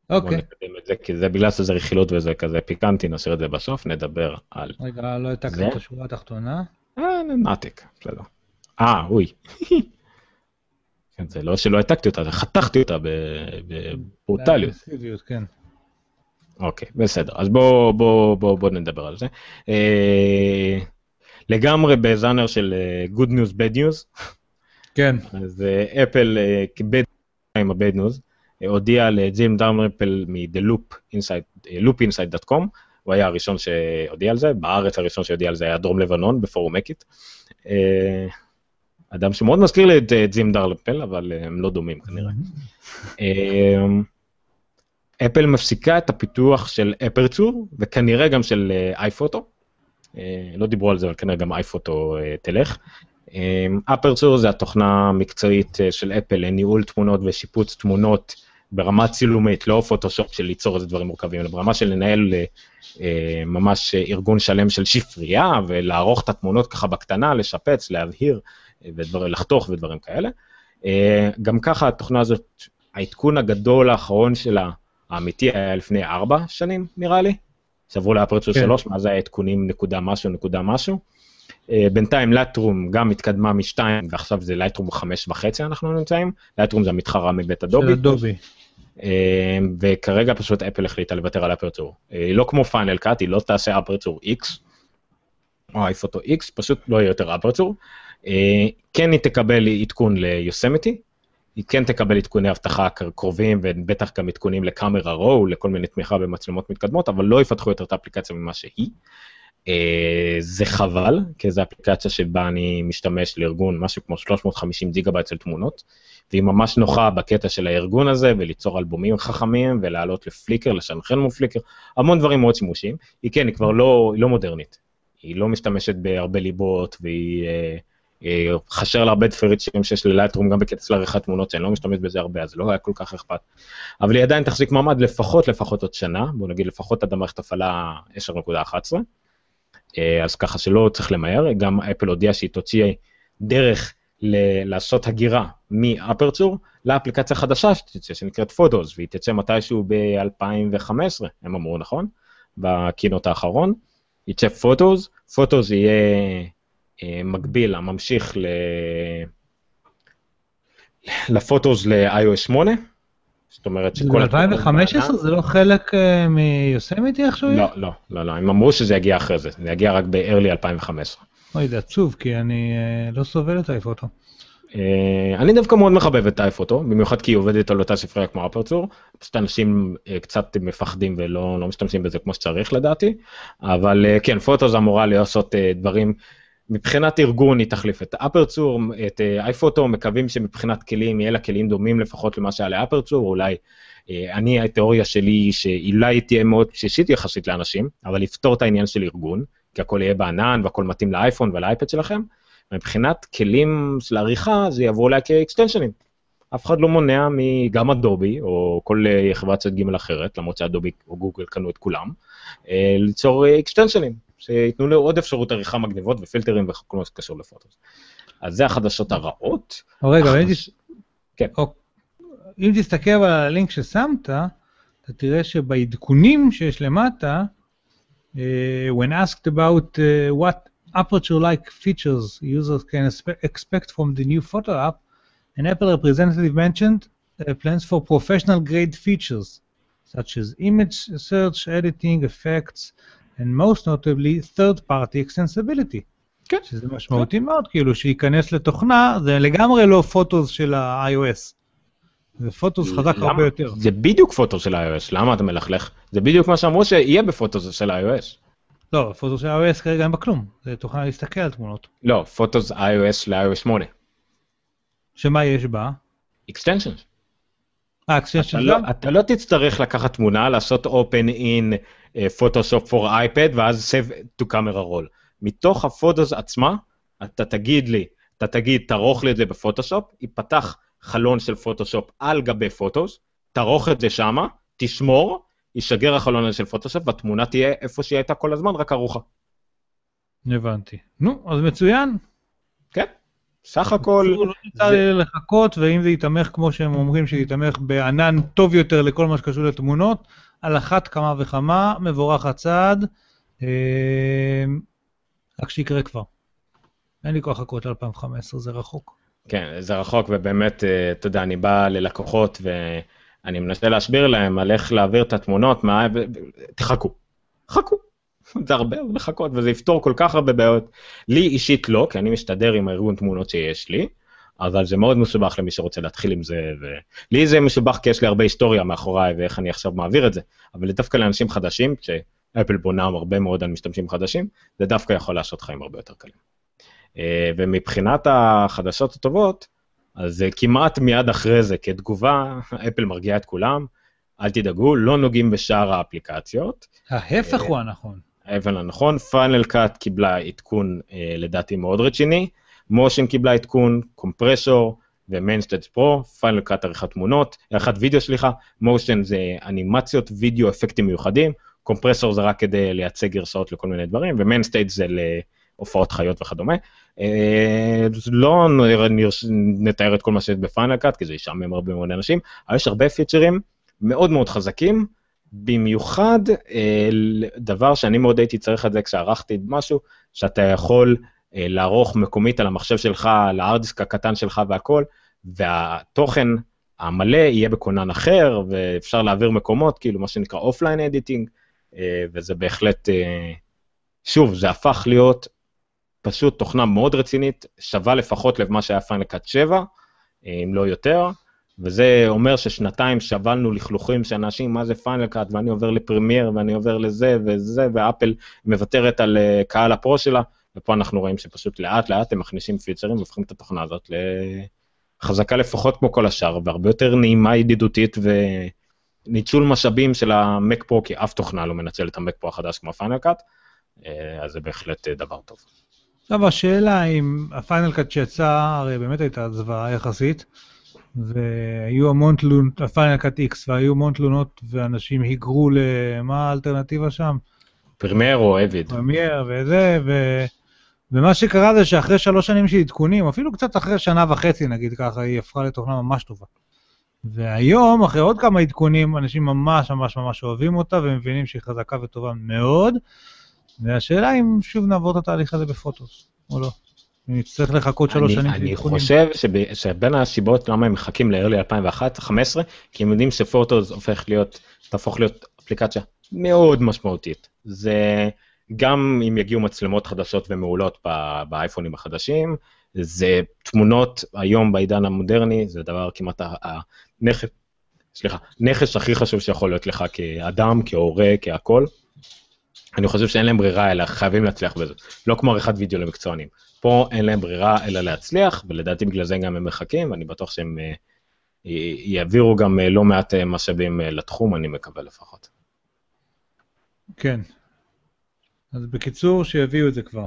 בוא אוקיי. נקדם את זה, כי זה בגלל שזה רכילות וזה כזה פיקנטי, נשאיר את זה בסוף, נדבר על... רגע, לא העתקת זה? את השורה התחתונה. אה, נעתק, בסדר. אה, אוי. *laughs* כן, זה לא שלא העתקתי אותה, זה חתכתי אותה בברוטליות. כן. אוקיי, בסדר. אז בואו בוא, בוא, בוא נדבר על זה. אה, לגמרי בז'אנר של אה, Good News, Bad News. כן. אז אפל אה, כבד עם ה-bad news, אה, הודיע לג'ים דרמפל מ-The Loop Inside, הוא היה הראשון שהודיע על זה, בארץ הראשון שהודיע על זה היה דרום לבנון בפורום אקיט. אה, אדם שמאוד מזכיר לי את ג'ים דרמפל, אבל הם לא דומים כנראה. אה, אפל מפסיקה את הפיתוח של אפרצ'ור, וכנראה גם של אייפוטו. לא דיברו על זה, אבל כנראה גם אייפוטו אה, תלך. אפרצ'ור זה התוכנה המקצועית אה, של אפל לניהול תמונות ושיפוץ תמונות ברמה צילומית, לא פוטושופ של ליצור איזה דברים מורכבים, אלא ברמה של לנהל אה, אה, ממש אה, ארגון שלם של שפרייה, ולערוך את התמונות ככה בקטנה, לשפץ, להבהיר, אה, ודבר, לחתוך ודברים כאלה. אה, גם ככה התוכנה הזאת, העדכון הגדול האחרון שלה, האמיתי, היה לפני ארבע שנים, נראה לי. שעברו ל Aperture כן. 3, מאז היה עדכונים נקודה משהו, נקודה משהו. אה, בינתיים Lightroom גם התקדמה משתיים, ועכשיו זה Lightroom חמש וחצי אנחנו נמצאים. Lightroom זה המתחרה מבית של אדובי. אדובי. אה, וכרגע פשוט אפל החליטה לוותר על Aperture. אה, לא כמו Final Cut, היא לא תעשה Aperture X, או iPhoto X, פשוט לא יהיה יותר Aperture. אה, כן היא תקבל עדכון ליוסמיטי, היא כן תקבל עדכוני אבטחה קרובים, ובטח גם עדכונים ל Camera Raw, לכל מיני תמיכה במצלמות מתקדמות, אבל לא יפתחו יותר את האפליקציה ממה שהיא. אה, זה חבל, כי זו אפליקציה שבה אני משתמש לארגון משהו כמו 350 גיגה בייט של תמונות, והיא ממש נוחה בקטע של הארגון הזה, וליצור אלבומים חכמים, ולעלות ל Flickr, לסנכרן מול Flickr, המון דברים מאוד שימושיים. היא כן, היא כבר לא, היא לא מודרנית. היא לא משתמשת בהרבה ליבות, והיא אה, חשר להרבה דפריצ'ים שיש ללייטרום גם בקטע של עריכת תמונות, שאני לא משתמש בזה הרבה, אז לא היה כל כך אכפת. אבל היא עדיין תחזיק מעמד לפחות, לפחות עוד שנה, בוא נגיד לפחות עד המערכת הפעלה 10.11. אה, אז ככה שלא צריך למהר, גם אפל הודיעה שהיא תוציא דרך ל- לעשות הגירה מאפרצ'ור לאפליקציה חדשה שתצא, שנקראת פוטוס, והיא תצא מתישהו ב-2015, הם אמרו, נכון? בקינות האחרון. יצא פוטוס, פוטוס יהיה מקביל, הממשיך ל... לפוטוס ל-iOS 8, זאת אומרת שכל... ב-2015 זה לא חלק אה, מיוסמיטי איכשהו? לא, לא, לא, לא, הם אמרו שזה יגיע אחרי זה, זה יגיע רק ב-early 2015. אוי, זה עצוב, כי אני אה, לא סובל את האייפוטו. אה, אני דווקא מאוד מחבב את האייפוטו, במיוחד כי היא עובדת על אותה ספרייה כמו אפרצור, פשוט אנשים קצת מפחדים ולא לא משתמשים בזה כמו שצריך לדעתי, אבל כן, פוטו זה אמורה לעשות דברים מבחינת ארגון היא תחליף את אפרצור, את אייפוטו, מקווים שמבחינת כלים יהיה לה כלים דומים לפחות למה שהיה לאפרצור, אולי אה, אני, התיאוריה שלי היא שאולי תהיה מאוד בסיסית יחסית לאנשים, אבל לפתור את העניין של ארגון, כי הכל יהיה בענן והכל מתאים לאייפון ולאייפד שלכם, מבחינת כלים של עריכה זה יבוא אולי כאקסטנשנים. אף אחד לא מונע מגם אדובי, או כל אה, חברת צד ג' אחרת, למרות שאדובי או גוגל קנו את כולם, אה, ליצור אקסטנשנים. שייתנו לו עוד אפשרות עריכה מגניבות ופילטרים וכל מה שקשור לפוטוס. אז זה החדשות הרעות. רגע, החדש... כן. אם תסתכל על הלינק ששמת, אתה תראה שבעדכונים שיש למטה, uh, when asked about uh, what aperture-like features users can expect from the new photo app, an Apple representative mentioned uh, plans for professional-grade features, such as image search, editing, effects, and most notably third party extensibility. כן. שזה משמעותי כן. מאוד, כאילו שייכנס לתוכנה, זה לגמרי לא פוטוס של ה-iOS. זה פוטוס חזק הרבה יותר. זה בדיוק פוטוס של ה-iOS, למה אתה מלכלך? זה בדיוק מה שאמרו שיהיה בפוטוס של ה-iOS. לא, פוטוס של ה-iOS כרגע אין בה כלום, זה תוכנה להסתכל על תמונות. לא, פוטוס iOS ל-iOS 8. שמה יש בה? extensions. אה, extensions לא- גם? אתה לא תצטרך לקחת תמונה, לעשות open in פוטושופ פור אייפד, ואז save to camera roll. מתוך הפוטוס עצמה, אתה תגיד לי, אתה תגיד, תערוך לי את זה בפוטושופ, ייפתח חלון של פוטושופ על גבי פוטוס, תערוך את זה שמה, תשמור, יישגר החלון הזה של פוטושופ, והתמונה תהיה איפה שהיא הייתה כל הזמן, רק ערוכה. הבנתי. נו, אז מצוין. כן, סך הכל... לא ניתן זה... לחכות, ואם זה יתמך כמו שהם אומרים, שיתמך בענן טוב יותר לכל מה שקשור לתמונות, על אחת כמה וכמה, מבורך הצעד, אה, רק שיקרה כבר. אין לי כוח לחכות ל-2015, זה רחוק. כן, זה רחוק, ובאמת, אה, אתה יודע, אני בא ללקוחות ואני מנסה להסביר להם על איך להעביר את התמונות, מה... תחכו, חכו. זה הרבה לחכות, וזה יפתור כל כך הרבה בעיות. לי אישית לא, כי אני משתדר עם הארגון תמונות שיש לי, אבל זה מאוד מסובך למי שרוצה להתחיל עם זה, ולי זה מסובך כי יש לי הרבה היסטוריה מאחוריי ואיך אני עכשיו מעביר את זה, אבל דווקא לאנשים חדשים, כשאפל בונה הרבה מאוד על משתמשים חדשים, זה דווקא יכול לעשות חיים הרבה יותר קלים. אה, ומבחינת החדשות הטובות, אז כמעט מיד אחרי זה, כתגובה, *laughs* אפל מרגיעה את כולם, אל תדאגו, לא נוגעים בשאר האפליקציות. ההפך הוא הנכון. ההפך הנכון, Final Cut קיבלה עדכון אה, לדעתי מאוד רציני, Motion קיבלה עדכון, Compressor ו MainStage Pro, Final Cut עריכת תמונות, עריכת וידאו סליחה, Motion זה אנימציות, וידאו, אפקטים מיוחדים, Compressor זה רק כדי לייצא גרסאות לכל מיני דברים, ו MainStage זה להופעות חיות וכדומה. אה, לא נתאר את כל מה שיש ב Final Cut, כי זה ישעמם הרבה מאוד אנשים, אבל יש הרבה פיצ'רים מאוד מאוד חזקים, במיוחד אה, דבר שאני מאוד הייתי צריך את זה כשערכתי משהו, שאתה יכול לערוך מקומית על המחשב שלך, על ה hard disk הקטן שלך והכל, והתוכן המלא יהיה בכונן אחר, ואפשר להעביר מקומות, כאילו מה שנקרא offline editing, אה, וזה בהחלט, אה, שוב, זה הפך להיות פשוט תוכנה מאוד רצינית, שווה לפחות למה שהיה Final Cut 7, אם לא יותר, וזה אומר ששנתיים סבלנו לכלוכים של אנשים, מה זה Final Cut, ואני עובר ל Premiere, ואני עובר לזה וזה, ואפל מוותרת על אה, קהל ה pro שלה, ופה אנחנו רואים שפשוט לאט לאט הם מכניסים פיצ'רים והופכים את התוכנה הזאת לחזקה לפחות כמו כל השאר, והרבה יותר נעימה, ידידותית וניצול משאבים של ה Mac Pro, כי אף תוכנה לא מנצל את ה Mac Pro החדש כמו ה Final Cut, אז זה בהחלט דבר טוב. עכשיו השאלה אם ה Final Cut שיצא, הרי באמת הייתה זוועה יחסית, והיו המון תלונות, ה Final Cut X, והיו המון תלונות ואנשים היגרו למה האלטרנטיבה שם? Premiere או Avid. Premiere וזה, ו... ומה שקרה זה שאחרי שלוש שנים של עדכונים, אפילו קצת אחרי שנה וחצי נגיד ככה, היא הפכה לתוכנה ממש טובה. והיום, אחרי עוד כמה עדכונים, אנשים ממש ממש ממש אוהבים אותה ומבינים שהיא חזקה וטובה מאוד, והשאלה אם שוב נעבור את התהליך הזה בפוטוס, או לא. אם נצטרך לחכות שלוש שנים של עדכונים. אני חושב שב, שבין הסיבות למה הם מחכים ל-early 2015, כי הם יודעים שפוטוס הופך להיות, תהפוך להיות אפליקציה מאוד משמעותית. זה גם אם יגיעו מצלמות חדשות ומעולות באייפונים החדשים, זה תמונות היום בעידן המודרני, זה דבר כמעט הנכס, סליחה, נכס הכי חשוב שיכול להיות לך כאדם, כהורה, כהכול. אני חושב שאין להם ברירה אלא חייבים להצליח בזה, לא כמו עריכת וידאו למקצוענים. פה אין להם ברירה אלא להצליח, ולדעתי בגלל זה גם הם מחכים, ואני בטוח שהם uh, יעבירו גם uh, לא מעט uh, משאבים לתחום, אני מקווה לפחות. כן. אז בקיצור, שיביאו את זה כבר.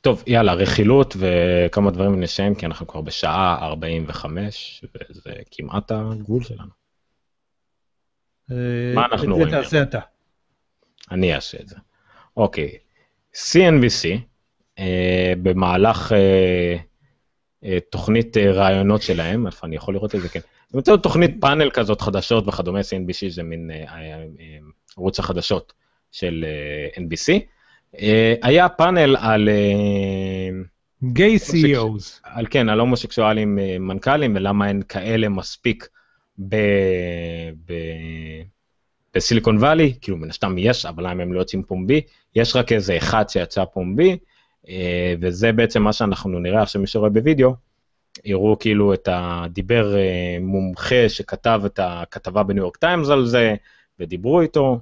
טוב, יאללה, רכילות וכמה דברים נשם, כי אנחנו כבר בשעה 45, וזה כמעט הגבול שלנו. מה אנחנו רואים? את זה תעשה אתה. אני אעשה את זה. אוקיי, CNBC, אה, במהלך אה, אה, תוכנית אה, רעיונות שלהם, איפה אני יכול לראות את זה? כן. הם יוצאו תוכנית פאנל כזאת חדשות וכדומה, CNBC זה מין אה, אה, אה, ערוץ החדשות של אה, NBC. אה, היה פאנל על... אה, גיי CEOs. על כן, על הומוסקסואלים מנכ"לים ולמה אין כאלה מספיק ב... ב... בסיליקון וואלי, כאילו מן הסתם יש, אבל למה הם לא יוצאים פומבי? יש רק איזה אחד שיצא פומבי, וזה בעצם מה שאנחנו נראה עכשיו, מי שרואה בווידאו, יראו כאילו את הדיבר מומחה שכתב את הכתבה בניו יורק טיימס על זה, ודיברו איתו,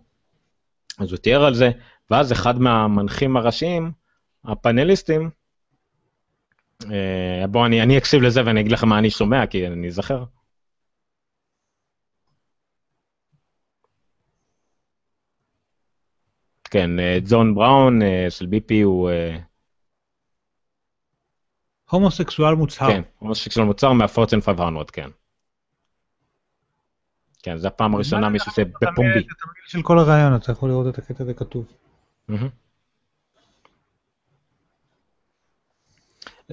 אז הוא תיאר על זה, ואז אחד מהמנחים הראשיים, הפאנליסטים, אה, בואו אני, אני אקשיב לזה ואני אגיד לכם מה אני שומע, כי אני אזכר. כן, ג'ון בראון של ביפי הוא... הומוסקסואל מוצהר. כן, הומוסקסואל מוצהר מהפורצן 500, כן. כן, זו הפעם הראשונה מישהו שעושה בפומבי. זה תמליל של כל הרעיון, אתה יכול לראות את הקטע הזה כתוב.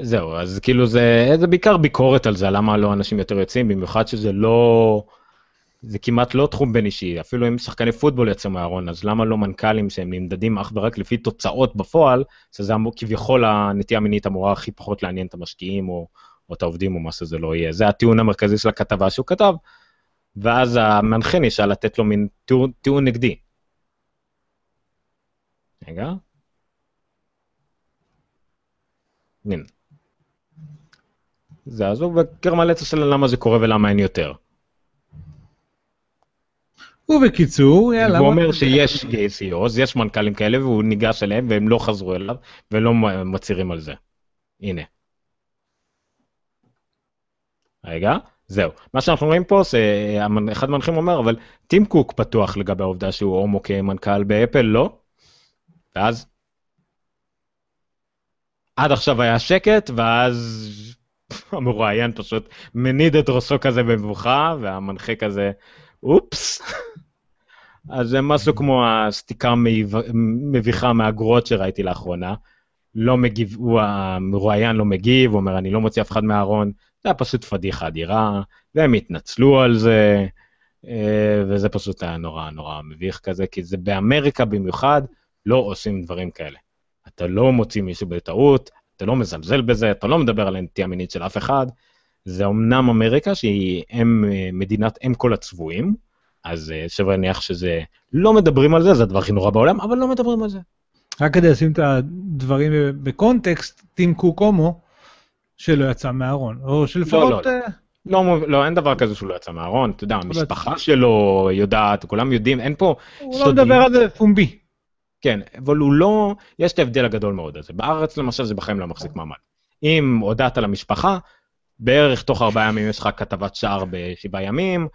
זהו, אז כאילו זה, זה בעיקר ביקורת על זה, למה לא אנשים יותר יוצאים, במיוחד שזה לא, זה כמעט לא תחום בין אישי, אפילו אם שחקני פוטבול יצאו מהארון, אז למה לא מנכ"לים שהם נמדדים אך ורק לפי תוצאות בפועל, שזה כביכול הנטייה המינית אמורה הכי פחות לעניין את המשקיעים או, או את העובדים או מה שזה לא יהיה. זה הטיעון המרכזי של הכתבה שהוא כתב, ואז המנחה נשאל לתת לו מין טיעון, נגדי. רגע. הנה. זה הוא בקרמלצה של למה זה קורה ולמה אין יותר. ובקיצור, יאללה. הוא אומר שיש CEOs, יש מנכ"לים כאלה, והוא ניגש אליהם והם לא חזרו אליו, ולא מצהירים על זה. הנה. רגע, זהו. מה שאנחנו רואים פה, זה אחד המנחים אומר, אבל טים קוק פתוח לגבי העובדה שהוא הומו כמנכ"ל באפל, לא? ואז... עד עכשיו היה שקט, ואז *laughs* המרואיין פשוט מניד את ראשו כזה במבוכה, והמנחה כזה, אופס. *laughs* אז זה משהו כמו הסתיקה מביכה מהגרועות שראיתי לאחרונה. לא מגיב, הוא המרואיין לא מגיב, הוא אומר, אני לא מוציא אף אחד מהארון. זה היה פשוט פדיחה אדירה, והם התנצלו על זה, אה, וזה פשוט היה נורא נורא מביך כזה, כי זה באמריקה במיוחד, לא עושים דברים כאלה. אתה לא מוציא מישהו בטעות, אתה לא מזלזל בזה, אתה לא מדבר על הנטייה מינית של אף אחד. זה אמנם אמריקה שהיא אם, מדינת אם כל הצבועים, אז אה, שווה להניח שזה, לא מדברים על זה, זה הדבר הכי נורא בעולם, אבל לא מדברים על זה. רק כדי לשים את הדברים בקונטקסט, טים קוק הומו, שלא יצא מהארון, או שלפחות... לא, לא. לא, לא, אין דבר כזה שהוא לא יצא מהארון, אתה יודע, המשפחה שלו יודעת, כולם יודעים, אין פה... הוא לא מדבר על זה פומבי. כן, אבל הוא לא, יש את ההבדל הגדול מאוד הזה. בארץ למשל זה בחיים לא מחזיק מעמד. אם הודעת למשפחה, בערך תוך ארבעה ימים יש לך כתבת שער בשבעה ימים,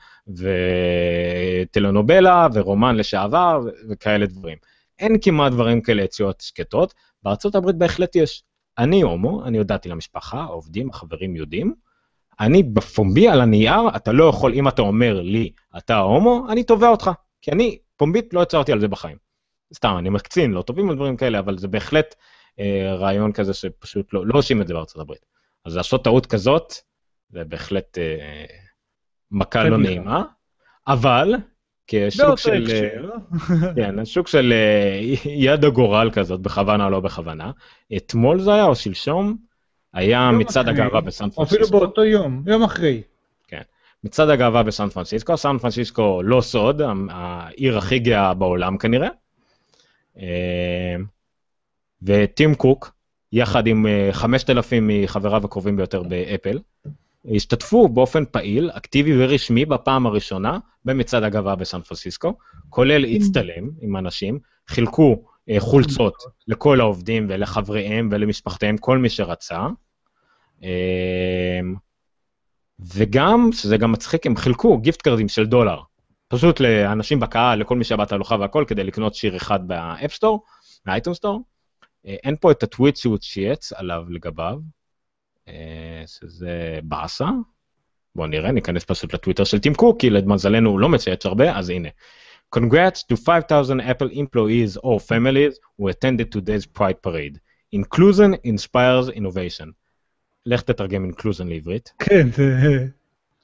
וטלנובלה, ורומן לשעבר, וכאלה דברים. אין כמעט דברים כאלה יציאות שקטות, בארה"ב בהחלט יש. אני הומו, אני הודעתי למשפחה, העובדים, החברים יודעים. אני בפומבי על הנייר, אתה לא יכול, אם אתה אומר לי, אתה הומו, אני תובע אותך. כי אני, פומבית, לא הצהרתי על זה בחיים. סתם, אני מקצין, לא טובים על דברים כאלה, אבל זה בהחלט אה, רעיון כזה שפשוט לא, לא עושים את זה בארצות הברית. אז לעשות טעות כזאת, זה בהחלט אה, מכה לא נעימה, אבל כשוק של, אה, כן, שוק של אה, יד הגורל כזאת, בכוונה או לא בכוונה, אתמול זה היה או שלשום, היה מצעד הגאווה בסן פרנסיסקו. אפילו באותו יום, יום אחרי. כן, מצעד הגאווה בסן פרנסיסקו, סן פרנסיסקו לא סוד, העיר הכי גאה בעולם כנראה. אה, וטים קוק, יחד עם 5,000 אה, מחבריו הקרובים ביותר באפל, השתתפו באופן פעיל, אקטיבי ורשמי בפעם הראשונה במצעד הגאווה בסן פרנסיסקו, כולל הצטלם עם אנשים, חילקו אה, חולצות לכל העובדים ולחבריהם ולמשפחותיהם, כל מי שרצה. וגם, שזה גם מצחיק, הם חילקו gift card ים של דולר פשוט לאנשים בקהל, לכל מי שבא תהלוכה והכל, כדי לקנות שיר אחד ב App Store, מה iTunes Store. אה, אין פה את הטוויט שהוא צייץ עליו לגביו, שזה באסה. בואו נראה, ניכנס פשוט לטוויטר של טים קוק, כי למזלנו הוא לא מצייץ הרבה, אז הנה. Congrats to 5,000 Apple employees or families who attended today's Pride Parade. Inclusion inspires innovation. לך תתרגם inclusion לעברית. כן, זה...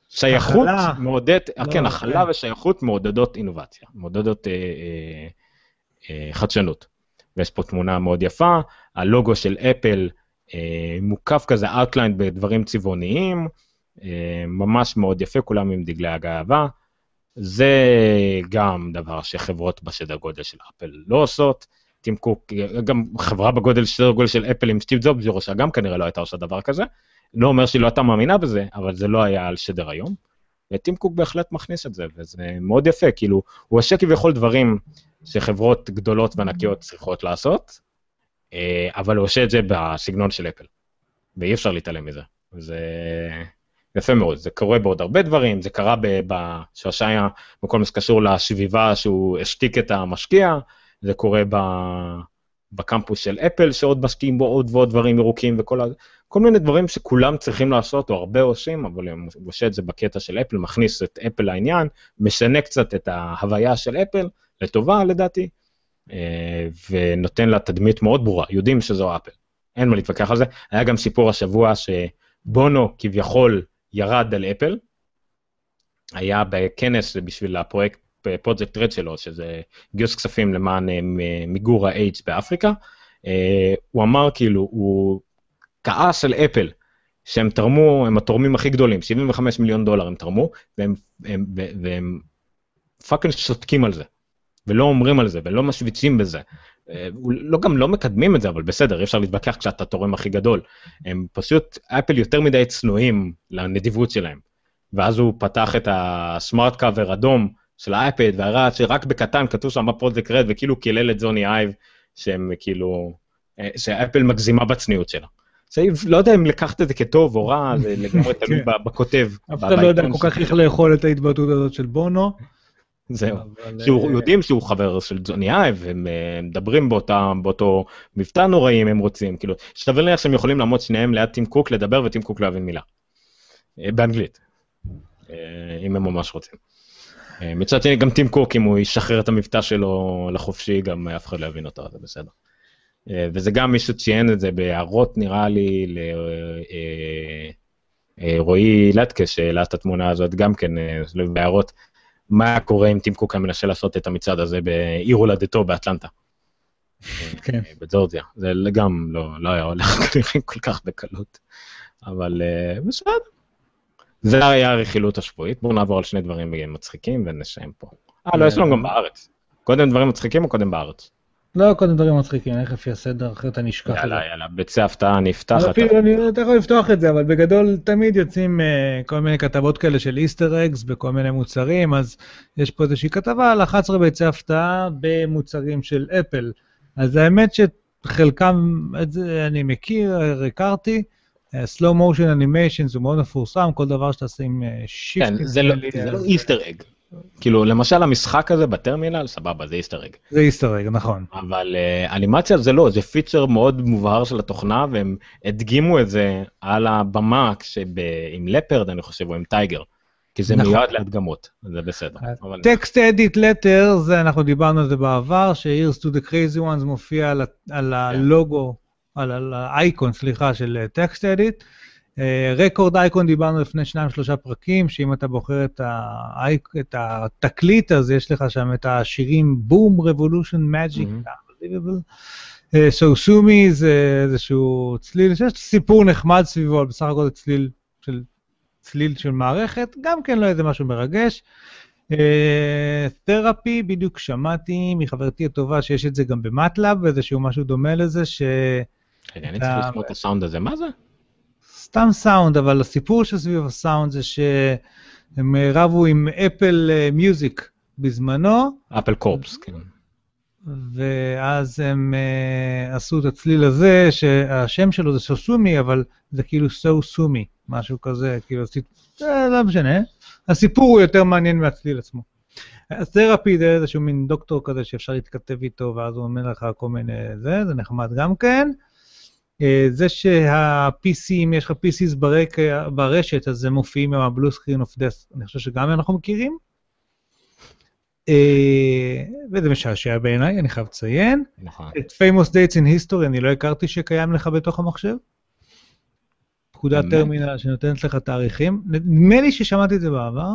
שייכות מעודדת, לא, כן, הכלה כן. ושייכות מעודדות אינובציה, מעודדות אה, אה, אה, חדשנות. ויש פה תמונה מאוד יפה, הלוגו של אפל אה, מוקף כזה outline בדברים צבעוניים, אה, ממש מאוד יפה, כולם עם דגלי הגאווה. זה גם דבר שחברות בשדר גודל של אפל לא עושות. טים קוק, גם חברה בגודל שדר גודל של אפל עם סטיב זובס בראשה גם כנראה לא הייתה עושה דבר כזה. לא אומר שהיא לא הייתה מאמינה בזה, אבל זה לא היה על שדר היום. וטים קוק בהחלט מכניס את זה, וזה מאוד יפה, כאילו, הוא עושה כביכול דברים שחברות גדולות וענקיות צריכות לעשות, אה, אבל הוא עושה את זה בסגנון של אפל, ואי אפשר להתעלם מזה. זה יפה מאוד, זה קורה בעוד הרבה דברים, זה קרה בשעשע בכל מה שקשור לסביבה שהוא השתיק את המשקיע, זה קורה ב... בקמפוס של אפל, שעוד משקיעים בו עוד ועוד דברים ירוקים וכל ה... כל מיני דברים שכולם צריכים לעשות, או הרבה עושים, אבל הוא עושה את זה בקטע של אפל, מכניס את אפל לעניין, משנה קצת את ההוויה של אפל, לטובה לדעתי, אה, ונותן לה תדמית מאוד ברורה, יודעים שזו אפל. אין מה להתווכח על זה. היה גם סיפור השבוע שבונו כביכול ירד על אפל, היה בכנס בשביל הפרויקט פרויקט רד שלו, שזה גיוס כספים למען אה, מיגור האיידס באפריקה. אה, הוא אמר כאילו, הוא כעס על אפל, שהם תרמו, הם התורמים הכי גדולים, 75 מיליון דולר הם תרמו, והם, והם, והם fucking שותקים על זה, ולא אומרים על זה, ולא משוויצים בזה. אה, לא גם לא מקדמים את זה, אבל בסדר, אי אפשר להתווכח כשאתה תורם הכי גדול. הם פשוט, אפל יותר מדי צנועים לנדיבות שלהם. ואז הוא פתח את ה Smart Cover אדום של האייפד, והראה שרק בקטן כתוב שם Product Red, וכאילו קילל את ג'וני אייב, שהם כאילו, אה, שאפל מגזימה בצניעות שלה. לא יודע אם לקחת את זה כטוב או רע, זה *laughs* לגמרי תלוי כן. בכותב. אף אחד לא יודע כל כך איך לאכול את ההתבטאות הזאת של בונו. זהו, שהוא, אה, יודעים שהוא חבר של ג'וני אייב, אה, מדברים באותה, באותו מבטא נוראי אם הם רוצים, כאילו, שתבין לי איך שהם יכולים לעמוד שניהם ליד טים קוק לדבר וטים קוק לא יבין מילה. באנגלית, אם הם ממש רוצים. אה, מצד שני, גם טים קוק, אם הוא ישחרר את המבטא שלו לחופשי, גם אף אחד לא יבין אותו, זה בסדר. אה, וזה גם מישהו ציין את זה בהערות, נראה לי, לרועי אה, לטקה, שהעלה את התמונה הזאת, גם כן, בהערות, מה קורה אם טים קוק היה מנסה לעשות את המצעד הזה בעיר הולדתו באטלנטה. כן. בג'ורג'יה. זה גם לא, לא היה הולך *laughs* כל כך בקלות, אבל בסדר. זה היה הרכילות השבועית, בואו נעבור על שני דברים מצחיקים ונסיים פה. אה, לא, יש לנו גם בארץ. קודם דברים מצחיקים או קודם בארץ? לא, קודם דברים מצחיקים, איך לפי הסדר, אחרת אני אשכח את זה. יאללה, יאללה, ביצי הפתעה, אתה. אפילו אני אתה יכול לפתוח את זה, אבל בגדול תמיד יוצאים אה, כל מיני כתבות כאלה של Easter eggs בכל מיני מוצרים, אז יש פה איזושהי כתבה על 11 ביצי הפתעה במוצרים של אפל. אז האמת שחלקם, את זה אני מכיר, הכרתי. אה, slow motion animation זה מאוד מפורסם, כל דבר שתעשה עם shift. כן, זה לא זה לא Easter egg. כאילו, למשל המשחק הזה בטרמינל, סבבה, זה Easter egg. זה Easter egg, נכון. אבל אה, אנימציה זה לא, זה פיצ'ר מאוד מובהק של התוכנה, והם הדגימו את זה על הבמה כשב- עם Leopard, אני חושב, או עם טייגר. כי זה נכון. מיועד להדגמות, זה בסדר. TextEdit letter, זה אנחנו דיברנו על זה בעבר, to the crazy ones מופיע על, על הלוגו, על, על האייקון, סליחה, של TextEdit. רקורד אייקון דיברנו לפני שניים שלושה פרקים, שאם אתה בוחר את, האייק, את התקליט, אז יש לך שם את השירים בום, רבולושן, מג'יק, סוסומי זה איזשהו צליל, שיש סיפור נחמד סביבו, אבל בסך הכל זה צליל של, צליל של מערכת, גם כן לא איזה משהו מרגש. תרפי, בדיוק שמעתי מחברתי הטובה שיש את זה גם במטלאב, איזשהו משהו דומה לזה, ש... רגע, אני צריך לשמוע את הסאונד הזה, מה זה? סתם סאונד, אבל הסיפור שסביב הסאונד זה שהם רבו עם אפל מיוזיק בזמנו, אפל קורפס, כן. ואז הם uh, עשו את הצליל הזה, שהשם שלו זה סוסומי, אבל זה כאילו סו סומי, משהו כזה, כאילו, אה, לא משנה. הסיפור הוא יותר מעניין מהצליל עצמו. אז תרפי זה איזשהו מין דוקטור כזה שאפשר להתכתב איתו, ואז הוא אומר לך כל מיני זה, זה נחמד גם כן. זה שה-PC, אם יש לך PCs ברק, ברשת, אז הם מופיעים עם ה-Blue Screen of Death, אני חושב שגם אנחנו מכירים. וזה משעשע בעיניי, אני חייב לציין. נכון. את famous dates in history אני לא הכרתי שקיים לך בתוך המחשב. פקודת? טרמינל שנותנת לך תאריכים. נדמה לי ששמעתי את זה בעבר.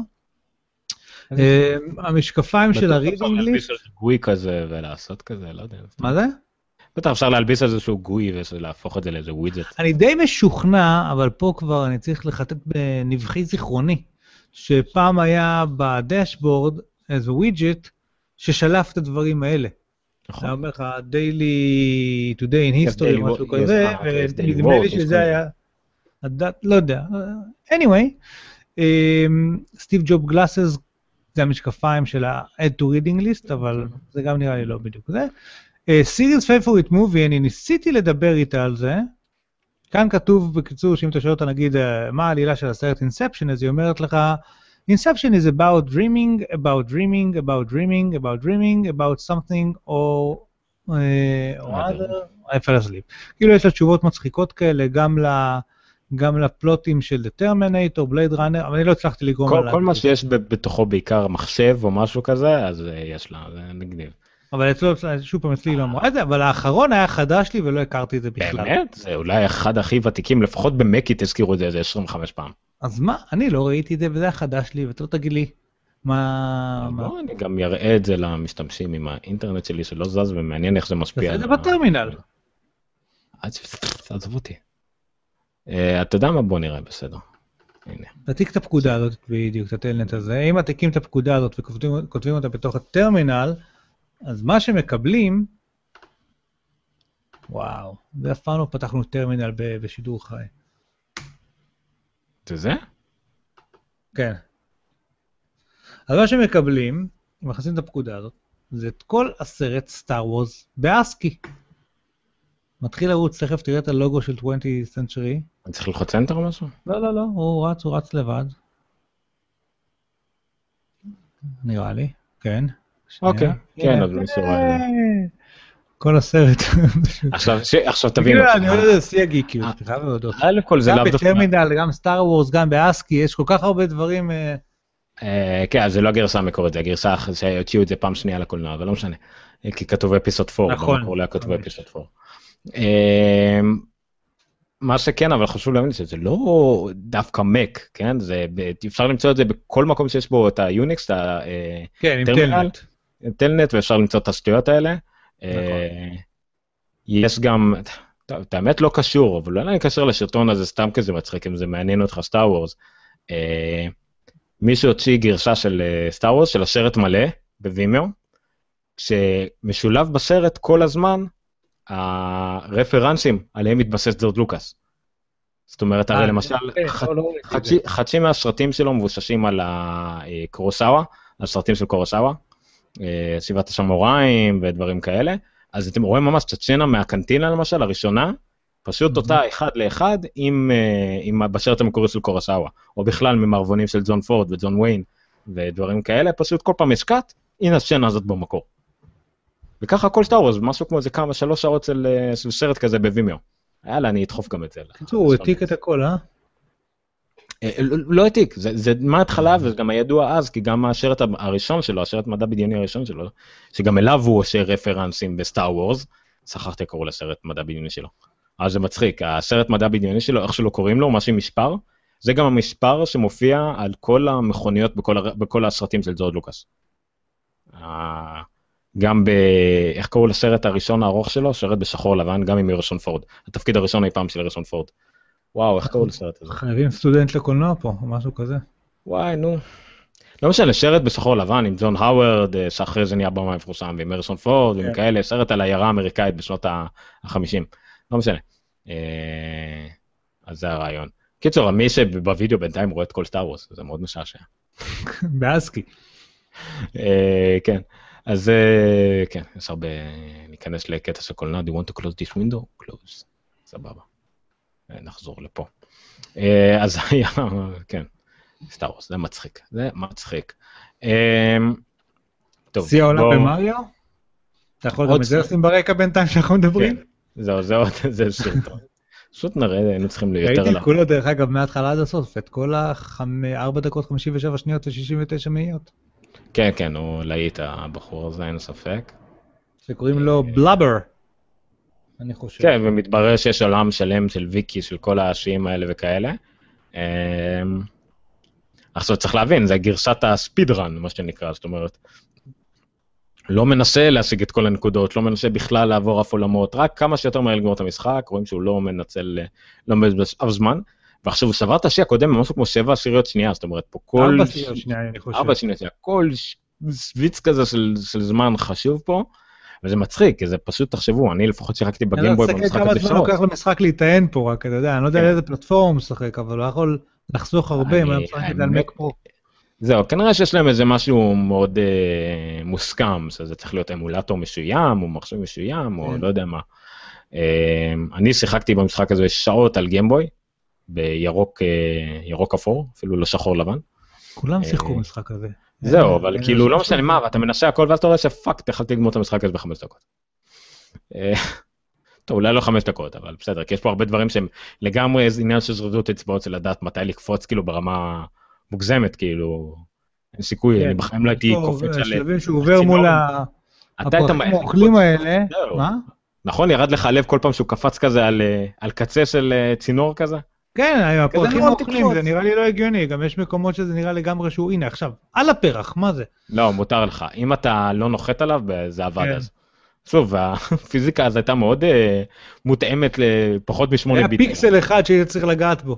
אה, המשקפיים של בטח אפשר ה-reading להלביש list, על זה גוי כזה ולעשות כזה, לא יודע. מה זה? בטח אפשר להלביש על איזשהו GUI ולהפוך את זה לאיזה ווידג'ט. אני די משוכנע, אבל פה כבר אני צריך לחטט בנבכי זיכרוני, שפעם היה ב Dashboard איזה ווידג'ט ששלף את הדברים האלה. נכון. היה אומר לך daily today in Yes, history, משהו כזה, אה, ונדמה לי שזה. היה... לא יודע. anyway, Steve Jobs glasses זה המשקפיים של ה-add to reading list, אבל זה גם נראה לי לא בדיוק זה. Siri's favorite movie, אני ניסיתי לדבר איתה על זה. כאן כתוב בקיצור, שאם אתה שואל אותה נגיד אה, מה העלילה של הסרט Inception, אז היא אומרת לך, Inception is about dreaming, about dreaming, about dreaming, about dreaming, about something or, אה, or other, I fell asleep. כאילו יש לה תשובות מצחיקות כאלה, גם ל... גם לפלוטים של The Terminator, Blade Runner, אבל אני לא הצלחתי לגרום כל- לה- כל מה שיש בתוכו בעיקר מחשב או משהו כזה, אז אה, יש לה, זה מגניב. אבל אצלו, שוב פעם, אצלי לא אמרה את זה, אבל האחרון היה חדש לי ולא הכרתי את זה בכלל. באמת? זה אולי אחד הכי ותיקים, לפחות במקי תזכירו את זה איזה 25 פעם. אז מה, אני לא ראיתי את זה וזה היה חדש לי, ואתה לא תגיד לי מה... בוא אני גם אראה את זה למשתמשים עם האינטרנט שלי שלא זז ומעניין איך זה משפיע. תעשה את זה בטרמינל. עזוב אותי. אה, אתה יודע מה? בוא נראה, בסדר. הנה. תעתיק את הפקודה הזאת בדיוק, את הטלנט הזה. אם מעתיקים את הפקודה הזאת וכותבים כותבים אותה בתוך הטרמינל, אז מה שמקבלים... וואו, זה אף פעם לא פתחנו טרמינל ב- בשידור חי. זה זה? כן. אז מה שמקבלים, אם מכניסים את הפקודה הזאת, זה את כל הסרט סטאר וורס באסקי. מתחיל לרוץ, תכף תראה את הלוגו של 20th century. אני צריך ללחוץ enter או משהו? לא, לא, לא, הוא רץ, הוא רץ לבד. נראה לי, כן. אוקיי, כן, רואה את זה. כל הסרט. *laughs* עכשיו. כאילו, אני אומר את שיא הגיקיות, אני חייב להודות. א' כל זה גם לאו דווקא... בטרמינל, גם סטאר וורס, גם באסקי, יש כל כך הרבה דברים. אה, אה, כן, אז זה לא הגרסה המקורית, זה הגרסה שהוציאו את זה פעם שנייה לקולנוע, אבל לא משנה. אה, כי כתוב Episode 4, נכון. במקור לא כתוב נכון. Episode 4. אה, מה שכן, אבל חשוב להבין שזה לא דווקא Mac, כן? זה, אפשר למצוא את זה בכל מקום שיש בו את ה Unix, את כן, עם טרמינל? Telnet. ואפשר למצוא את השטויות האלה. אה, יש גם, טוב, את האמת לא קשור, אבל אולי אני אקשר לסרטון הזה סתם כזה מצחיק, אם זה מעניין אותך Star Wars. מישהו הוציא גרשה של סטאר וורס, של השרת מלא, בווימאו, שמשולב בסרט כל הזמן הרפרנסים עליהם מתבסס ג'ורג' לוקאס. זאת אומרת, הרי אה, למשל, כן, לא, לא חצי, מהסרטים שלו מבוססים על הקורוסאווה, על סרטים של קורוסאווה, אה, שבעת השמוראים ודברים כאלה. אז אתם רואים ממש את מהקנטינה למשל, הראשונה, פשוט אותה אחד לאחד עם, אה, עם בשרט המקורי של קורוסאווה, או בכלל ממערבונים של ג'ון פורד וג'ון ויין ודברים כאלה, פשוט כל פעם יש קאט, הנה הצ'נה הזאת במקור. וככה כל סטאר וורס, משהו כמו איזה כמה, שלוש שעות של, אה, של סרט כזה בווימיו. יאללה, אני אדחוף גם את זה. בקיצור, הוא העתיק את הכל, אה? אה, לא- לא העתיק, זה, זה מההתחלה וזה גם הידוע אז, כי גם השרט הראשון שלו, השרט מדע בדיוני הראשון שלו, שגם אליו הוא עושה רפרנסים בסטאר וורס, שכחתי קראו לסרט מדע בדיוני שלו. אז זה מצחיק, הסרט מדע בדיוני שלו, איך שלא קוראים לו, משהו עם מספר, זה גם המספר שמופיע על כל המכוניות בכל. בכל הסרטים של ג'ורג' לוקאס. אה, גם ב... איך קראו לסרט הראשון הארוך שלו? שרת בשחור לבן, גם עם הרשון פורד. התפקיד הראשון אי פעם של הרשון פורד. וואו, איך קראו לסרט הזה? חייבים סטודנט לקולנוע פה, או משהו כזה. וואי, נו. לא משנה, שרת בשחור לבן עם ג'ון האוורד, אה, שאחרי זה נהיה במה מפורסם, ועם הרסון פורד, ועם כן. כאלה, סרט על עיירה אמריקאית בשנות ה-50. לא משנה. אה, אז זה הרעיון. קיצור, מי שבווידאו בינתיים רואה את כל סטאר וורס, זה מאוד משעשע. *laughs* באסקי. אה, כן, אז כן, יש הרבה, ניכנס לקטע של קולנוע, do you want to close this window? close, סבבה. אה, נחזור לפה. אה, אז *laughs* היה, כן, סטאר וורס, זה מצחיק, זה מצחיק. אה, טוב, שיא העולם במריו? אתה יכול גם את זה. לשים ברקע בינתיים שאנחנו מדברים? כן, זהו, זה עוד, *laughs* זה סרטון. פשוט נראה, היינו צריכים יותר ראיתי עליו. את כולו, דרך אגב, מההתחלה עד הסוף, את כל ה-4 דקות 57 שניות ו-69 מאיות, כן, כן, הוא להיט הבחור הזה, אין ספק. שקוראים לו בלאבר, אני חושב. כן, ומתברר שיש עולם שלם של ויקי, של כל השיעים האלה וכאלה. אמ, עכשיו צריך להבין, זה גרסת הספידרן, מה שנקרא, זאת אומרת, לא מנסה להשיג את כל הנקודות, לא מנסה בכלל לעבור אף עולמות, רק כמה שיותר מהר לגמור את המשחק, רואים שהוא לא מנצל, לא מבזבז אף זמן, ועכשיו הוא שבר את השיא הקודם במשהו כמו שבע עשיריות שנייה, זאת אומרת, פה כל... ארבע שניות שנייה, אני חושב. ארבע שניות שנייה, כל ש- סוויץ כזה של, של זמן חשוב פה, וזה מצחיק, כי זה פשוט, תחשבו, אני לפחות שיחקתי אני בגיימבוי לא מסתכל במשחק כמה הזה זמן שעות. לוקח למשחק להיטען פה, רק אתה יודע, אני לא יודע כן. על איזה פלטפורמה הוא משחק, אבל הוא יכול לחסוך הרבה אם אני- היה משחק את זה על מק פרו. זהו, כנראה שיש להם איזה משהו מאוד אה, מוסכם, שזה צריך להיות אמולטור משוים, או מחשב משוים, או כן. לא יודע מה. אה, אני שיחקתי במשחק הזה שעות על גיימבוי, בירוק אה, ירוק אפור, אפילו לא שחור לבן. כולם שיחקו אה, משחק הזה. זהו, אין- אבל אין כאילו לא שום משנה מה, ואתה מנסה הכל ואז אתה רואה שפאק, יכלתי לגמור את המשחק הזה בחמש דקות. אה, *laughs* טוב, אולי לא חמש דקות, אבל בסדר, כי יש פה הרבה דברים שהם לגמרי עניין של זריזות אצבעות של לדעת מתי לקפוץ כאילו ברמה מוגזמת, כאילו, אין סיכוי, כן. אני בחיים לא הייתי קופץ על... שלבים שהוא עובר. מול אתה הפרחים האוכלים. האלה. מה? נכון, ירד לך הלב כל פעם שהוא קפץ כזה על, אה, קצה של אה, צינור כזה? כן, הפרחים תקפוץ. זה נראה לי לא הגיוני, גם יש מקומות שזה נראה לגמרי שהוא, הנה עכשיו, על הפרח, מה זה? לא, מותר לך. אם אתה לא נוחת עליו, זה עבד כן. אז. שוב, הפיזיקה אז הייתה מאוד אה, מותאמת לפחות משמונה היה ביטים. פיקסל אחד שהיית צריך לגעת בו.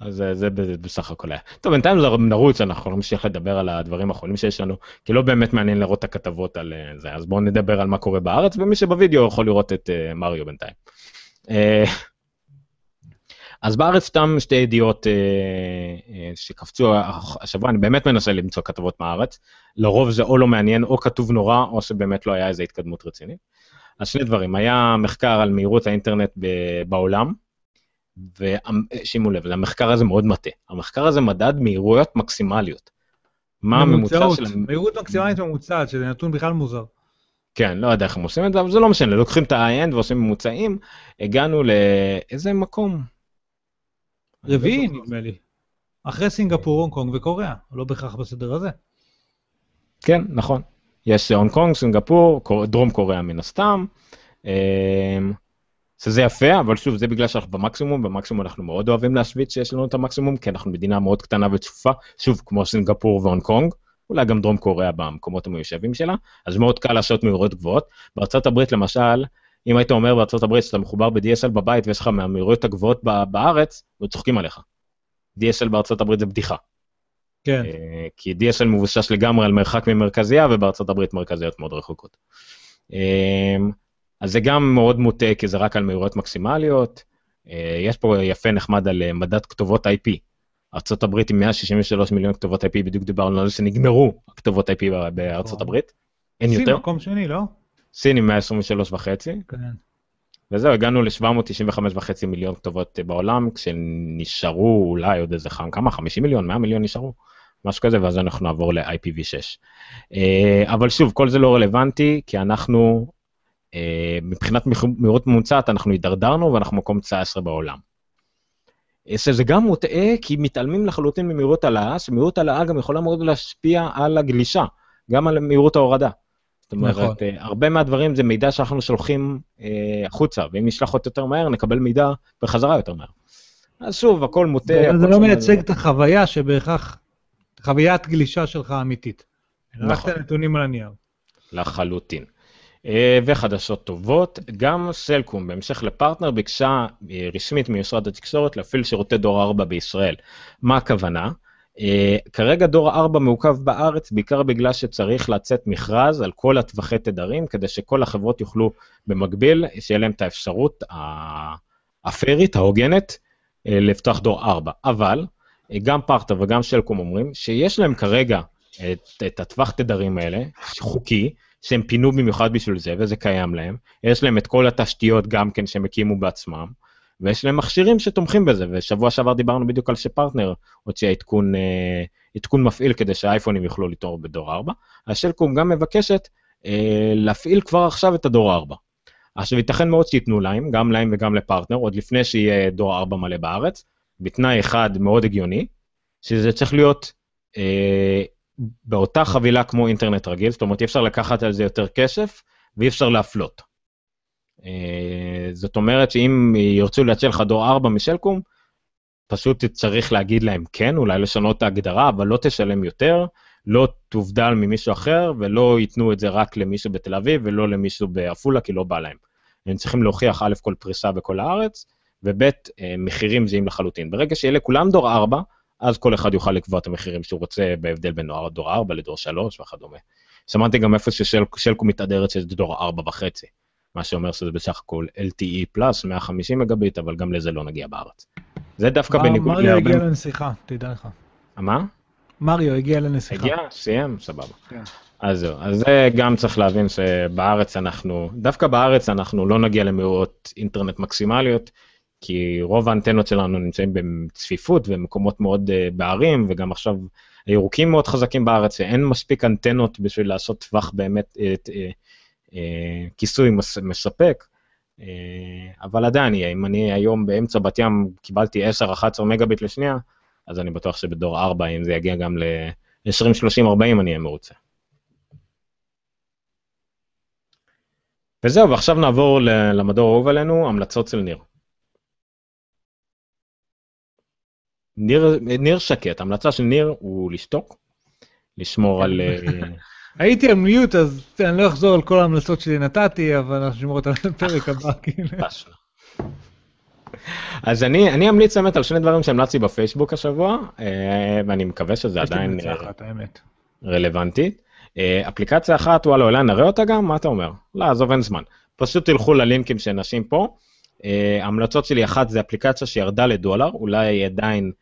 אז אה, זה בסך הכל היה. טוב, בינתיים זה נרוץ, אנחנו לא נמשיך לדבר על הדברים האחרונים שיש לנו, כי לא באמת מעניין לראות את הכתבות על אה, זה, אז בואו נדבר על מה קורה בארץ, ומי שבווידאו יכול לראות את מריו בינתיים. אה, אז בארץ סתם שתי ידיעות אה, אה, שקפצו השבוע, אני באמת מנסה למצוא כתבות מהארץ, לרוב זה או לא מעניין או כתוב נורא, או שבאמת לא היה איזה התקדמות רצינית. אז שני דברים, היה מחקר על מהירות האינטרנט ב- בעולם, ושימו לב, המחקר הזה מאוד מטה. המחקר הזה מדד מהירויות מקסימליות. מה הממוצע של... מהירות מקסימלית ממוצעת, שזה נתון בכלל מוזר. כן, לא יודע איך הם עושים את זה, אבל זה לא משנה, לוקחים את ה-end ועושים ממוצעים, הגענו לאיזה מקום? רביעי. נדמה לי. אחרי סינגפור, הונג קונג וקוריאה, לא בהכרח בסדר הזה. כן, נכון. יש הונג קונג, סינגפור, דרום קוריאה מן הסתם. אמ, שזה יפה, אבל שוב, זה בגלל שאנחנו במקסימום, במקסימום אנחנו מאוד אוהבים להשוויץ שיש לנו את המקסימום, כי אנחנו מדינה מאוד קטנה וצפופה, שוב, כמו סינגפור והונג קונג, אולי גם דרום קוריאה במקומות המיושבים שלה, אז מאוד קל לעשות מהירויות גבוהות. בארצות הברית למשל, אם היית אומר בארצות הברית שאתה מחובר ב-DSL בבית ויש לך מהמהירויות הגבוהות בארץ, לא צוחקים עליך. DSL בארצות הברית זה בדיחה. כן. אה, כי DSL מבושש לגמרי על מרחק ממרכזייה, ובארצות הברית מרכזיות מאוד רחוקות. אה, אז זה גם מאוד מוטה, כי זה רק על מהירויות מקסימליות. אה, יש פה יפה נחמד על מדד כתובות IP. ארה"ב עם 163 מיליון כתובות IP, בדיוק דיברנו על זה שנגמרו הכתובות IP בארצות נכון. הברית. אין יותר. מקום שני, לא? סין עם 123 וחצי, כן. וזהו, הגענו ל-795 וחצי מיליון כתובות אה, בעולם, כשנשארו אולי עוד איזה חם, כמה? 50 מיליון? 100 מיליון נשארו? משהו כזה, ואז אנחנו נעבור ל-IPv6. אה, אבל שוב, כל זה לא רלוונטי, כי אנחנו, אה, מבחינת מהירות ממוצעת, אנחנו הידרדרנו ואנחנו מקום 19 בעולם. שזה גם מוטעה, כי מתעלמים לחלוטין ממהירות העלאה, שמהירות העלאה גם יכולה מאוד להשפיע על הגלישה, גם על מהירות ההורדה. זאת אומרת, נכון. אה, הרבה מהדברים זה מידע שאנחנו שולחים אה, החוצה, ואם נשלח אותו יותר מהר, נקבל מידע בחזרה יותר מהר. אז שוב, הכל מוטה. זה הכל לא שם- מייצג את החוויה שבהכרח, חוויית גלישה שלך אמיתית. רק נכון. את הנתונים על הנייר. לחלוטין. אה, וחדשות טובות, גם סלקום, בהמשך לפרטנר, ביקשה אה, רשמית ממשרד התקשורת להפעיל שירותי דור 4 בישראל. מה הכוונה? אה, כרגע דור 4 מעוכב בארץ בעיקר בגלל שצריך לצאת מכרז על כל הטווחי תדרים, כדי שכל החברות יוכלו במקביל, שיהיה להם את האפשרות הפיירית, ההוגנת, אה, לפתוח דור 4. אבל אה, גם פרטנר וגם סלקום אומרים שיש להם כרגע את, את הטווח תדרים האלה, חוקי, שהם פינו במיוחד בשביל זה, וזה קיים להם. יש להם את כל התשתיות גם כן שהם הקימו בעצמם, ויש להם מכשירים שתומכים בזה, ושבוע שעבר דיברנו בדיוק על שפרטנר הוציאה עדכון, אה, עדכון מפעיל כדי שהאייפונים יוכלו לתור בדור 4. אז סלקום גם מבקשת אה, להפעיל כבר עכשיו את הדור 4. עכשיו ייתכן מאוד שייתנו להם, גם להם וגם לפרטנר, עוד לפני שיהיה דור 4 מלא בארץ, בתנאי אחד מאוד הגיוני, שזה צריך להיות אה, באותה חבילה כמו אינטרנט רגיל, זאת אומרת אי אפשר לקחת על זה יותר כסף ואי אפשר להפלות. אה, זאת אומרת שאם ירצו להציע לך דור 4 משלקום, פשוט צריך להגיד להם כן, אולי לשנות את ההגדרה, אבל לא תשלם יותר, לא תובדל ממישהו אחר, ולא ייתנו את זה רק למישהו בתל אביב ולא למישהו בעפולה, כי לא בא להם. הם צריכים להוכיח א' כל פריסה בכל הארץ, וב' אה, מחירים זהים לחלוטין. ברגע שיהיה לכולם דור 4, אז כל אחד יוכל לקבוע את המחירים שהוא רוצה בהבדל בין דור 4 לדור 3 וכדומה. שמעתי גם איפה ששלקו מתהדרת שזה דור 4 וחצי, מה שאומר שזה בסך הכל LTE פלאס 150 מגביט, אבל גם לזה לא נגיע בארץ. זה דווקא מר- בניגוד מריו להרבה... הגיע לנסיכה, תדע לך. מה? מריו הגיע לנסיכה. הגיע? סיים? סבבה. כן. אז זהו, אז זה גם צריך להבין שבארץ אנחנו, דווקא בארץ אנחנו לא נגיע למהירות אינטרנט מקסימליות, כי רוב האנטנות שלנו נמצאים בצפיפות ומקומות מאוד uh, בערים, וגם עכשיו הירוקים מאוד חזקים בארץ, שאין מספיק אנטנות בשביל לעשות טווח באמת, uh, uh, כיסוי מס, מספק. Uh, אבל עדיין יהיה, אם אני היום באמצע בת ים קיבלתי 10-11 מגביט לשנייה, אז אני בטוח שבדור 4, אם זה יגיע גם ל-20, 30, 40, אני אהיה מרוצה. וזהו, ועכשיו נעבור למדור האהוב עלינו, המלצות של ניר. ניר, ניר שקט, המלצה של ניר הוא לשתוק, לשמור על... הייתי על מיוט, אז אני לא אחזור על כל ההמלצות שלי נתתי, אבל אנחנו נשמור אותן לפרק הבא, *laughs* כאילו. לא. אז אני, אני אמליץ באמת על שני דברים שהמלצתי בפייסבוק השבוע, אה, ואני מקווה שזה עדיין אה. רלוונטית. אה, אפליקציה אחת, וואלה, אולי נראה אותה גם? מה אתה אומר? לא, עזוב, אין זמן. פשוט תלכו ללינקים של נשים פה. ההמלצות שלי, אחת זה אפליקציה שירדה לדולר, אולי היא עדיין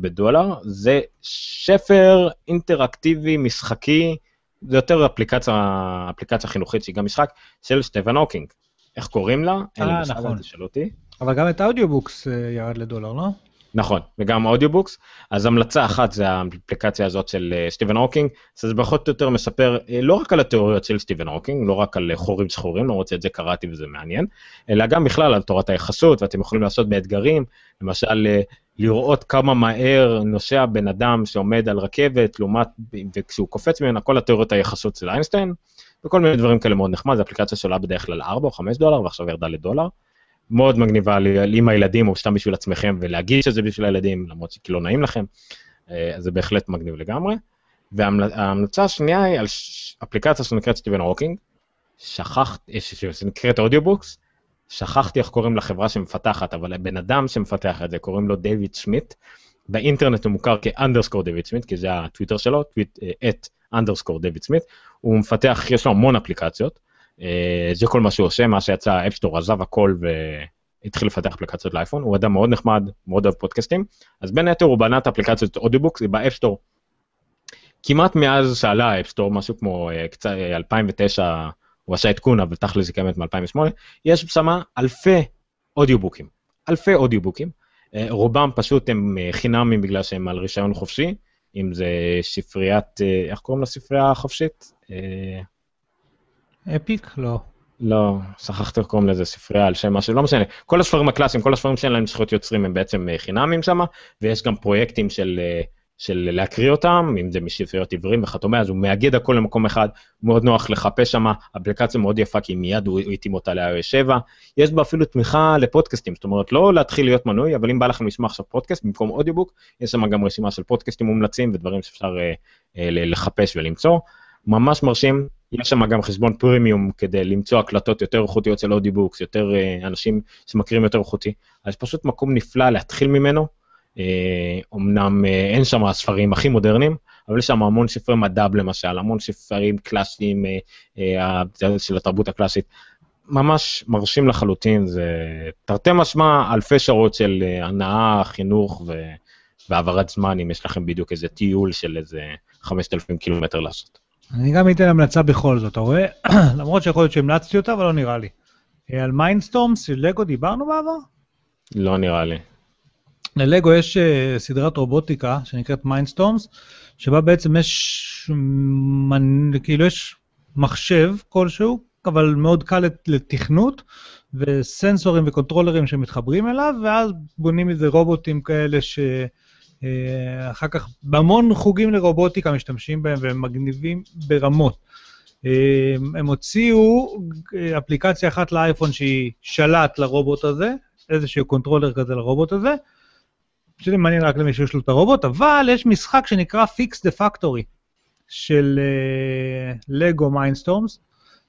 בדולר. זה ספר אינטראקטיבי, משחקי, זה יותר אפליקציה, אפליקציה חינוכית שהיא גם משחק, של סטפן הוקינג. איך קוראים לה? אין לי אה, מושג, נכון. אל תשאל אותי. אבל גם את ה Audiobooks אה, ירד לדולר, לא? נכון, וגם Audiobooks. אז המלצה אחת זה האפליקציה הזאת של אה, סטיבן הוקינג, שזה פחות או יותר מספר אה, לא רק על התיאוריות של סטיבן הוקינג, לא רק על אה, חורים שחורים, למרות שאת זה קראתי וזה מעניין, אלא גם בכלל על תורת היחסות, ואתם יכולים לעשות באתגרים, למשל אה, לראות כמה מהר נוסע בן אדם שעומד על רכבת, לעומת, וכשהוא קופץ ממנה, כל התיאוריות היחסות של איינשטיין, וכל מיני דברים כאלה מאוד נחמד, זו אפליקציה שעולה בדרך כלל 4 או 5 דולר, ועכשיו ירדה לדולר. מאוד מגניבה עם הילדים או סתם בשביל עצמכם ולהגיד שזה בשביל הילדים למרות שכאילו לא נעים לכם, אה, אז זה בהחלט מגניב לגמרי. וההמלצה השנייה היא על אפליקציה שנקראת סטיבן הוקינג, שכחתי, ש- ש- שנקראת Audiobooks, שכחתי איך קוראים לחברה שמפתחת, אבל הבן אדם שמפתח את זה קוראים לו דיוויד סמית, באינטרנט הוא מוכר כ underscore דויד סמית, כי זה הטוויטר שלו, טוויט, at underscore דויד סמית, הוא מפתח, יש לו המון אפליקציות, זה כל מה שהוא עושה, מאז שיצא App Store עזב הכל והתחיל לפתח אפליקציות לאייפון, הוא אדם מאוד נחמד, מאוד אוהב פודקאסטים, אז בין היתר הוא בנה את אפליקציות Audiobooks ב App Store. כמעט מאז שעלה ה App Store, משהו כמו קצת 2009, הוא עשה עדכון, אבל תכל'ס היא קיימת מ-2008, יש שמה אלפי אודיובוקים, אלפי אודיובוקים, רובם פשוט הם חינמים בגלל שהם על רישיון חופשי, אם זה ספריית, איך קוראים לספרייה החופשית? אפיק? לא. לא, שכחתי איך קוראים לזה ספרייה על שם משהו, לא משנה. כל הספרים הקלאסיים, כל הספרים שאין להם זכויות יוצרים הם בעצם חינמים שם, ויש גם פרויקטים של של להקריא אותם, אם זה מספריות עיוורים וכדומה, אז הוא מאגד הכל למקום אחד, מאוד נוח לחפש שם, אפליקציה מאוד יפה, כי מיד הוא התאים אותה ל-iOS 7. יש בה אפילו תמיכה לפודקאסטים, זאת אומרת, לא להתחיל להיות מנוי, אבל אם בא לכם לשמוע עכשיו פודקאסט במקום audiobook, יש שם גם רשימה של פודקאסטים מומלצים ודברים שאפשר אה, אה, לחפש ולמצוא. ממש מרשים, יש שם גם חשבון פרימיום כדי למצוא הקלטות יותר איכותיות של audiobooks, יותר אה, אנשים שמכירים יותר איכותי, אז פשוט מקום נפלא להתחיל ממנו. אומנם אה, אין שם ספרים הכי מודרניים, אבל יש שם המון ספרי מדע למשל, המון ספרים קלאסיים אה, אה, של התרבות הקלאסית. ממש מרשים לחלוטין, זה תרתי משמע אלפי שעות של הנאה, חינוך ו... והעברת זמן, אם יש לכם בדיוק איזה טיול של איזה 5,000 קילומטר לעשות. אני גם אתן המלצה בכל זאת, אתה רואה? *clears throat* למרות שיכול להיות שהמלצתי אותה, אבל לא נראה לי. על Mindstorms של לגו דיברנו בעבר? לא נראה לי. ללגו יש uh, סדרת רובוטיקה שנקראת Mindstorms, שבה בעצם יש. כאילו יש מחשב כלשהו, אבל מאוד קל לתכנות, וסנסורים וקונטרולרים שמתחברים אליו, ואז בונים איזה רובוטים כאלה שאחר uh, כך בהמון חוגים לרובוטיקה משתמשים בהם והם מגניבים ברמות. Uh, הם הוציאו אפליקציה אחת לאייפון שהיא שלט לרובוט הזה, איזשהו קונטרולר כזה לרובוט הזה, שזה מעניין רק למי שיש לו את הרובוט, אבל יש משחק שנקרא Fix the Factory של לגו uh, Mindstorms,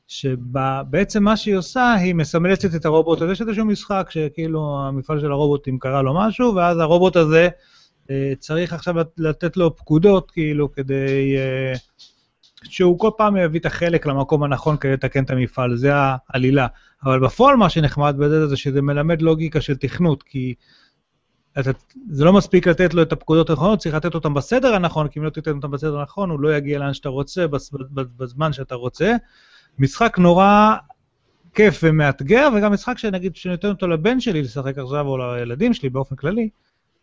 שבעצם מה שהיא עושה, היא מסמלצת את הרובוט הזה, יש איזשהו משחק שכאילו המפעל של הרובוטים קרה לו משהו, ואז הרובוט הזה uh, צריך עכשיו לתת לו פקודות, כאילו, כדי uh, שהוא כל פעם יביא את החלק למקום הנכון כדי לתקן את המפעל, זה העלילה. אבל בפועל מה שנחמד בזה זה שזה מלמד לוגיקה של תכנות, כי... אתה, זה לא מספיק לתת לו את הפקודות הנכונות, צריך לתת אותם בסדר הנכון, כי אם לא תיתן אותם בסדר הנכון, הוא לא יגיע לאן שאתה רוצה, בזמן שאתה רוצה. משחק נורא כיף ומאתגר, וגם משחק שנגיד, שנותן אותו לבן שלי לשחק עכשיו, או לילדים שלי באופן כללי,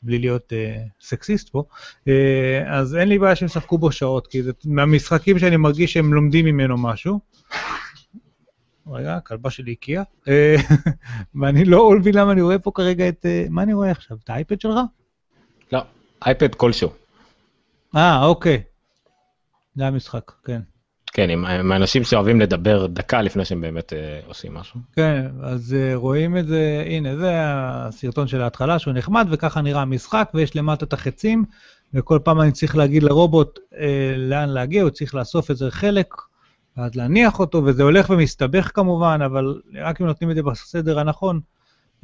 בלי להיות uh, סקסיסט פה, uh, אז אין לי בעיה שהם ישחקו בו שעות, כי זה מהמשחקים שאני מרגיש שהם לומדים ממנו משהו. רגע, הכלבה שלי הקיאה. אה, *laughs* ואני לא מבין למה אני רואה פה כרגע את... אה, מה אני רואה עכשיו? את האייפד שלך? לא, אייפד כלשהו. אה, אוקיי. זה המשחק, כן. כן, עם, עם אנשים שאוהבים לדבר דקה לפני שהם באמת אה, עושים משהו. כן, אז אה, רואים את זה, הנה, זה הסרטון של ההתחלה שהוא נחמד, וככה נראה המשחק, ויש למטה את החצים, וכל פעם אני צריך להגיד לרובוט אה, לאן להגיע, הוא צריך לאסוף איזה חלק, ואז להניח אותו, וזה הולך ומסתבך כמובן, אבל רק אם נותנים את זה בסדר הנכון,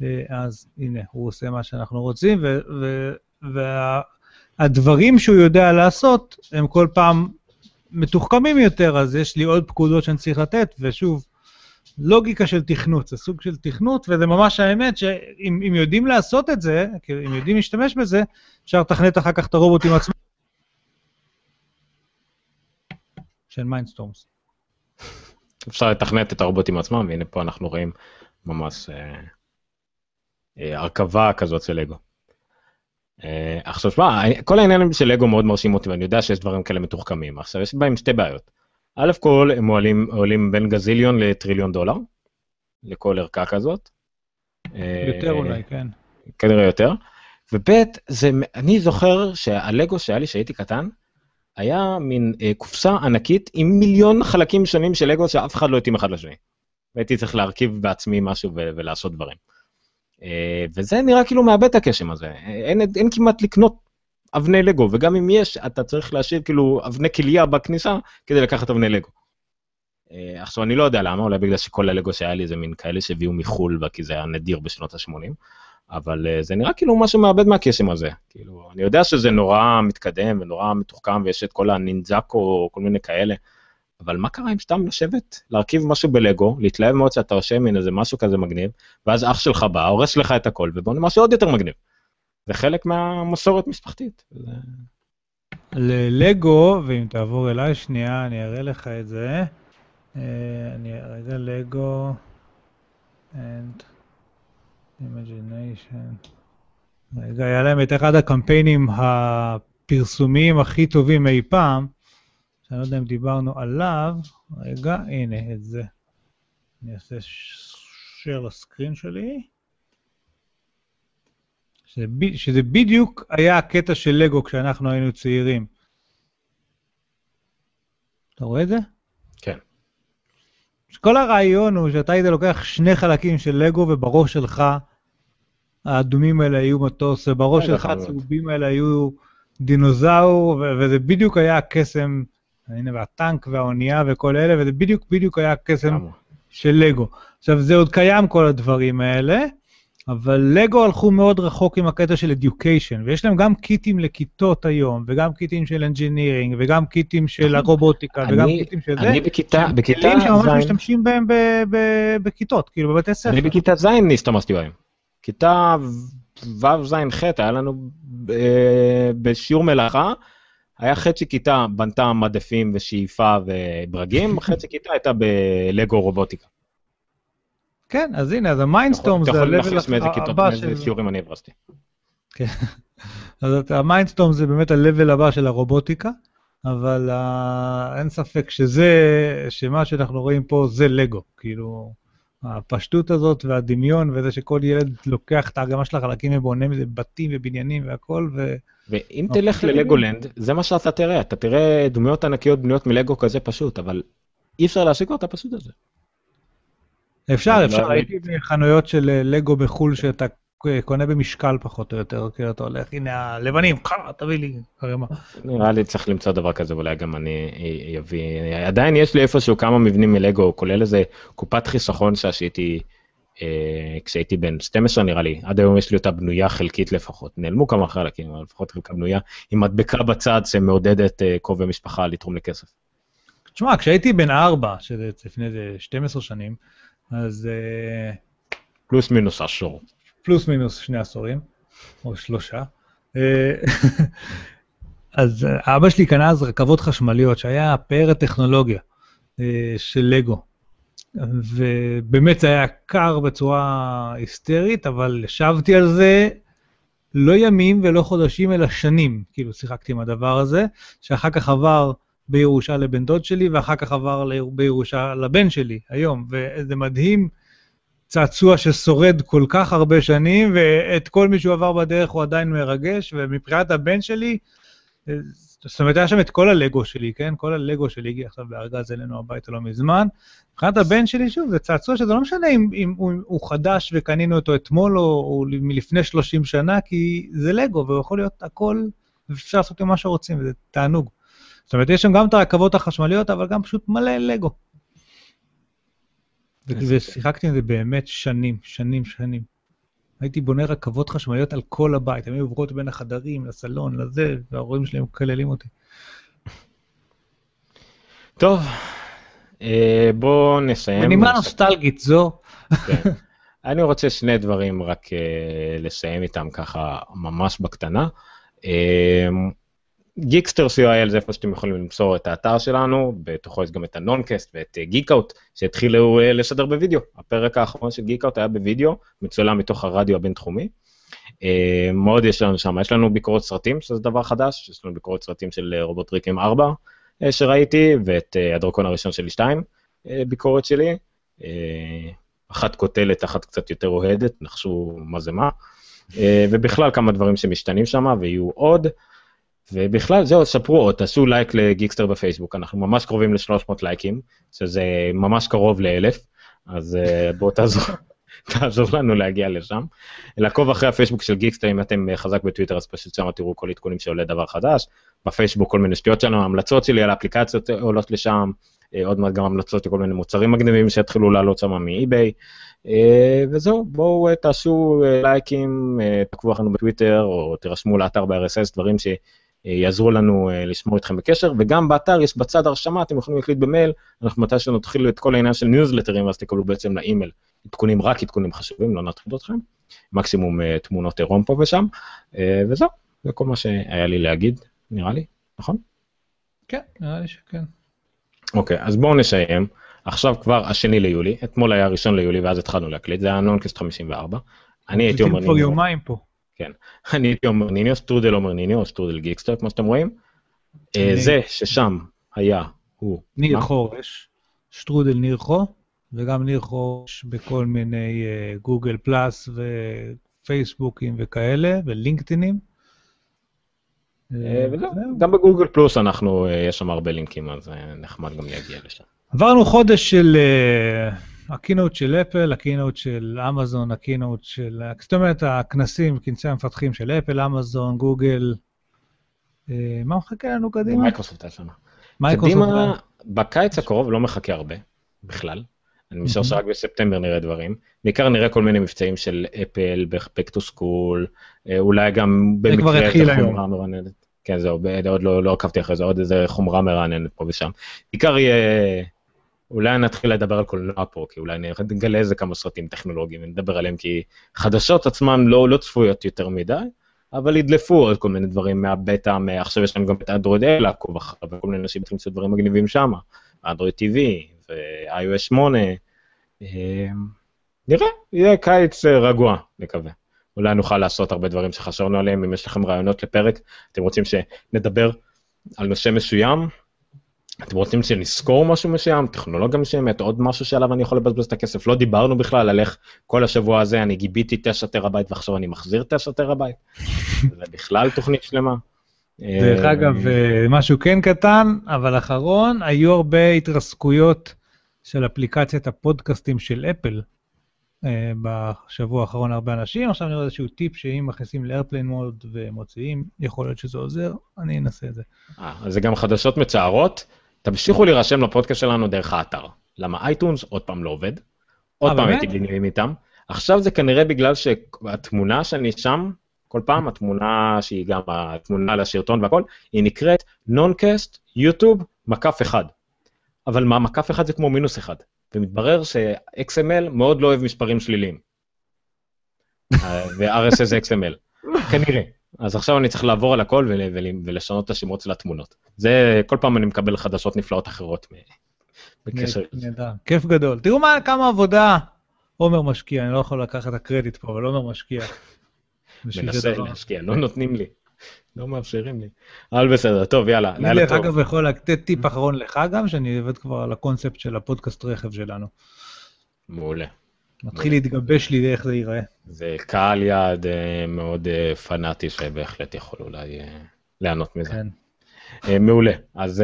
אה, אז הנה, הוא עושה מה שאנחנו רוצים, והדברים וה, שהוא יודע לעשות, הם כל פעם מתוחכמים יותר, אז יש לי עוד פקודות שאני צריך לתת, ושוב, לוגיקה של תכנות, זה סוג של תכנות, וזה ממש האמת שאם יודעים לעשות את זה, אם יודעים להשתמש בזה, אפשר לתכנת אחר כך את הרובוטים עצמם. של Mindstorms. אפשר לתכנת את הרובוטים עצמם, והנה פה אנחנו רואים ממש אה, אה, הרכבה כזאת של לגו. אה, עכשיו שמע, כל העניינים של לגו מאוד מרשים אותי, ואני יודע שיש דברים כאלה מתוחכמים. עכשיו, יש בהם שתי בעיות. א' כל, הם עולים, עולים בין גזיליון לטריליון דולר, לכל ערכה כזאת. יותר אולי, כן. כנראה יותר. וב', אני זוכר שהלגו שהיה לי כשהייתי קטן, היה מין אה, קופסה ענקית עם מיליון חלקים שונים של לגו שאף אחד לא התאים אחד לשני. והייתי צריך להרכיב בעצמי משהו ו- ולעשות דברים. אה, וזה נראה כאילו מאבד את הקשם הזה. אין, אין כמעט לקנות אבני לגו, וגם אם יש, אתה צריך להשאיר כאילו אבני כליה בכניסה כדי לקחת אבני לגו. אה, עכשיו, אני לא יודע למה, אולי בגלל שכל הלגו שהיה לי זה מין כאלה שהביאו מחו"ל, כי זה היה נדיר בשנות ה-80. אבל אה, זה נראה כאילו משהו מאבד מהקסם הזה. כאילו, אני יודע שזה נורא מתקדם ונורא מתוחכם ויש את כל הנינג'קו או כל מיני כאלה, אבל מה קרה אם סתם לשבת, להרכיב משהו בלגו, להתלהב מאוד שאתה רושם מן איזה משהו כזה מגניב, ואז אח שלך בא, הורס לך את הכל ובונה משהו עוד יותר מגניב. זה חלק מהמסורת משפחתית. זה... ללגו, ואם תעבור אליי שנייה, אני אראה לך את זה. אה, אני רגע לגו and imagination. רגע, היה להם את אחד הקמפיינים הפרסומיים הכי טובים אי פעם, שאני לא יודע אם דיברנו עליו. רגע, הנה, את זה. אני אעשה share לסקרין שלי. שזה, בדיוק היה הקטע של לגו כשאנחנו היינו צעירים. אתה רואה את זה? כן. כל הרעיון הוא שאתה היית לוקח שני חלקים של לגו ובראש שלך האדומים האלה היו מטוס, ובראש שלך הצהובים האלה היו דינוזאור, וזה בדיוק היה הקסם, הנה, והטנק והאונייה וכל אלה, וזה בדיוק בדיוק היה הקסם של לגו. עכשיו, זה עוד קיים כל הדברים האלה, אבל לגו הלכו מאוד רחוק עם הקטע של education, ויש להם גם קיטים לכיתות היום, וגם קיטים של engineering, וגם קיטים של הרובוטיקה, וגם קיטים של זה. אני בכיתה, בכיתה ז'... כלים שממש משתמשים בהם בכיתות, כאילו בבתי ספר. אני בכיתה ז' השתמשתי בהם. כיתה ו', ז', ח', היה לנו אה, בשיעור מלאכה, היה חצי כיתה בנתה מדפים ושאיפה וברגים, *laughs* חצי כיתה הייתה בלגו רובוטיקה. כן, אז הנה, אז ה Mindstorm זה ה-level הבא של... *laughs* אתה יכול לנחש מאיזה כיתות, מאיזה שיעורים אני הברזתי. כן, אז ה Mindstorm זה באמת ה-level הבא של הרובוטיקה, אבל אין ספק שזה, שמה שאנחנו רואים פה זה לגו, כאילו, הפשטות הזאת והדמיון וזה שכל ילד לוקח את הערמה של החלקים ובונה מזה בתים ובניינים והכל, ו... ואם תלך ללגולנד, זה מה שאתה תראה, אתה תראה דמויות ענקיות בנויות מלגו כזה פשוט, אבל אי אפשר להשיג את הפשוט הזה. אפשר, אפשר, הייתי בחנויות של אה, לגו בחו"ל שאתה קונה במשקל פחות או יותר, כאילו אתה הולך, הנה הלבנים, תביא לי. ערימה. נראה לי צריך למצוא דבר כזה, אולי גם אני אביא, עדיין יש לי איפשהו כמה מבנים מלגו, כולל איזה קופת חיסכון שעשיתי אה, כשהייתי בן 12 נראה לי, עד היום יש לי אותה בנויה חלקית לפחות, נעלמו כמה חלקים, אבל לפחות חלקה בנויה, עם מדבקה בצד שמעודדת אה, קרובי משפחה לתרום לכסף. תשמע, כשהייתי בן 4, שזה לפני 12 שנים, אז... אה, פלוס מינוס עשור. פלוס מינוס שני עשורים, או שלושה. אה, *laughs* אז אה, אבא שלי קנה אז רכבות חשמליות, שהיה פאר הטכנולוגיה של לגו. ובאמת זה היה קר בצורה היסטרית, אבל ישבתי על זה לא ימים ולא חודשים, אלא שנים. כאילו, שיחקתי עם הדבר הזה, שאחר כך עבר בירושה לבן דוד שלי, ואחר כך עבר בירושה לבן שלי, היום. וזה מדהים, צעצוע ששורד כל כך הרבה שנים, ואת כל מי שהוא עבר בדרך הוא עדיין מרגש, ומבחינת הבן שלי, זאת אומרת, היה שם את כל הלגו שלי, כן? כל הלגו שלי הגיע עכשיו בארגז אלינו הביתה לא מזמן. מבחינת הבן שלי, שוב, זה צעצוע שזה לא משנה אם, אם הוא, הוא חדש וקנינו אותו אתמול או, או מלפני 30 שנה, כי זה לגו, והוא יכול להיות הכל, ואפשר לעשות עם מה שרוצים, וזה תענוג. זאת אומרת, יש שם גם את הרכבות החשמליות, אבל גם פשוט מלא לגו. ושיחקתי עם זה באמת שנים, שנים, שנים. הייתי בונה רכבות חשמליות על כל הבית, הן היו עוברות בין החדרים, לסלון, לזה, וההורים שלי מקללים אותי. טוב, אה, בואו נסיים. בנימה נוסטלגית זו. כן. אני רוצה שני דברים רק אה, לסיים איתם ככה ממש בקטנה. אה, Geekster co.il זה איפה שאתם יכולים למצוא את האתר שלנו, בתוכו יש גם את ה Noncast ואת Geekout שהתחילו לשדר בווידאו. הפרק האחרון של Geekout היה בווידאו, מצולם מתוך הרדיו הבינתחומי. מאוד יש לנו שם, יש לנו ביקורות סרטים, שזה דבר חדש, יש לנו ביקורות סרטים של רובוטריקים 4 שראיתי, ואת הדרקון הראשון שלי 2 ביקורת שלי. אחת קוטלת, אחת קצת יותר אוהדת, נחשו מה זה מה. ובכלל כמה דברים שמשתנים שם, ויהיו עוד. ובכלל זהו, ספרו עוד, תעשו לייק ל Geekster בפייסבוק, אנחנו ממש קרובים ל-300 לייקים, שזה ממש קרוב ל-1000, אז uh, בואו תעזור, *laughs* תעזור לנו להגיע לשם. לעקוב אחרי הפייסבוק של Geekster, אם אתם אה, חזק בטוויטר, אז פשוט שם תראו כל עדכונים שעולה דבר חדש. בפייסבוק כל מיני שטויות שלנו, המלצות שלי על האפליקציות עולות לשם, uh, עוד מעט גם המלצות לכל מיני מוצרים מגניבים שיתחילו לעלות שם מ eBay. אה, וזהו, בואו אה, תעשו אה, לייקים, אה, תעקבו אחרינו בטוויטר, או תירשמו לאתר ב-RSS, דברים שיעזרו לנו אה, לשמור איתכם בקשר, וגם באתר יש בצד הרשמה, אתם יכולים להקליט במייל, אנחנו מתי שנתחיל את כל העניין של ניוזלטרים, ואז תקבלו בעצם לאימייל עדכונים, רק עדכונים חשובים, לא נטריד אתכם, מקסימום אה, תמונות עירום פה ושם, אה, וזהו, זה כל מה שהיה לי להגיד, נראה לי, נכון? כן, נראה לי שכן. אוקיי, אז בואו נסיים. עכשיו כבר השני ליולי, אתמול היה הראשון ליולי ואז התחלנו להקליט, זה היה נונקסט 54. אני הייתי אומר כבר יומיים פה. *laughs* אני הייתי עומר ניניו, שטרודל עומר ניניו, או שטרודל גיקסטר, כמו שאתם רואים. אה, זה ששם היה, הוא, ניר? חורש, שטרודל ניר חו, וגם ניר חורש בכל מיני אה, גוגל פלאס ופייסבוקים וכאלה, ולינקדאינים. אה, וזהו, גם בגוגל פלוס אנחנו, יש שם הרבה לינקים, אז נחמד גם להגיע לשם. עברנו חודש של ה keynote של אפל, ה keynote של אמזון, ה keynote של... זאת אומרת, הכנסים, כנסי המפתחים של אפל, אמזון, גוגל. אה, מה מחכה לנו קדימה? מייקרוסופט שם. מייקרוסופט. קדימה, בקיץ הקרוב לא מחכה הרבה, בכלל. אני משער. שרק בספטמבר נראה דברים. בעיקר נראה כל מיני מבצעים של אפל, back to school, אה, אולי גם במקרה התחיל איזה היום. חומרה מרעננת. כן, זהו, עוד לא, לא עקבתי אחרי זה, עוד איזה חומרה מרעננת פה ושם. בעיקר יהיה, אולי נתחיל לדבר על קולנוע פה, כי אולי נגלה איזה כמה סרטים טכנולוגיים, נדבר עליהם, כי חדשות עצמן לא, לא צפויות יותר מדי, אבל ידלפו עוד כל מיני דברים מהבטא, מה- עכשיו יש לנו גם את אנדרואיד אל לעקוב אחריו, וכל מיני אנשים מתחילים לעשות דברים מגניבים שם, אנדרואיד TV ו-iOS 8. אה, נראה, יהיה קיץ אה, רגוע, נקווה. אולי נוכל לעשות הרבה דברים שחשבנו עליהם, אם יש לכם רעיונות לפרק, אתם רוצים שנדבר על נושא מסוים, אתם רוצים שנזכור משהו מסוים, טכנולוגיה מסוימת, עוד משהו שעליו אני יכול לבזבז את הכסף, לא דיברנו בכלל על איך כל השבוע הזה אני גיביתי 9 טראבייט ועכשיו אני מחזיר 9 טראבייט, *laughs* זה בכלל תוכנית שלמה. דרך אה, אגב, אה, משהו כן קטן, אבל אחרון, היו הרבה התרסקויות של אפליקציית הפודקאסטים של אפל. אה, בשבוע האחרון הרבה אנשים, עכשיו אני רואה איזשהו טיפ שאם מכניסים לאיירפליין מוד ומוציאים, יכול להיות שזה עוזר, אני אנסה את זה. אז זה גם חדשות מצערות, תמשיכו להירשם לפודקאסט שלנו דרך האתר. למה אייטונס עוד פעם לא עובד, עוד אה, פעם? הייתי בעניינים איתם. עכשיו זה כנראה בגלל שהתמונה שאני שם, כל פעם התמונה שהיא גם התמונה לשרטון והכל, היא נקראת נונקאסט יוטיוב מקף אחד. אבל מה, מקף אחד זה כמו מינוס אחד. ומתברר ש-XML מאוד לא אוהב מספרים שליליים. *laughs* ו-RSS זה XML. כנראה. אז עכשיו אני צריך לעבור על הכל ול- ול- ולשנות את השמות של התמונות. זה, כל פעם אני מקבל חדשות נפלאות אחרות מ- בקשר. נהדר, כיף גדול. תראו מה, כמה עבודה עומר משקיע, אני לא יכול לקחת את הקרדיט פה, אבל עומר משקיע. מנסה. להשקיע, לא נותנים לי. לא מאפשרים לי. אבל בסדר, טוב, יאללה, אני לילה דרך טוב. אגב יכול לתת טיפ אחרון לך גם, שאני עובד כבר על הקונספט של הפודקאסט רכב שלנו. מעולה. מתחיל להתגבש לי איך זה ייראה. זה קהל יעד אה, מאוד אה, פנאטי שבהחלט יכול אולי אה, ליהנות מזה. כן. מעולה. אז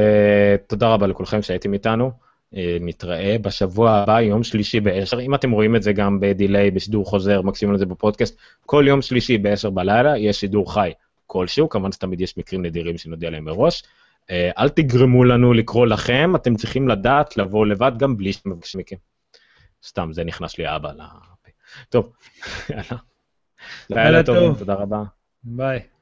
תודה רבה לכולכם שהייתם איתנו. אה, נתראה בשבוע הבא, יום שלישי ב-10. אם אתם רואים את זה גם בדיליי, בשידור חוזר, מקסימום את זה בפודקאסט, כל יום שלישי ב-10 בלילה יש שידור חי כלשהו, כמובן שתמיד יש מקרים נדירים שנודיע להם מראש. אל תגרמו לנו לקרוא לכם, אתם צריכים לדעת לבוא לבד גם בלי שמבקשים מכם. סתם, זה נכנס לי האבא לפה. טוב, *laughs* יאללה. לילה טוב. תודה רבה. ביי.